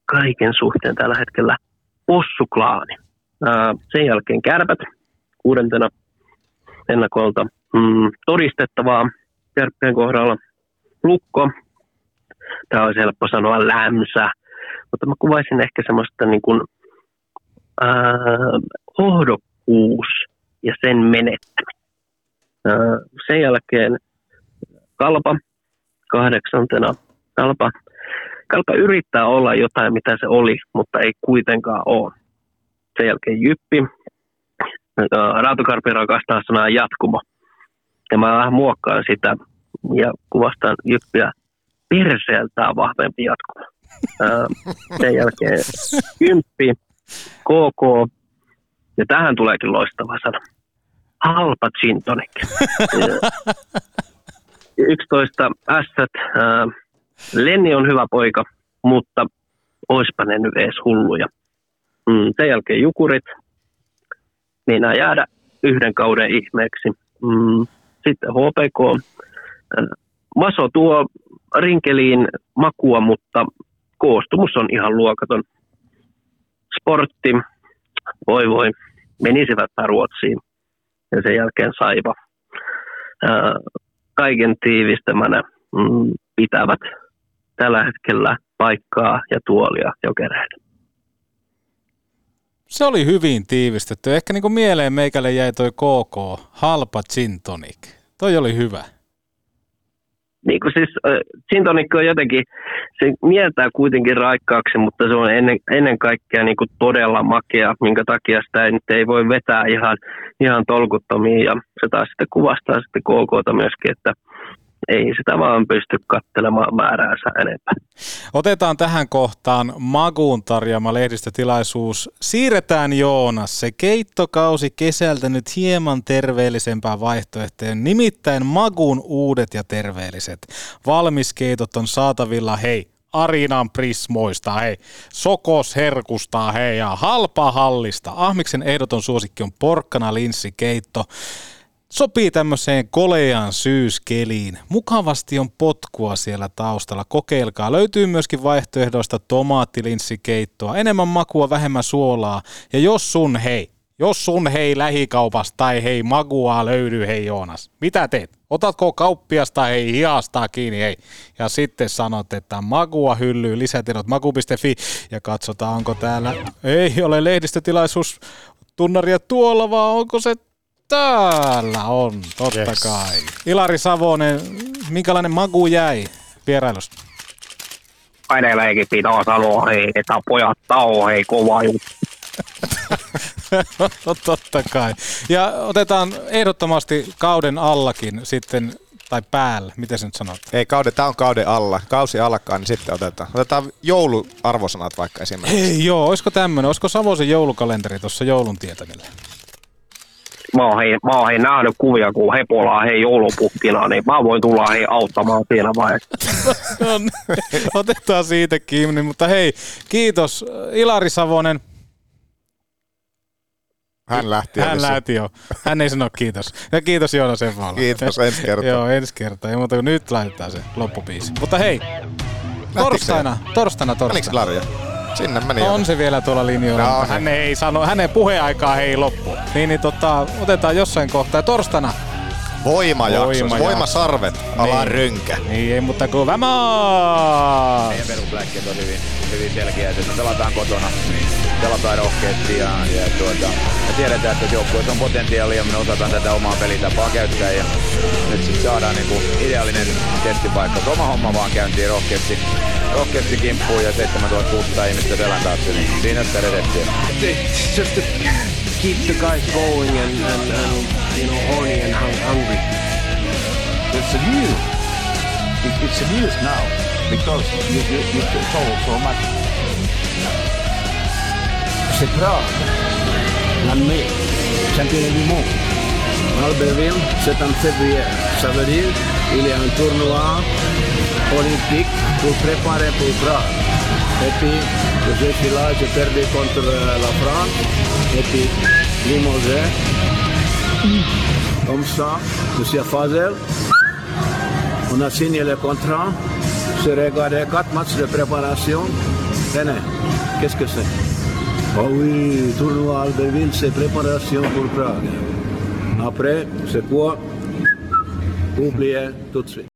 kaiken suhteen tällä hetkellä possuklaani. Ää, sen jälkeen kärpät kuudentena ennakolta. Mm, todistettavaa kärppien kohdalla lukko. Tämä olisi helppo sanoa lämsä, mutta mä kuvaisin ehkä semmoista niin kuin, ää, hohdokkuus ja sen menettäminen. Sen jälkeen kalpa kahdeksantena. Kalpa Kalpa yrittää olla jotain, mitä se oli, mutta ei kuitenkaan ole. Sen jälkeen Jyppi. Raatokarpi rakastaa sanaa jatkumo. Ja mä vähän muokkaan sitä ja kuvastan Jyppiä perseeltään vahvempi jatkumo. Sen jälkeen (laughs) Kymppi, KK. Ja tähän tuleekin loistava sana. Halpa gin tonic. Ja 11 ässät. ää, Lenni on hyvä poika, mutta oispa ne nyt edes hulluja. Mm, sen jälkeen Jukurit. Meinaa jäädä yhden kauden ihmeeksi. Mm, sitten HPK. Äh, Maso tuo rinkeliin makua, mutta koostumus on ihan luokaton. Sportti, voi voi, menisivät Ruotsiin ja sen jälkeen Saiva. Kaiken tiivistämänä mm, pitävät tällä hetkellä paikkaa ja tuolia jokereille. Se oli hyvin tiivistetty. Ehkä niin kuin mieleen meikälle jäi toi KK, halpa gin tonic. Toi oli hyvä. Niin kuin siis äh, gin tonic on jotenkin, se mieltää kuitenkin raikkaaksi, mutta se on ennen, ennen kaikkea niin kuin todella makea, minkä takia sitä ei, nyt ei voi vetää ihan, ihan tolkuttomiin. Ja se taas sitten kuvastaa sitten KKta myöskin, että ei sitä vaan pysty katselemaan määräänsä enempää. Otetaan tähän kohtaan Maguun tarjoama lehdistötilaisuus. Siirretään Joonas se keittokausi kesältä nyt hieman terveellisempään vaihtoehtoon. Nimittäin Maguun uudet ja terveelliset. Valmiskeitot on saatavilla, hei, Arinan Prismoista, hei, Sokos Herkusta, hei, ja halpa hallista. Ahmiksen ehdoton suosikki on porkkana linssikeitto. Sopii tämmöiseen koleaan syyskeliin. Mukavasti on potkua siellä taustalla. Kokeilkaa. Löytyy myöskin vaihtoehdoista tomaattilinssikeittoa. Enemmän makua, vähemmän suolaa. Ja jos sun hei, jos sun hei lähikaupasta tai hei magua löytyy hei Joonas, mitä teet? Otatko kauppiasta hei hiastaa kiinni hei ja sitten sanot, että magua hyllyy lisätiedot magu.fi ja katsotaan onko täällä, ei ole lehdistötilaisuus tunnaria tuolla vaan onko se Täällä on, totta yes. kai. Ilari Savonen, minkälainen magu jäi vierailusta? Edelleenkin pitää sanoa, hei, että pojat tao, hei, kova juttu. (laughs) no, totta kai. Ja otetaan ehdottomasti kauden allakin sitten, tai päällä, miten sä nyt sanot? Ei, kauden, tämä on kauden alla. Kausi alkaa, niin sitten otetaan. Otetaan jouluarvosanat vaikka esimerkiksi. Hei joo, olisiko tämmöinen, olisiko Savosen joulukalenteri tuossa joulun tietämillä? Mä oon, hei, mä oon hei nähnyt kuvia, kun he polaa hei joulupukkina, niin mä voin tulla hei auttamaan siinä vaiheessa. (laughs) no, niin. otetaan siitä kiinni, mutta hei, kiitos Ilari Savonen. Hän lähti. Hän lähti jo. Hän ei sano kiitos. Ja kiitos Joonas Evala. Kiitos ensi kertaa. Joo, ensi kertaa. Ei muuta kuin nyt laitetaan se loppubiisi. Mutta hei, torstaina, torstaina, torstaina. Larja? Sinne meni. On se vielä tuolla linjoilla. No, hän ei sano, hänen puheaikaa ei loppu. Niin, niin tota, otetaan jossain kohtaa. Torstaina Voimajakso, Voimajakso. voimasarvet, ala Niin. rynkä. Niin, ei mutta kuin vämaa! Meidän perusbläkki on hyvin, hyvin selkeä, että pelataan kotona, pelataan rohkeasti ja, ja tuota, me tiedetään, että joukkueessa on potentiaalia ja me osataan tätä omaa pelitapaa käyttää ja nyt sitten saadaan niinku ideaalinen testipaikka. Oma homma vaan käyntiin rohkeasti, rohkeasti kimppuun ja 7600 ihmistä selän taakse, niin siinä sitä redettiä. It's just keep the guys going and, and, and you know horny and hung- hungry. It's a new. It, it's a news now because you, you, you told so much. C'est Prague, l'année, championnat du monde. Albertville, c'est en février. Ça veut dire qu'il y a un tournoi olympique pour préparer pour Prague. Et puis, je suis là, j'ai perdu contre la France. Et puis, limogé. Comme ça, Monsieur Fazel, on a signé le contrat. J'ai regardé quatre matchs de préparation. Tenez, qu'est-ce que c'est? Oh oui, tournoi Albertville, c'est préparation pour Prague. Après, c'est quoi? Oubliez tout de suite.